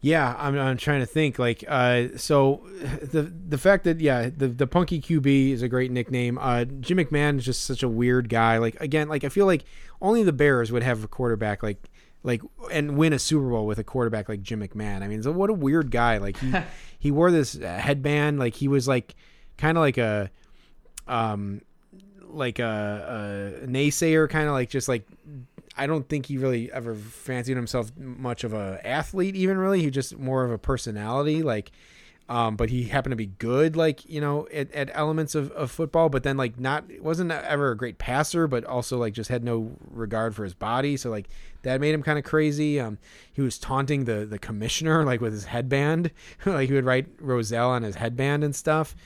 yeah, I'm, I'm trying to think. Like, uh, so the the fact that yeah, the the Punky QB is a great nickname. Uh, Jim McMahon is just such a weird guy. Like again, like I feel like only the Bears would have a quarterback like like and win a Super Bowl with a quarterback like Jim McMahon. I mean, so what a weird guy. Like he <laughs> he wore this headband. Like he was like kind of like a um like a, a naysayer kind of like just like I don't think he really ever fancied himself much of a athlete even really. He just more of a personality like um but he happened to be good like you know at, at elements of, of football but then like not wasn't ever a great passer but also like just had no regard for his body. So like that made him kind of crazy. Um he was taunting the the commissioner like with his headband. <laughs> Like he would write Rozelle on his headband and stuff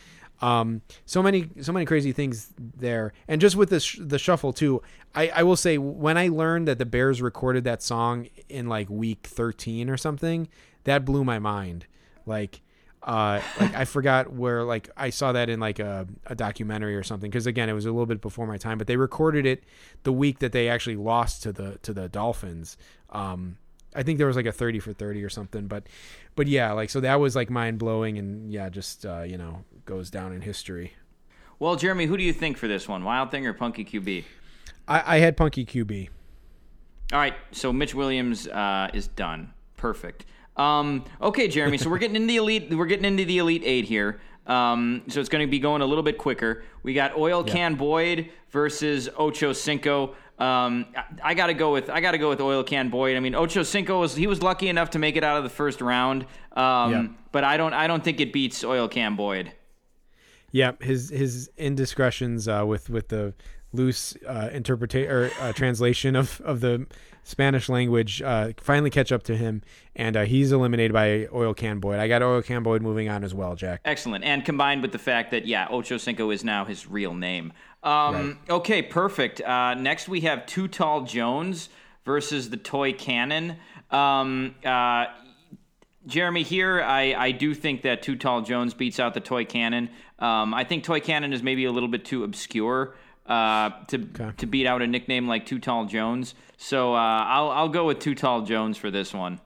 um, so many, so many crazy things there, and just with the sh- the shuffle too. I, I will say when I learned that the Bears recorded that song in like week thirteen or something, that blew my mind. Like, uh, like I forgot where like I saw that in like a, a documentary or something. Because again, it was a little bit before my time, but they recorded it the week that they actually lost to the to the Dolphins. Um, I think there was like a 30 for 30 or something, but but yeah, like so that was like mind blowing and yeah, just uh, you know, goes down in history. Well, Jeremy, who do you think for this one, Wild Thing or Punky QB? I, I had Punky QB. All right, so Mitch Williams uh, is done. Perfect. Um, okay, Jeremy. So we're getting into the elite. We're getting into the elite eight here. Um, so it's going to be going a little bit quicker. We got Oil Can Boyd versus Ocho Cinco. Um, I, I got to go with I got to go with Oil Can Boyd. I mean, Ocho Cinco was he was lucky enough to make it out of the first round. Um, Yeah. but I don't I don't think it beats Oil Can Boyd. Yeah, his his indiscretions uh, with with the loose uh, interpretation or uh, translation of of the Spanish language uh, finally catch up to him, and uh, he's eliminated by Oil Can Boyd. I got Oil Can Boyd moving on as well, Jack. Excellent. And combined with the fact that, yeah, Ocho Cinco is now his real name. Um, Okay, perfect. Uh, next, we have Too Tall Jones versus the Toy Cannon. Um, uh, Jeremy, here, I, I do think that Too Tall Jones beats out the Toy Cannon. Um, I think Toy Cannon is maybe a little bit too obscure uh, to to beat out a nickname like Too Tall Jones. So uh, I'll, I'll go with Too Tall Jones for this one.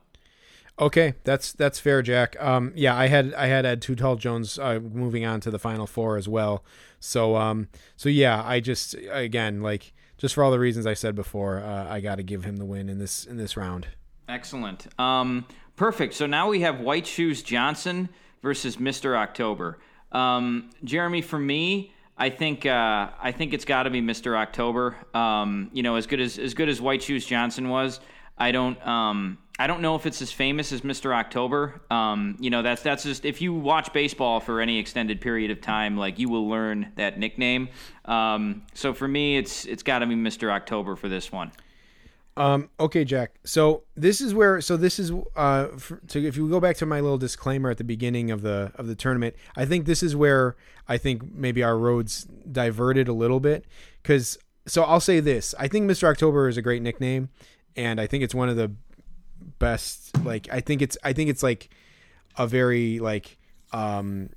Okay, that's that's fair, Jack. Um, yeah, I had I had Ed Too Tall Jones uh, moving on to the final four as well. So um, so yeah, I just again like just for all the reasons I said before, uh, I got to give him the win in this in this round. Excellent. Um, perfect. So now we have White Shoes Johnson versus Mr. October. Um, Jeremy, for me, I think uh, I think it's got to be Mr. October. Um, you know, as good as as good as White Shoes Johnson was, I don't um, I don't know if it's as famous as Mr. October. Um, you know, that's that's just if you watch baseball for any extended period of time, like you will learn that nickname. Um, so for me, it's it's got to be Mr. October for this one. Um, okay, Jack. So this is where. So this is. Uh, for, if you go back to my little disclaimer at the beginning of the of the tournament, I think this is where I think maybe our roads diverted a little bit. Because so I'll say this: I think Mr. October is a great nickname, and I think it's one of the best. Like I think it's I think it's like a very like um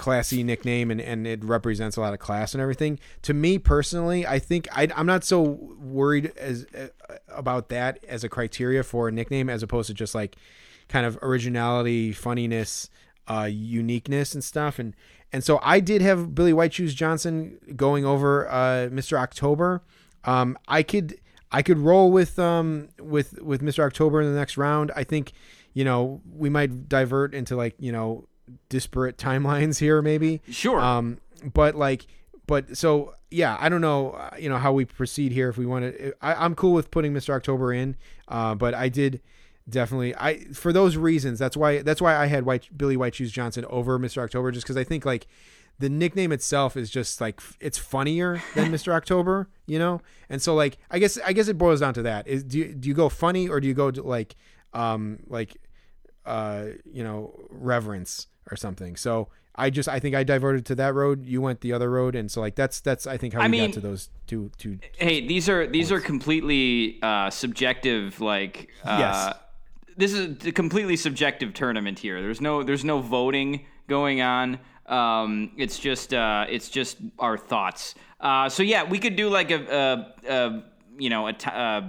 classy nickname and, and it represents a lot of class and everything. To me personally, I think I, I'm not so worried as uh, about that as a criteria for a nickname as opposed to just like kind of originality, funniness, uh, uniqueness and stuff. And and so I did have Billy White Shoes Johnson going over uh, Mr. October. Um, I could I could roll with um with with Mr. October in the next round. I think you know we might divert into like you know disparate timelines here maybe Sure. um but like but so yeah, I don't know, uh, you know how we proceed here. If we want to, I, I'm cool with putting Mr. October in, uh, but I did definitely I for those reasons. That's why that's why I had White Billy White Shoes Johnson over Mr. October, just because I think like the nickname itself is just like it's funnier than <laughs> Mr. October, you know. And so like I guess I guess it boils down to that is do you, do you go funny or do you go to like um like uh you know reverence or something. So I just I think I diverted to that road. You went the other road, and so like that's that's I think how I we mean- got to those two two. Hey, these are these are completely uh, subjective. Like, uh, Yes. this is a completely subjective tournament here. There's no there's no voting going on. Um, it's just uh, it's just our thoughts. Uh, so yeah, we could do like a, a, a you know a t- uh,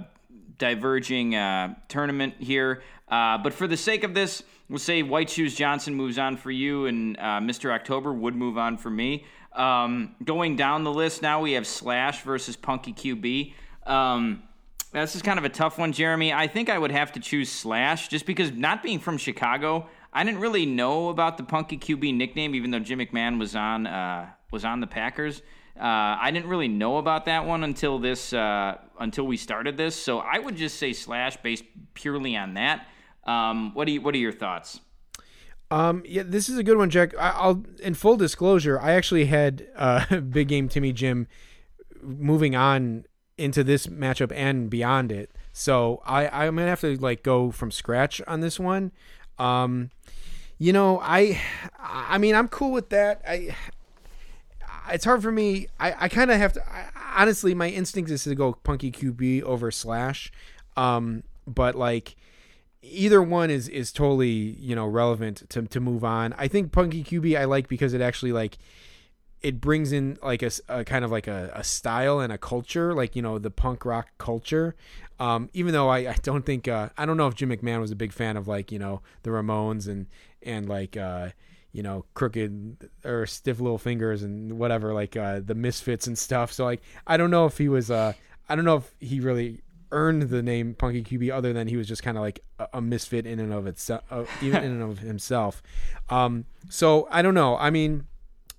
diverging uh, tournament here. Uh, but for the sake of this, we'll say White Shoes Johnson moves on for you, and uh, Mr. October would move on for me. Um, going down the list now, we have Slash versus Punky QB. Um, this is kind of a tough one, Jeremy. I think I would have to choose Slash just because not being from Chicago, I didn't really know about the Punky QB nickname, even though Jim McMahon was on uh, was on the Packers. Uh, I didn't really know about that one until this uh, until we started this. So I would just say Slash based purely on that. Um, what do you What are your thoughts? Um, yeah, this is a good one, Jack. I, I'll in full disclosure, I actually had uh, <laughs> big game Timmy Jim moving on into this matchup and beyond it. So I I'm gonna have to like go from scratch on this one. Um, you know, I I mean I'm cool with that. I it's hard for me. I, I kind of have to. I, honestly, my instinct is to go Punky QB over Slash, um, but like either one is is totally you know relevant to to move on. I think Punky QB I like because it actually like it brings in like a kind of like a, a style and a culture, like you know the punk rock culture. Um, even though I, I don't think uh, I don't know if Jim McMahon was a big fan of like you know the Ramones and and like uh, you know crooked or stiff little fingers and whatever like uh, the Misfits and stuff. So like I don't know if he was uh, I don't know if he really earned the name Punky QB other than he was just kind of like a, a misfit in and of itself, uh, even in and of himself. Um, so I don't know. I mean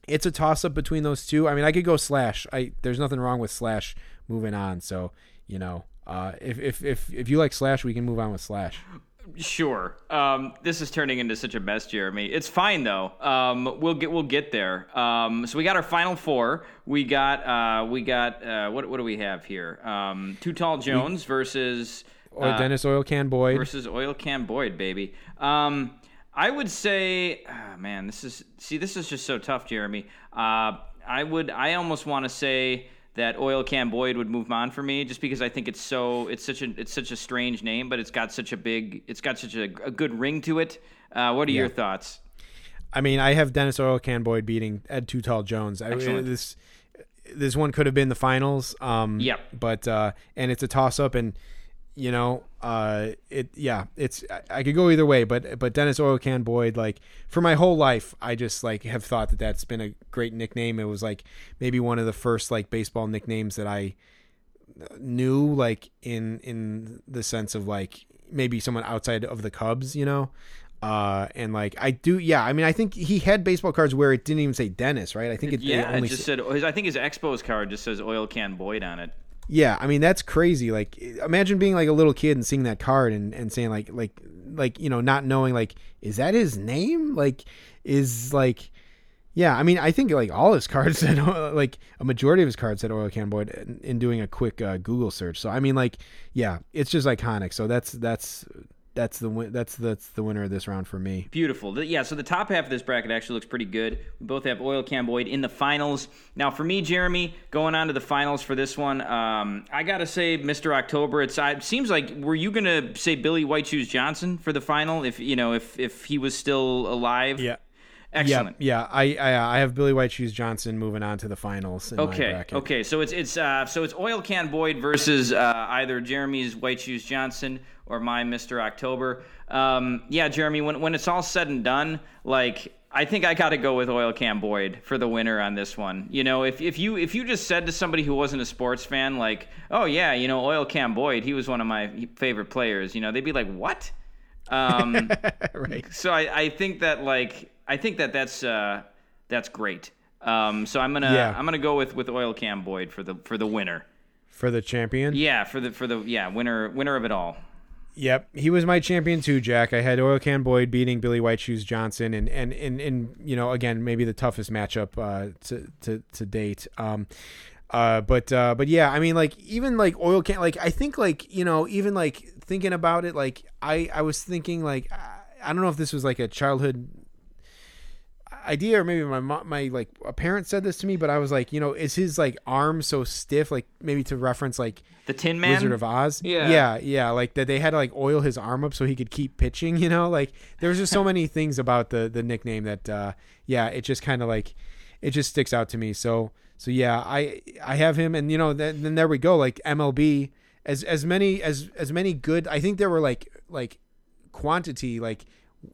it's a toss up between those two. I mean, I could go Slash. I there's nothing wrong with Slash moving on. So you know, uh, if if if if you like Slash, we can move on with Slash. Sure. Um, this is turning into such a mess, Jeremy. It's fine though. Um, we'll get we'll get there. Um, so we got our final four. We got uh, we got uh, what what do we have here? Um, Too Tall Jones versus Or uh, Dennis Oil Can Boyd. versus Oil Can Boyd, baby. Um, I would say, ah, man, this is see, this is just so tough, Jeremy. Uh, I would, I almost want to say that Oil Can Boyd would move on for me, just because I think it's so, it's such a, it's such a strange name, but it's got such a big, it's got such a, a good ring to it. Uh, what are your thoughts? I mean, I have Dennis Oil Can Boyd beating Ed Too Tall Jones. I, Excellent. this this one could have been the finals. Um, Yep. But uh, and it's a toss up, and you know, uh, it yeah, it's I, I could go either way. But but Dennis Oil Can Boyd, like for my whole life, I just like have thought that that's been a great nickname. It was like maybe one of the first like baseball nicknames that I knew, like in in the sense of like maybe someone outside of the Cubs, you know. Uh, and like I do, yeah. I mean, I think he had baseball cards where it didn't even say Dennis, right? I think it, it Yeah, it only just said. I think his Expos card just says Oil Can Boyd on it. Yeah, I mean that's crazy. Like imagine being like a little kid and seeing that card and, and saying like like like you know not knowing like is that his name? Like is like yeah, I mean I think like all his <laughs> cards said <laughs> like a majority of his cards said Oil Can Boyd in, in doing a quick uh, Google search. So I mean like yeah, it's just iconic. So that's that's that's the win- that's that's the winner of this round for me. Beautiful. The- Yeah, so the top half of this bracket actually looks pretty good. We both have Oil Can Boyd in the finals. Now, for me, Jeremy, going on to the finals for this one, um, I got to say Mr. October. It's, it seems like, were you going to say Billy White Shoes Johnson for the final if, you know, if, if he was still alive? Excellent. Yeah, yeah. I, I I have Billy White Shoes Johnson moving on to the finals. In my Okay. bracket. Okay. So it's it's uh, so it's Oil Can Boyd versus uh, either Jeremy's White Shoes Johnson or my Mister October. Um, yeah, Jeremy. When when it's all said and done, like I think I got to go with Oil Can Boyd for the winner on this one. You know, if if you if you just said to somebody who wasn't a sports fan, like, oh yeah, you know, Oil Can Boyd, he was one of my favorite players. You know, they'd be like, what? Um, <laughs> right. so I, I think that like I think that that's uh, that's great. Um, so I'm gonna Yeah. I'm gonna go with with Oil Can Boyd for the for the winner. for the champion. Yeah, for the for the yeah winner winner of it all. Yep, he was my champion too, Jack. I had Oil Can Boyd beating Billy White Shoes Johnson, and and and, and you know again maybe the toughest matchup uh, to to to date. Um, uh, but uh, but yeah, I mean like even like Oil Can, like I think like you know even like thinking about it, like I I was thinking like I, I don't know if this was like a childhood idea or maybe my mo- my like a parent said this to me, but I was like you know is his like arm so stiff like maybe to reference like The Tin Man. Wizard of Oz. Yeah. yeah, yeah. Like that, they had to like oil his arm up so he could keep pitching. <laughs> You know, like there's just so <laughs> many things about the the nickname that, uh, yeah, it just kind of like it just sticks out to me. So so yeah, I I have him, and you know, then, then there we go. Like MLB, as as many as as many good. I think there were like like quantity like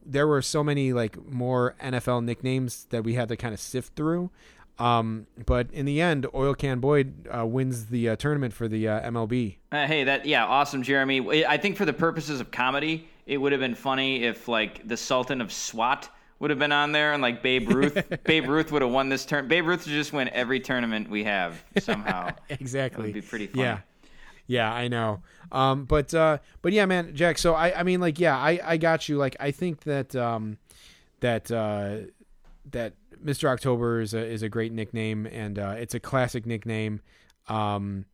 there were so many like more NFL nicknames that we had to kind of sift through. Um, but in the end, Oil Can Boyd uh, wins the uh, tournament for the uh, MLB. Uh, hey, that yeah, awesome, Jeremy. I think for the purposes of comedy, it would have been funny if like the Sultan of SWAT would have been on there, and like Babe Ruth, <laughs> Babe Ruth would have won this turn. Babe Ruth just win every tournament we have somehow. <laughs> exactly. That would be pretty funny. Yeah. Yeah, I know. Um, but uh, but yeah, man, Jack. So I, I mean, like, yeah, I, I got you. Like, I think that um, that uh, that Mr. October is a is a great nickname, and uh, it's a classic nickname. Um,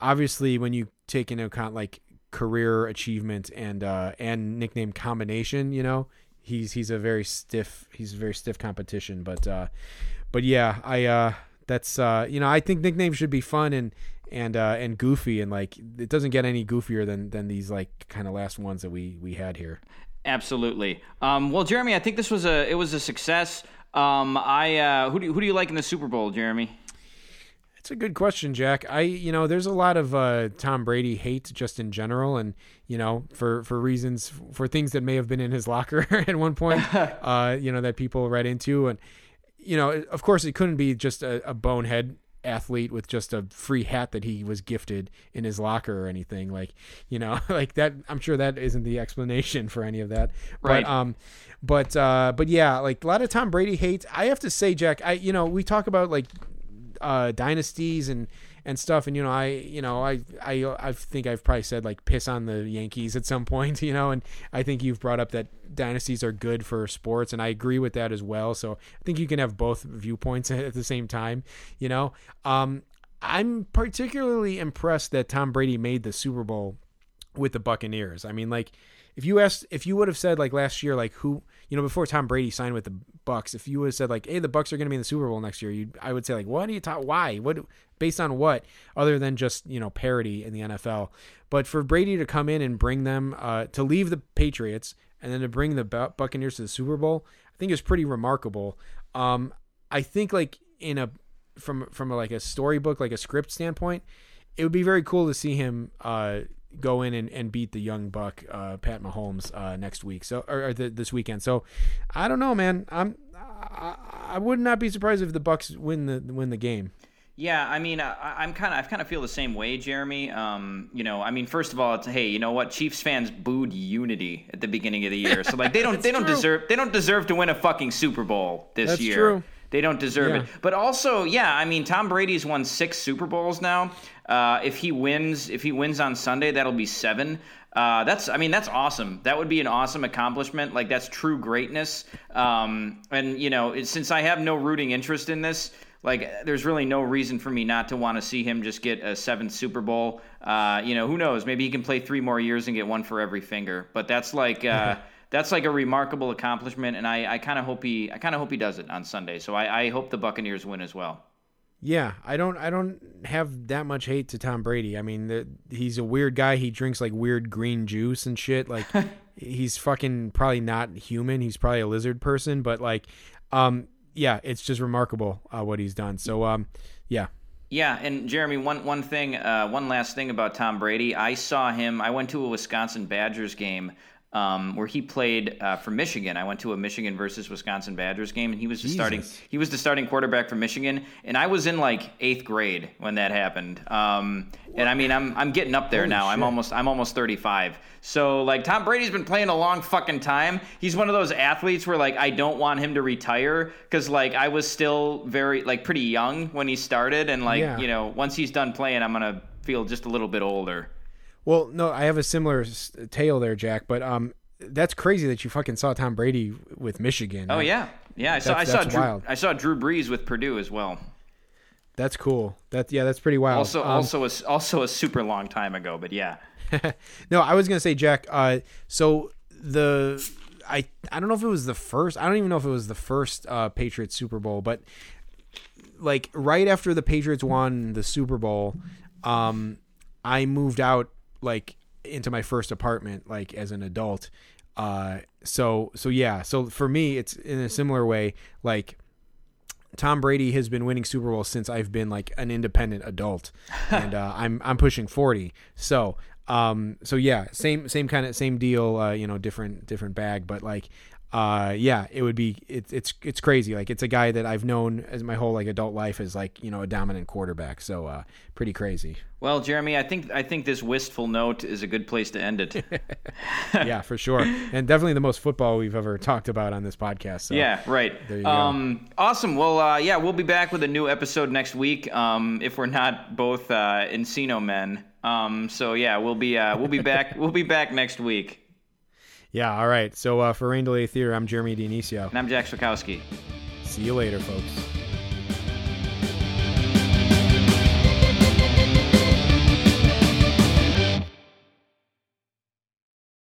obviously, when you take into account like career achievement and uh, and nickname combination, you know, he's he's a very stiff he's a very stiff competition. But uh, but yeah, I uh, that's uh, you know, I think nicknames should be fun and and uh, and goofy and like it doesn't get any goofier than than these like kind of last ones that we we had here. Absolutely. Um, well, Jeremy, I think this was a it was a success. Um, I uh, who do you, who do you like in the Super Bowl, Jeremy? It's a good question, Jack. I, you know, there's a lot of uh, Tom Brady hate just in general, and you know, for for reasons for things that may have been in his locker <laughs> at one point, <laughs> uh, you know, that people read into, and you know, of course, it couldn't be just a, a bonehead athlete with just a free hat that he was gifted in his locker or anything like you know <laughs> like that i'm sure that isn't the explanation for any of that Right. but um but uh but yeah like a lot of tom brady hates i have to say jack i you know we talk about like uh, dynasties and and stuff. And you know, I you know, I I I think I've probably said like piss on the Yankees at some <laughs> point. You know, and I think you've brought up that dynasties are good for sports, and I agree with that as well. So I think you can have both viewpoints <laughs> at the same time. You know, um, I'm particularly impressed that Tom Brady made the Super Bowl with the Buccaneers. I mean, like if you asked, if you would have said like last year, like who, you know, before Tom Brady signed with the Bucks, if you would have said like, hey, the Bucks are going to be in the Super Bowl next year, you, I would say like, what are you talking? Why? What? Based on what? Other than just you know parity in the NFL. But for Brady to come in and bring them uh, to leave the Patriots and then to bring the Buccaneers to the Super Bowl, I think is pretty remarkable. Um, I think like in a from from a, like a storybook, like a script standpoint, it would be very cool to see him uh, go in and, and beat the young buck uh, Pat Mahomes uh, next week. So or, or the, this weekend. So I don't know, man. I'm I, I would not be surprised if the Bucks win the win the game. Yeah, I mean, I, I'm kind of, I kind of feel the same way, Jeremy. Um, you know, I mean, first of all, it's hey, you know what? Chiefs fans booed unity at the beginning of the year, so like they <laughs> don't, they don't true. deserve, they don't deserve to win a fucking Super Bowl this That's year. true. They don't deserve Yeah. it. But also, yeah, I mean, Tom Brady's won six Super Bowls now. Uh, if he wins, if he wins on Sunday, that'll be seven. Uh, that's, I mean, that's awesome. That would be an awesome accomplishment. Like that's true greatness. Um, and you know, it, since I have no rooting interest in this, like there's really no reason for me not to want to see him just get a seventh Super Bowl. Uh, you know, who knows? Maybe he can play three more years and get one for every finger. But that's like. Uh, <laughs> That's like a remarkable accomplishment, and I, I kind of hope he I kind of hope he does it on Sunday. So I, I hope the Buccaneers win as well. Yeah, I don't I don't have that much hate to Tom Brady. I mean, the, he's a weird guy. He drinks like weird green juice and shit. Like <laughs> he's fucking probably not human. He's probably a lizard person, but like um yeah, it's just remarkable uh, what he's done. So um yeah. Yeah, and Jeremy, one one thing, uh, one last thing about Tom Brady. I saw him. I went to a Wisconsin Badgers game um, where he played uh, for Michigan. I went to a Michigan versus Wisconsin Badgers game, and he was the starting. He was the starting quarterback for Michigan, and I was in like eighth grade when that happened. Um, and I mean, I'm I'm getting up there Holy now. I'm almost I'm almost 35. So like Tom Brady's been playing a long fucking time. He's one of those athletes where like I don't want him to retire because like I was still very like pretty young when he started, and like Yeah. you know once he's done playing, I'm gonna feel just a little bit older. Well, no, I have a similar s- tale there, Jack. But um, that's crazy that you fucking saw Tom Brady with Michigan. Oh yeah, yeah. I saw That's- I saw Drew, wild. I saw Drew Brees with Purdue as well. that's cool. That yeah, that's pretty wild. Also Um, also a, also a super long time ago, but yeah. <laughs> no, I was gonna say, Jack. Uh, so the I I don't know if it was the first. I don't even know if it was the first uh, Patriots Super Bowl, but like right after the Patriots won the Super Bowl, um, I moved out like into my first apartment, like as an adult. Uh, so so yeah. So for me, it's in a similar way, like. Tom Brady has been winning Super Bowls since I've been like an independent adult, <laughs> and uh, I'm I'm pushing forty. So um so yeah, same same kind of same deal. Uh, you know, different different bag, but like uh yeah, it would be it's it's it's crazy. Like it's a guy that I've known as my whole like adult life as like you know a dominant quarterback. So uh pretty crazy. Well, Jeremy, I think I think this wistful note is a good place to end it. <laughs> yeah, for sure, and definitely the most football we've ever talked about on this podcast. So. Yeah, right. There you go. um, Awesome. Well, uh, yeah, we'll be back with a new episode next week. Um, if we're not both uh, Encino men. Um, so yeah, we'll be uh, we'll be back. we'll be back next week. Yeah. All right. So uh, for Rain Delay Theater, I'm Jeremy Dionisio. And I'm Jack Swakowski. See you later, folks.